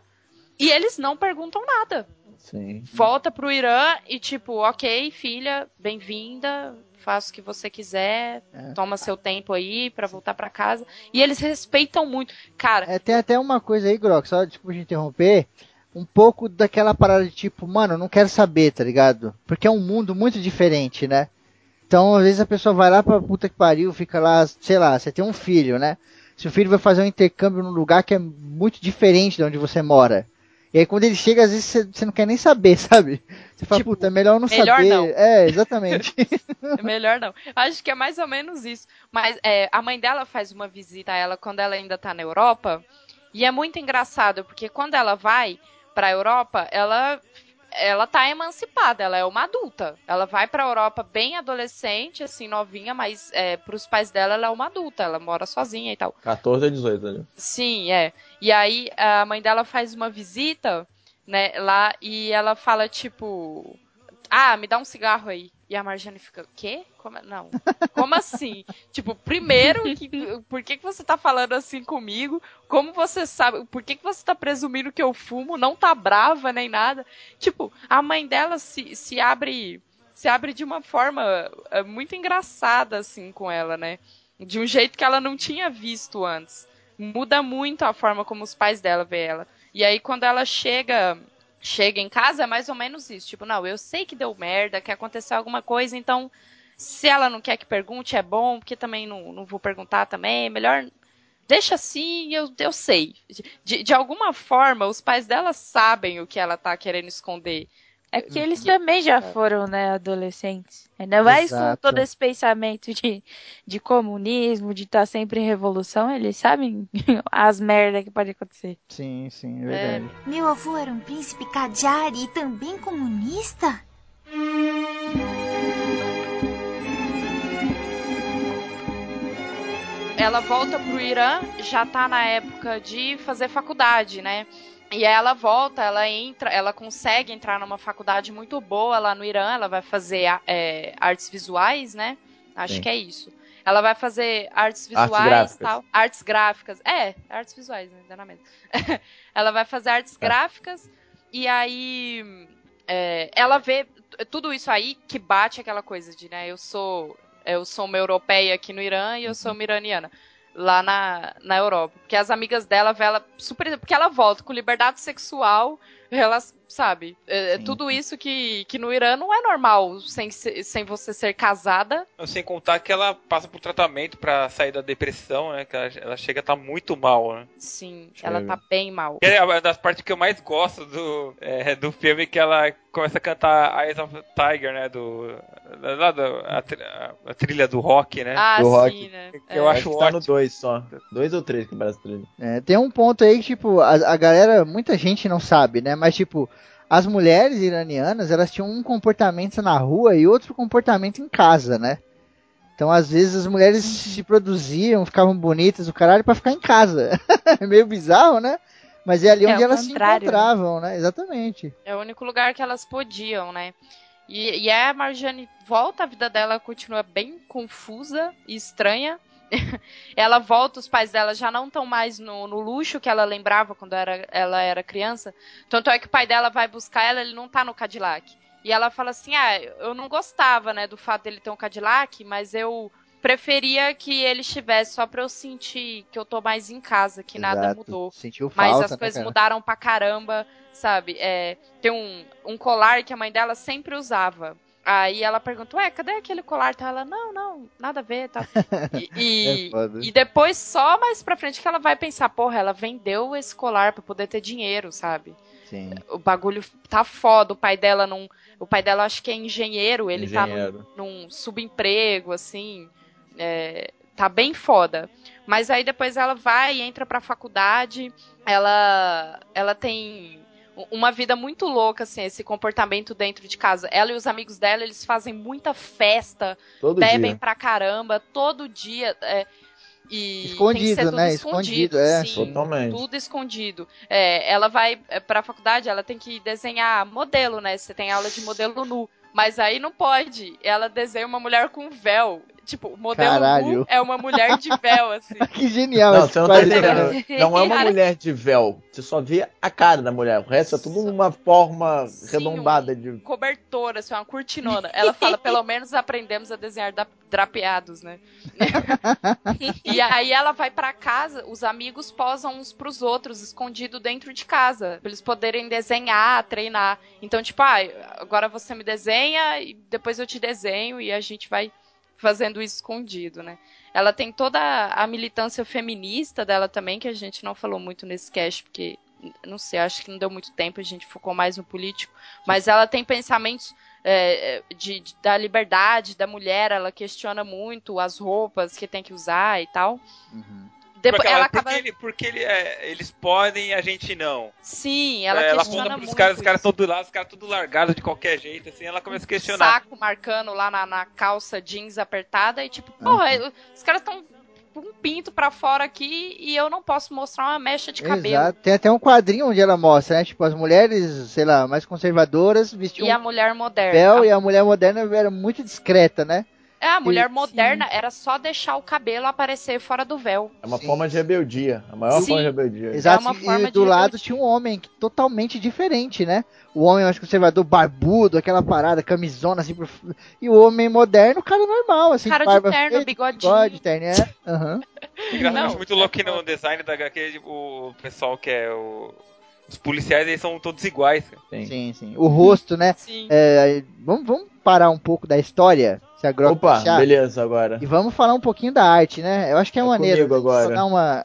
e eles não perguntam nada Sim. volta pro Irã e tipo, ok, filha, bem-vinda, faça o que você quiser, É. toma seu tempo aí pra voltar pra casa. E eles respeitam muito. Cara, É, tem até uma coisa aí, Grok, só desculpa te interromper. Um pouco daquela parada de tipo, mano, eu não quero saber, tá ligado? Porque é um mundo muito diferente, né? Então, às vezes a pessoa vai lá pra puta que pariu, fica lá, sei lá, você tem um filho, né? Seu filho vai fazer um intercâmbio num lugar que é muito diferente de onde você mora. E aí quando ele chega, às vezes você, não quer nem saber, sabe? Você fala, Tipo, puta, é melhor não melhor saber. não. É, exatamente. é melhor não. Acho que é mais ou menos isso. Mas é, a mãe dela faz uma visita a ela quando ela ainda tá na Europa. E é muito engraçado, porque quando ela vai pra Europa, ela ela tá emancipada, ela é uma adulta. Ela vai pra Europa bem adolescente, assim, novinha, mas é, pros pais dela ela é uma adulta, ela mora sozinha e tal. 14 a 18 ali. Sim, é. E aí a mãe dela faz uma visita, né, lá e ela fala tipo, ah, me dá um cigarro aí. E a Marjane fica, quê? Como, é- não. Como assim? tipo, primeiro, que, por que, que você tá falando assim comigo? Como você sabe? Por que, que você tá presumindo que eu fumo? Não tá brava nem nada. Tipo, a mãe dela se, se abre se abre de uma forma é, muito engraçada assim com ela, né? De um jeito que ela não tinha visto antes. Muda muito a forma como os pais dela vê ela. E aí quando ela chega chega em casa é mais ou menos isso, tipo, não, eu sei que deu merda, que aconteceu alguma coisa, então se ela não quer que pergunte é bom, porque também não, não vou perguntar também, é melhor deixa assim, eu, eu sei. De, de alguma forma, os pais dela sabem o que ela tá querendo esconder. É porque eles também já foram, né, adolescentes. Ainda mais com Exato. todo esse pensamento de, de comunismo, de estar sempre em revolução, eles sabem as merdas que pode acontecer. sim, sim, é verdade. Meu avô era um príncipe Kajari e também comunista? ela volta pro Irã, já tá na época de fazer faculdade, né? E aí ela volta, ela entra, ela consegue entrar numa faculdade muito boa lá no Irã, ela vai fazer é, artes visuais, né? Acho Sim. que é isso. Ela vai fazer artes Artes visuais gráficas. tal. Artes gráficas. É, artes visuais, né? Dá na mesma. ela vai fazer artes Tá. gráficas e aí é, ela vê tudo isso aí que bate aquela coisa de, né? Eu sou eu sou uma europeia aqui no Irã e eu sou uma iraniana lá na, na Europa. Porque as amigas dela vê ela super. Porque ela volta com liberdade sexual, ela, sabe? É, é tudo isso que, que no Irã não é normal sem, sem você ser casada. Sem contar que ela passa por tratamento pra sair da depressão, né? Que ela, ela chega a estar muito mal, né? Sim, ela tá bem mal. É uma das partes que eu mais gosto do, é, do filme que ela começa a cantar Eyes of the Tiger, né? Do, lá do, a, a trilha do rock, né? Ah, Do sim, rock. né? Que É. eu Acho acho que tá no ótimo. 2 só. Dois ou três que parece trilha. É, tem um ponto aí que, tipo, a, a galera, muita gente não sabe, né? Mas, tipo, as mulheres iranianas, elas tinham um comportamento na rua e outro comportamento em casa, né? Então, às vezes, as mulheres se produziam, ficavam bonitas, o caralho, pra ficar em casa. É meio bizarro, né? Mas é ali É onde elas se contrário, né? encontravam, né? Exatamente. É o único lugar que elas podiam, né? E, e a Marjane volta, a vida dela continua bem confusa e estranha. ela volta, os pais dela já não estão mais no, no luxo que ela lembrava quando era, ela era criança. Tanto é que o pai dela vai buscar ela, ele não tá no Cadillac. E ela fala assim: Ah, eu não gostava, né, do fato dele ter um Cadillac, mas eu preferia que ele estivesse só pra eu sentir que eu tô mais em casa, que nada Exato. mudou. Sentiu Mas falta, as né, coisas cara? mudaram pra caramba, sabe? É, tem um, um colar que a mãe dela sempre usava. Aí ela pergunta, ué, cadê aquele colar? Tá ela, não, não, nada a ver, tá. E, e, É e depois, só mais pra frente, que ela vai pensar, porra, ela vendeu esse colar pra poder ter dinheiro, sabe? Sim. O bagulho tá foda, o pai dela não. O pai dela acho que é engenheiro, ele tá num, Engenheiro. num subemprego, assim. É, tá bem foda. Mas aí depois ela vai, entra pra faculdade, ela, ela tem uma vida muito louca, assim, esse comportamento dentro de casa. Ela e os amigos dela, eles fazem muita festa, Todo bebem dia. pra caramba, todo dia. é, e Escondido, tem que ser tudo né? Escondido, Escondido, é. sim, Totalmente. tudo escondido. É, ela vai é, pra faculdade, ela tem que desenhar modelo, né? Você tem aula de modelo nu. Mas aí não pode. Ela desenha uma mulher com véu. Tipo, o modelo Caralho. é uma mulher de véu, assim. Que genial Não, esse não tá entendendo. Não é uma Cara. mulher de véu. Você só vê a cara da mulher. O resto é tudo uma forma Sim, arredondada um de. Cobertora, assim, uma cortinona. Ela fala, pelo menos aprendemos a desenhar da- drapeados, né? e aí ela vai pra casa, os amigos posam uns pros outros, escondido dentro de casa, pra eles poderem desenhar, treinar. Então, tipo, ah, agora você me desenha e depois eu te desenho e a gente vai fazendo isso escondido, né? Ela tem toda a militância feminista dela também, que a gente não falou muito nesse cast, porque, não sei, acho que não deu muito tempo, a gente focou mais no político. Mas ela tem pensamentos é, de, de- da liberdade da mulher, ela questiona muito as roupas que tem que usar e tal. Uhum. Depois, porque ela porque acaba. ele- porque ele, é, eles podem e a gente não. Sim, ela É, ela questiona muito. pros caras, os caras estão do lado, os caras tudo largados de qualquer jeito, assim, ela começa a questionar. saco marcando lá na, na calça jeans apertada e tipo, porra, eu- os caras estão com um pinto pra fora aqui e eu não posso mostrar uma mecha de cabelo. Exato. Tem até um quadrinho onde ela mostra, né? Tipo, as mulheres, sei lá, mais conservadoras vestiam E a mulher moderna. véu A- e a mulher moderna era muito discreta, né? É, a mulher Sim. moderna era só deixar o cabelo aparecer fora do véu. É uma Sim. forma de rebeldia. A maior Sim. forma de rebeldia. Exato. uma e do de lado rebeldia. tinha um homem que- totalmente diferente, né? O homem mais conservador, barbudo, aquela parada, camisona assim. Por... E o homem moderno, cara normal, assim. Cara de barba terno, feita, bigodinho. Bigode, terno, é. Engraçado, acho muito louco que no design da HQ, tipo, o pessoal que é o. Os policiais, eles são todos iguais. Sim. Sim, sim. O rosto, né? Sim. É, vamos, vamos parar um pouco da história, se a Grok Opa, deixar, beleza agora. E vamos falar um pouquinho da arte, né? Eu acho que é, É maneiro. agora. uma...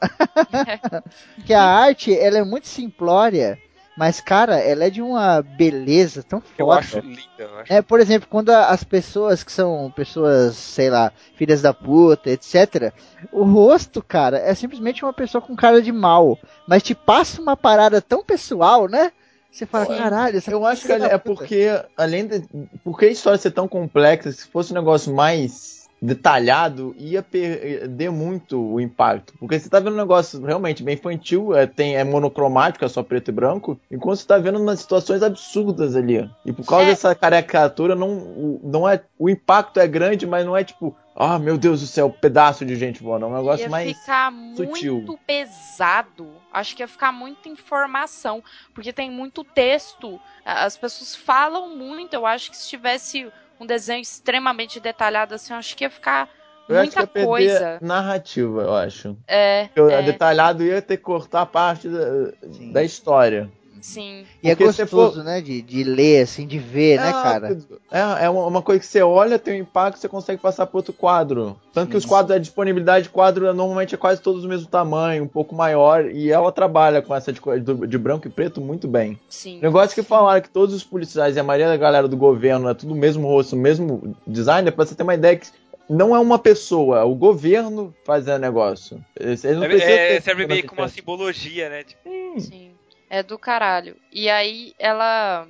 que a arte, ela é muito simplória, mas, cara, ela é de uma beleza tão Eu foda. acho linda. Eu acho É, por exemplo, quando as pessoas que são pessoas, sei lá, filhas da puta, etc., o rosto, cara, é simplesmente uma pessoa com cara de mal. Mas te passa uma parada tão pessoal, né? Você fala, Sim. caralho, essa Eu acho que é puta." porque, além de. Porque a história ser tão complexa, se fosse um negócio mais detalhado, ia perder muito o impacto. Porque você tá vendo um negócio realmente bem infantil, é, tem, é monocromático, é só preto e branco, enquanto você tá vendo umas situações absurdas ali. E por causa É. dessa caricatura, não, o- não é, o impacto é grande, mas não é tipo, ah, meu Deus do céu, pedaço de gente voando. É um negócio ia mais. ficar sutil. muito pesado. Acho que ia ficar muita informação, porque tem muito texto. As pessoas falam muito. Eu acho que se tivesse um desenho extremamente detalhado assim, eu acho que ia ficar Eu acho que muita ia perder coisa. narrativa, eu acho. É, Porque é, detalhado ia ter que cortar parte da, da história. Sim. E é Porque se gostoso, né? De, de ler, assim, de ver, né, É, cara? É, é uma coisa que você olha, tem um impacto, você consegue passar para outro quadro. Tanto que os quadros, a disponibilidade de quadro é, normalmente é quase todos do mesmo tamanho, um pouco maior, e ela trabalha com essa de, de branco e preto muito bem. Sim. Negócio que falaram que todos os policiais e a maioria da galera do governo é tudo o mesmo rosto, o mesmo design, é pra você ter uma ideia que não é uma pessoa, é o governo fazendo negócio. Eles não É, é, serve meio como uma simbologia, né? Tipo, Sim. É do caralho. E aí ela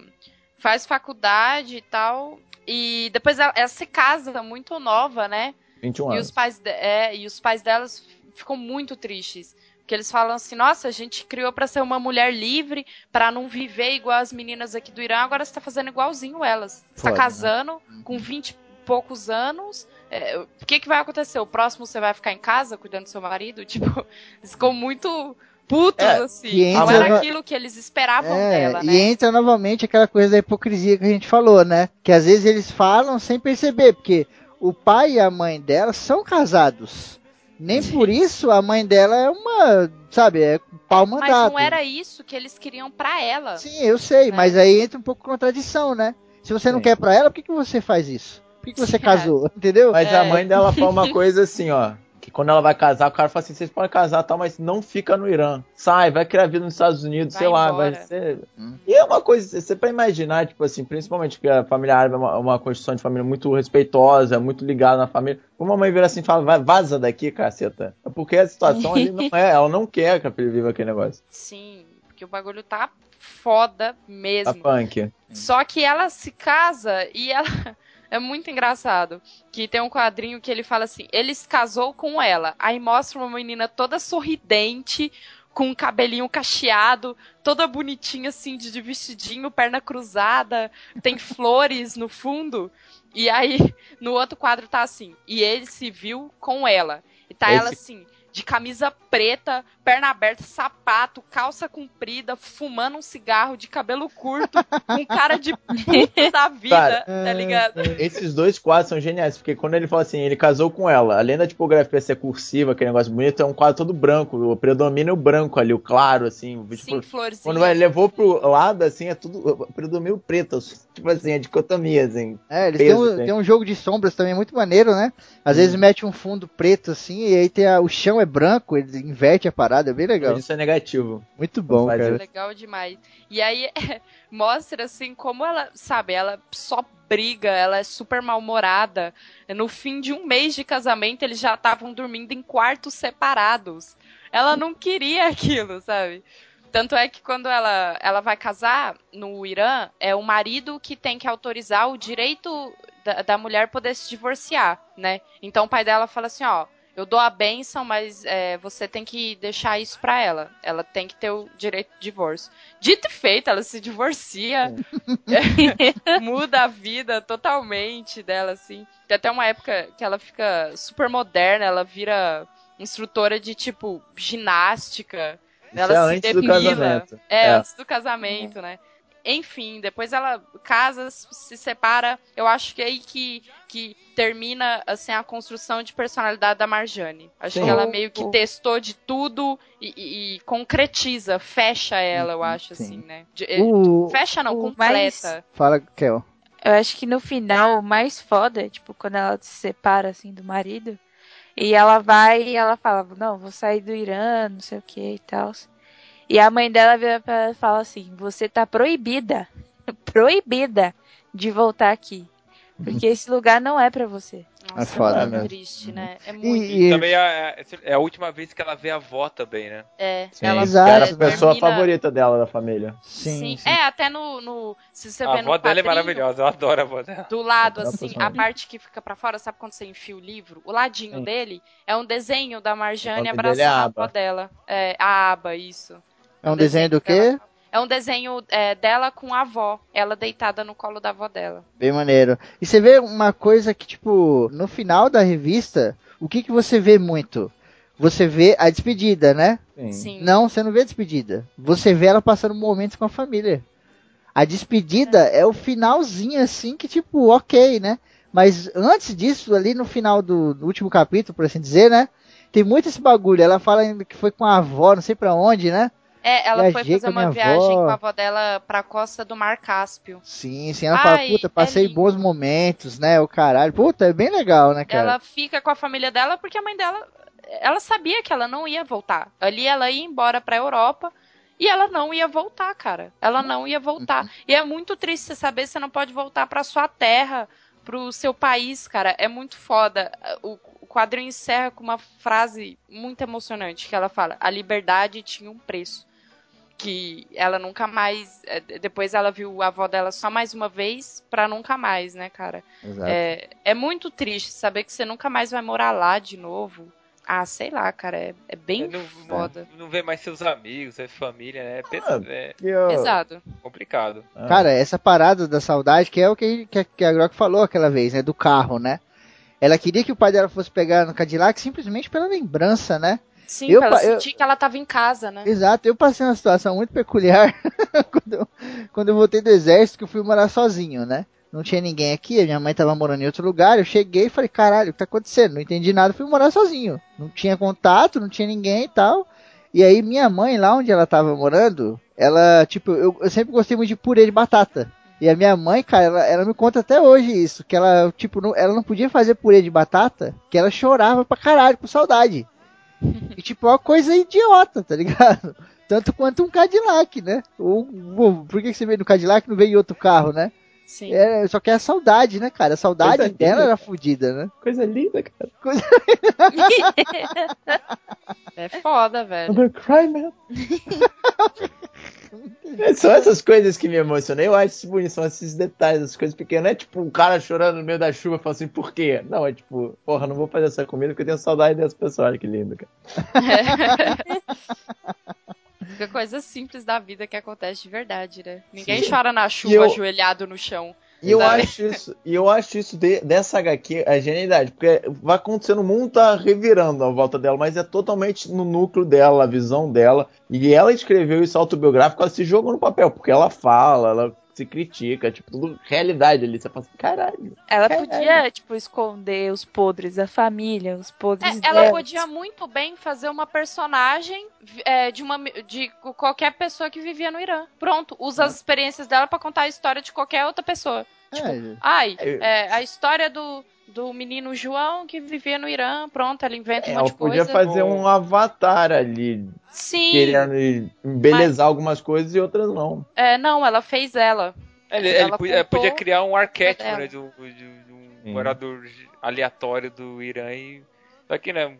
faz faculdade e tal. E depois ela, ela se casa muito nova, né? 21 E anos. os pais, de- é, e os pais delas ficam muito tristes. Porque eles falam assim: nossa, a gente criou pra ser uma mulher livre, pra não viver igual as meninas aqui do Irã, agora você tá fazendo igualzinho elas. Você tá né? casando com 20 e poucos anos. é, o que, que vai acontecer? O próximo você vai ficar em casa cuidando do seu marido? Tipo, eles ficam muito putos, É, assim. que Não era na- aquilo que eles esperavam É, dela, e né? entra novamente aquela coisa da hipocrisia que a gente falou, né? Que às vezes eles falam sem perceber, porque o pai e a mãe dela são casados. Nem por isso a mãe dela é uma, sabe, é pau Mas mandado. não era isso que eles queriam pra ela. Sim, eu sei, né? mas aí entra um pouco de contradição, né? Se você não Sim. quer pra ela, por que, que você faz isso? Por que, que você casou? Entendeu? Mas É. a mãe dela fala uma coisa assim, ó. Que quando ela vai casar, o cara fala assim: vocês podem casar tal, mas não fica no Irã. Sai, vai criar vida nos Estados Unidos, Vai sei lá, embora. vai ser. Hum. E é uma coisa, você pra imaginar, tipo assim, principalmente que a família árabe é uma, uma construção de família muito respeitosa, muito ligada na família. Uma mãe vira assim e fala: vai, vaza daqui, caceta. É porque a situação ali não é, ela não quer que a filha viva aquele negócio. Sim, porque o bagulho tá foda A mesmo. punk. Só que ela se casa e ela. É muito engraçado. Que tem um quadrinho que ele fala assim: ele se casou com ela. Aí mostra uma menina toda sorridente, com um cabelinho cacheado, toda bonitinha assim, de vestidinho, perna cruzada, tem flores no fundo. E aí, no outro quadro tá assim: e ele se viu com ela. E tá Esse- ela assim, de camisa preta, perna aberta, sapato, calça comprida, fumando um cigarro de cabelo curto, com cara de puta da vida, Cara, tá ligado? Esses dois quadros são geniais, porque quando ele fala assim, ele casou com ela, além da tipografia ser cursiva, aquele negócio bonito, é um quadro todo branco, o predomina o branco ali, o claro, assim, o Sim, florzinha. Quando vai, levou pro lado, assim, é tudo. Predomina o preto, tipo assim, a dicotomia, assim. É, eles Peso, têm um, tem. tem um jogo de sombras também muito maneiro, né? Às vezes mete um fundo preto assim, e aí tem a- o chão é branco, ele inverte a parada, é bem legal. Isso é negativo. Muito bom, Faz cara. Legal demais. E aí mostra assim como ela, sabe, ela só briga, ela é super mal-humorada. No fim de um mês de casamento, eles já estavam dormindo em quartos separados. Ela não queria aquilo, sabe? Tanto é que quando ela, ela vai casar no Irã, é o marido que tem que autorizar o direito da, da mulher poder se divorciar, né? Então o pai dela fala assim, ó, eu dou a bênção, mas é, você tem que deixar isso pra ela. Ela tem que ter o direito de divórcio. Dito e feito, ela se divorcia, muda a vida totalmente dela, assim. Tem até uma época que ela fica super moderna, ela vira instrutora de, tipo, ginástica. Isso ela é se antes do depila. casamento. É, É. antes do casamento, né? Enfim, depois ela casa, se separa. Eu acho que é aí que, que termina assim a construção de personalidade da Marjane. Acho Sim. que ela meio que testou de tudo e, e- e concretiza, fecha ela, eu acho, Sim. assim, né? De- eh, O... fecha não, completa. Fala, Kel. Eu acho que no final, o mais foda, é, tipo, quando ela se separa, assim, do marido, e ela vai e ela fala, não, vou sair do Irã, não sei o que e tal. E a mãe dela vira pra ela e fala assim, você tá proibida, proibida de voltar aqui. Porque esse lugar não é pra você. Nossa, foda é muito mesmo. triste, né? É muito. E, e- Também é, é a última vez que ela vê a avó também, né? É, Sim, ela Exato. era a termina- pessoa favorita dela da família. sim, sim. É, até no, no se você a vê avó no dela é maravilhosa, eu adoro a avó dela. Do lado, assim, a parte que fica pra fora, sabe quando você enfia o livro? O ladinho Sim. dele é um desenho da Marjane abraçando é a Aba. avó dela. É, a aba, isso. É um desenho do quê? dela. É um desenho é, dela com a avó, ela deitada no colo da avó dela. Bem maneiro. E você vê uma coisa que, tipo, no final da revista, o que, que você vê muito? Você vê a despedida, né? Sim. Não, você não vê a despedida. Você vê ela passando momentos com a família. A despedida é, o finalzinho, assim, que tipo, ok, né? Mas antes disso, ali no final do, do último capítulo, por assim dizer, né? Tem muito esse bagulho. Ela fala que foi com a avó, não sei pra onde, né? É, ela foi Viajei fazer com a uma viagem avó. com a avó dela pra costa do Mar Cáspio. Sim, sim. Ela fala, Ai, puta, é passei lindo. bons momentos, né? O caralho. Puta, é bem legal, né, cara? Ela fica com a família dela porque a mãe dela, ela sabia que ela não ia voltar. Ali ela ia embora pra Europa e ela não ia voltar, cara. Ela não ia voltar. Uhum. E é muito triste você saber que você não pode voltar pra sua terra, pro seu país, cara. É muito foda. O, o quadrinho encerra com uma frase muito emocionante que ela fala: "A liberdade tinha um preço". Que ela nunca mais. eh, Depois ela viu a avó dela só mais uma vez pra nunca mais, né, cara? Exato. É, é muito triste saber que você nunca mais vai morar lá de novo. Ah, sei lá, cara, é, é bem não, foda. Não, não vê mais seus amigos, é família, né? É, pes- Ah. é Pesado. complicado. ah, Cara, essa parada da saudade, que é o que, que, a- que a Grok falou aquela vez, né? Do carro, né? Ela queria que o pai dela fosse pegar no Cadillac simplesmente pela lembrança, né? Sim, Eu ela eu- que ela tava em casa, né? Exato, eu passei uma situação muito peculiar quando, eu, quando eu voltei do exército, que eu fui morar sozinho, né? Não tinha ninguém aqui, a minha mãe tava morando em outro lugar, eu cheguei e falei, caralho, o que tá acontecendo? Não entendi nada, fui morar sozinho. Não tinha contato, não tinha ninguém e tal. E aí minha mãe, lá onde ela tava morando, ela, tipo, eu, eu sempre gostei muito de purê de batata. E a minha mãe, cara, ela, ela me conta até hoje isso, que ela, tipo, não, ela não podia fazer purê de batata, que ela chorava pra caralho, com saudade. E tipo, é uma coisa idiota, tá ligado? Tanto quanto um Cadillac, né? Ou, bom, por que você veio no Cadillac e não veio em outro carro, né? Sim. É, só que é a saudade, né, cara? A saudade Coisa dela linda, era fodida, né? Coisa linda, cara. É foda, velho. I'm gonna cry, man. É, São essas coisas que me emocionam. Eu acho isso bonito, são esses detalhes, essas coisas pequenas. Não é tipo um cara chorando no meio da chuva e falando assim, por quê? Não, é tipo, porra, não vou fazer essa comida porque eu tenho saudade dessa pessoa. Olha que lindo, cara. Fica coisa simples da vida que acontece de verdade, né? Ninguém Sim. chora na chuva eu- ajoelhado no chão. E eu Sabe? acho isso, e eu acho isso de- dessa HQ a genialidade, porque vai acontecendo, o mundo tá revirando à volta dela, mas é totalmente no núcleo dela, a visão dela. E ela escreveu isso autobiográfico, ela se jogou no papel, porque ela fala, ela se critica, tipo, tudo realidade ali. Você fala assim, caralho. Ela Caralho. podia, tipo, esconder os podres da família, os podres É, ela podia muito bem fazer uma personagem é, de, uma, de qualquer pessoa que vivia no Irã. Pronto, usa as experiências dela pra contar a história de qualquer outra pessoa. É, Ai, É. é, a história do, do menino João que vivia no Irã. Pronto, ela inventa um É, monte ela de podia coisa. fazer um avatar ali, Sim. querendo embelezar algumas coisas e outras não. É, não, ela fez ela. Ele, Ela ele podia, podia criar um arquétipo né, de, de um morador aleatório do Irã e. Só que, né?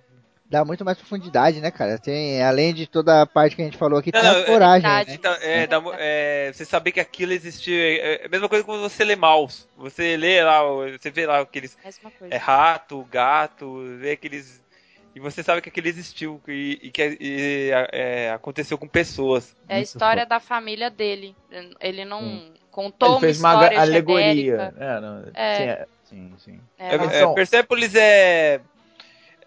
Dá muito mais profundidade, né, cara? Tem, além de toda a parte que a gente falou aqui, Não, tem não, a é coragem, verdade. né? Então, é, dá é, você saber que aquilo existiu. É é a mesma coisa quando você lê Maus. Você lê lá, o- você vê lá aqueles. É rato, gato, vê aqueles. E você sabe que aquele existiu e, e que e, é, aconteceu com pessoas. É a história da família dele. Ele não Hum. contou Ele fez uma uma alegoria. genérica. É, não, É. sim, é- sim, sim. É, É, mas- é,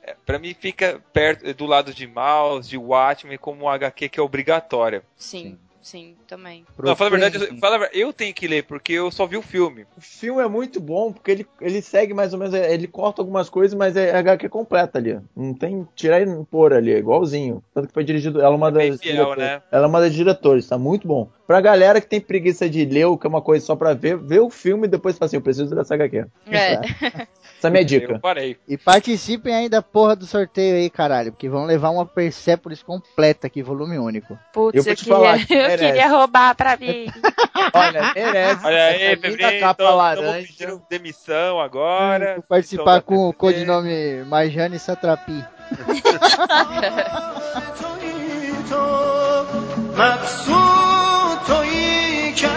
É. é, Pra mim fica perto do lado de Maus, de Watchmen, como um HQ que é obrigatória. sim, sim, também. Não, fala a verdade, eu, fala eu tenho que ler, porque eu só vi o filme. O filme é muito bom porque ele, ele segue mais ou menos, ele corta algumas coisas, mas é HQ completa ali. Não tem tirar e pôr ali, é igualzinho. Tanto que foi dirigido, ela é uma das fiel, né? Ela é uma das diretoras, tá muito bom. Pra galera que tem preguiça de ler, o que é uma coisa só pra ver, vê o filme e depois fala assim, eu preciso dessa HQ. É. Essa é a minha Eu dica. parei. E participem aí da porra do sorteio aí, caralho, porque vão levar uma Persepolis completa aqui, volume único. Putz, Eu eu, vou te queria, falar que eu merece. queria roubar pra mim. Olha, merece. Olha aí, essa linda Febrinho, capa então, laranja. pedindo demissão agora. Vou participar Então, com o dá pra codinome Marjane Satrapi. تویی تو مقصود تویی که